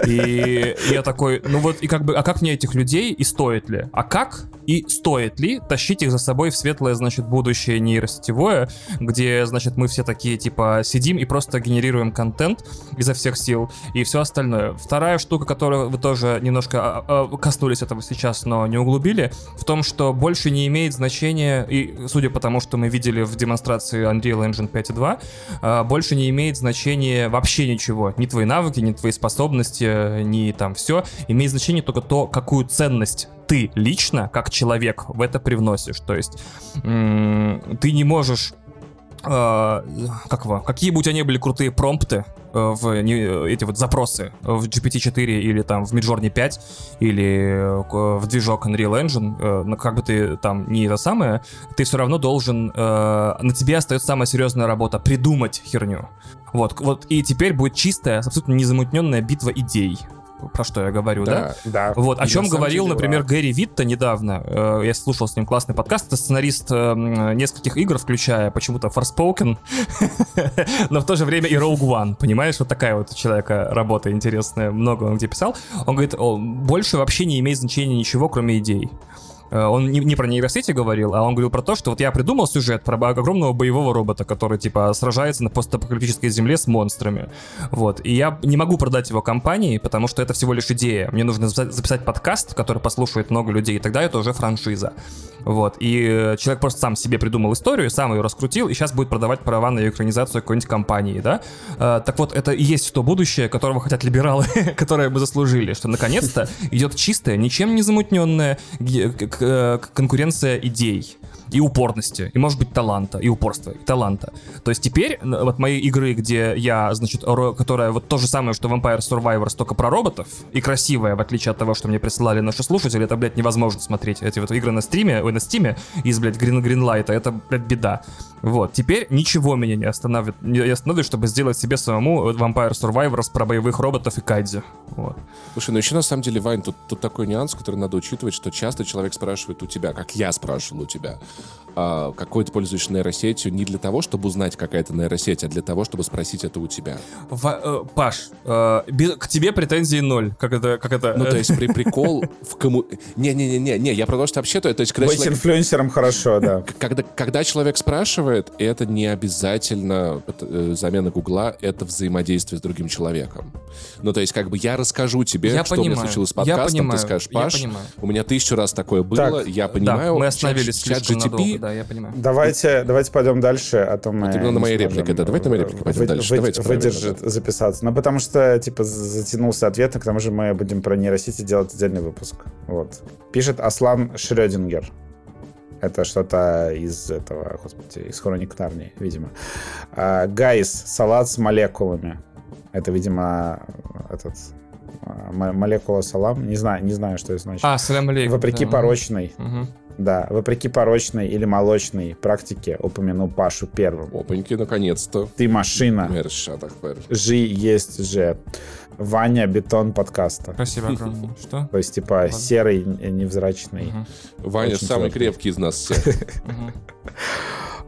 И я такой, ну вот, и как бы, а как мне этих людей, и стоит ли? А как и стоит ли тащить их за собой в светлое, значит, будущее нейросетевое, где, значит, мы все такие, типа, сидим и просто генерируем контент изо всех сил и все остальное. Вторая штука, которую вы тоже немножко а, а, коснулись этого сейчас, но не углубили, в том, что больше не имеет значения, и судя по тому, что мы видели в демонстрации Unreal Engine 5.2, а, больше не имеет значения вообще ничего. Ни твои навыки, ни твои способности, ни там все. Имеет значение только то, какую ценность ты лично, как человек, в это привносишь. То есть ты не можешь э, как его, какие бы у тебя ни были крутые промпты, э, в не, эти вот запросы в GPT-4 или там в Midjourney 5 или в движок Unreal Engine, ну, как бы ты там не это самое, ты все равно должен, на тебе остается самая серьезная работа — придумать херню. Вот, вот, и теперь будет чистая, абсолютно незамутненная битва идей про что я говорю, да? Да. Вот, о чем говорил, деле, например, да. Гэри Витта недавно. Э, Я слушал с ним классный подкаст. Это сценарист э, м, нескольких игр, включая почему-то Forspoken, но в то же время и Rogue One. Понимаешь, вот такая вот у человека работа интересная. Много он где писал. Он говорит, «О, больше вообще не имеет значения ничего, кроме идей. Э, Он не, не про нейросети говорил, а он говорил про то, что вот я придумал сюжет про огромного боевого робота, который, типа, сражается на постапокалиптической земле с монстрами. Вот. И я не могу продать его компании, потому что это всего лишь идея. Мне нужно записать, подкаст, который послушает много людей, и тогда это уже франшиза. Вот. И э, человек просто сам себе придумал историю, сам ее раскрутил, и сейчас будет продавать права на ее экранизацию какой-нибудь компании, да? Э, Так вот, это и есть то будущее, которого хотят либералы, которое бы заслужили, что наконец-то идет чистая, ничем не э, конкуренция идей и упорности, и, может быть, таланта, и упорства, и таланта. То есть теперь, вот мои игры, где я, значит, ро- которая вот то же самое, что Vampire Survivors, только про роботов, и красивая, в отличие от того, что мне присылали наши слушатели, это, блядь, невозможно смотреть. Эти вот игры на стриме, ой, на стиме, из, блядь, Green, Greenlight, это, блядь, беда. Вот, теперь ничего меня не останавливает, не остановит, чтобы сделать себе самому Vampire Survivors про боевых роботов и кайдзи. Вот. Слушай, ну еще на самом деле, Вань, тут, тут такой нюанс, который надо учитывать, что часто человек спрашивает у тебя, как я спрашивал у тебя, а, какой ты пользуешься нейросетью, не для того, чтобы узнать, какая это нейросеть, а для того, чтобы спросить это у тебя. Ва- э, Паш, э, без- к тебе претензий ноль. Как это, как это? Ну, э, то есть при прикол в кому... Не-не-не, не, я про то, что вообще то, есть когда Быть человек... инфлюенсером хорошо, да. Когда, когда человек спрашивает, это не обязательно э, замена Гугла, это взаимодействие с другим человеком. Ну, то есть, как бы я расскажу тебе, Я что у меня понимаю, случилось с я подкастом, понимаю, ты скажешь, я Паш, понимаю. у меня тысячу раз такое было, Так, я да, понимаю. мы чат- остановились чат GTP, надолго, да, я понимаю. Давайте, давайте пойдем дальше, а то мы... Вот именно на моей реплике, да, давайте на моей реплике пойдем вы- дальше. вы- Давайте правильно, выдержит записаться. Ну, потому что, типа, затянулся ответ, и к тому же мы будем про нейросети делать отдельный выпуск. Вот. Пишет Аслан Шрёдингер. Это что-то из этого, господи, из Хроник Нарнии, видимо. А, Гайс, салат с молекулами. Это, видимо, этот а, мо- молекула салам. Не знаю, не знаю, что это значит. А, салям алейкум. Вопреки да. порочной, Мгм. Да, вопреки порочной или молочной практике упомяну Пашу первым. Опаньки, наконец-то. Ты машина. Жи есть же. Ваня бетон подкаста. Спасибо огромное. Что? То есть, типа, серый, н- невзрачный. Мгм. Ваня Очень самый теплый. крепкий из нас всех.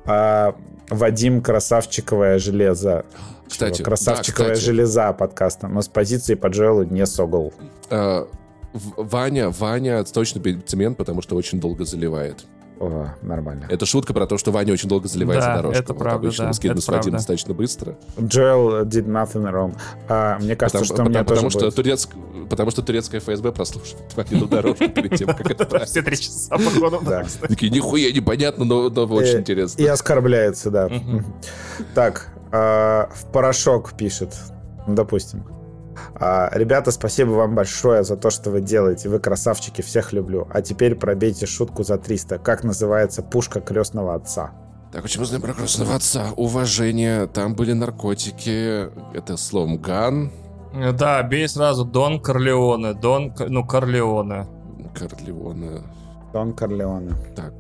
А, Вадим Красавчиковое железо. Кстати? Красавчиковая да, кстати. железа подкаста. Но с позиции по Джоэлу не согл. Э, В- Ваня, Ваня точно цемент, потому что очень долго заливает. О, нормально. Это шутка про то, что Ваня очень долго заливает Да, за дорожку. это Вот правда, обычно да, мы скидываем это с Вадимом правда. достаточно быстро. Джоэл did nothing wrong. А, мне кажется, Потому, что у меня потому- потому тоже что будет. турецк- потому что турецкая ФСБ прослушивает Ванину дорожку перед тем, как это. Все три часа, походу. Такие, нихуя непонятно, но, но очень Э, интересно. И оскорбляется, да. Так, а, в порошок пишет. Допустим. А, Ребята, спасибо вам большое за то, что вы делаете. Вы красавчики, всех люблю. А теперь пробейте шутку за 300. Как называется пушка крестного отца? Так, очень нужно про крестного отца. Уважение, там были наркотики. Это словом ган. Да, бей сразу Дон Корлеоне. Дон, ну, Корлеоне. Корлеона. Дон Корлеоне. Так,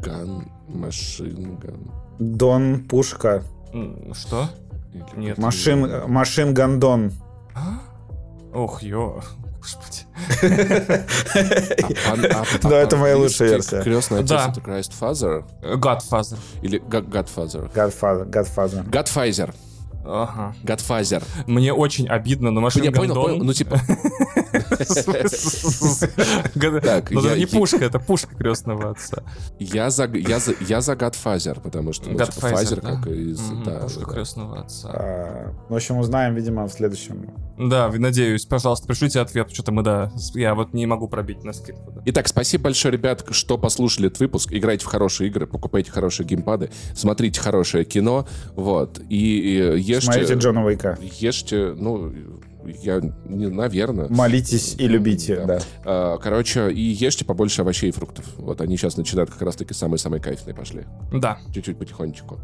ган, машин, ган. Дон Пушка. Что? Или- Нет. Машин, машин Гандон. А? Ох, ё. Господи. А а- а Да, это моя лучшая версия. Крестный отец Да. это Christ Father Godfather. или Godfather. Godfather. Godfather. Godfather. Ага. Godfather. Мне очень обидно, но машин Я понял, понял. Ну, типа, Так, Ну, это не пушка, это пушка крестного отца. я за, Godfather, потому что, ну, типа, Godfather, как из... Пушка крестного отца. А, В общем, узнаем, видимо, в следующем. Да, надеюсь, пожалуйста, пришлите ответ, что-то мы, да, я вот не могу пробить на скидку. да. Итак, спасибо большое, ребят, что послушали этот выпуск. Играйте в хорошие игры, покупайте хорошие геймпады, смотрите хорошее кино, вот, и, и ешьте... Смотрите Джона Уика. Ешьте, ну, я, не, наверное. Молитесь и любите, Да. да. А, Короче, и ешьте побольше овощей и фруктов. Вот они сейчас начинают как раз-таки самые-самые кайфные пошли. Да. Чуть-чуть потихонечку.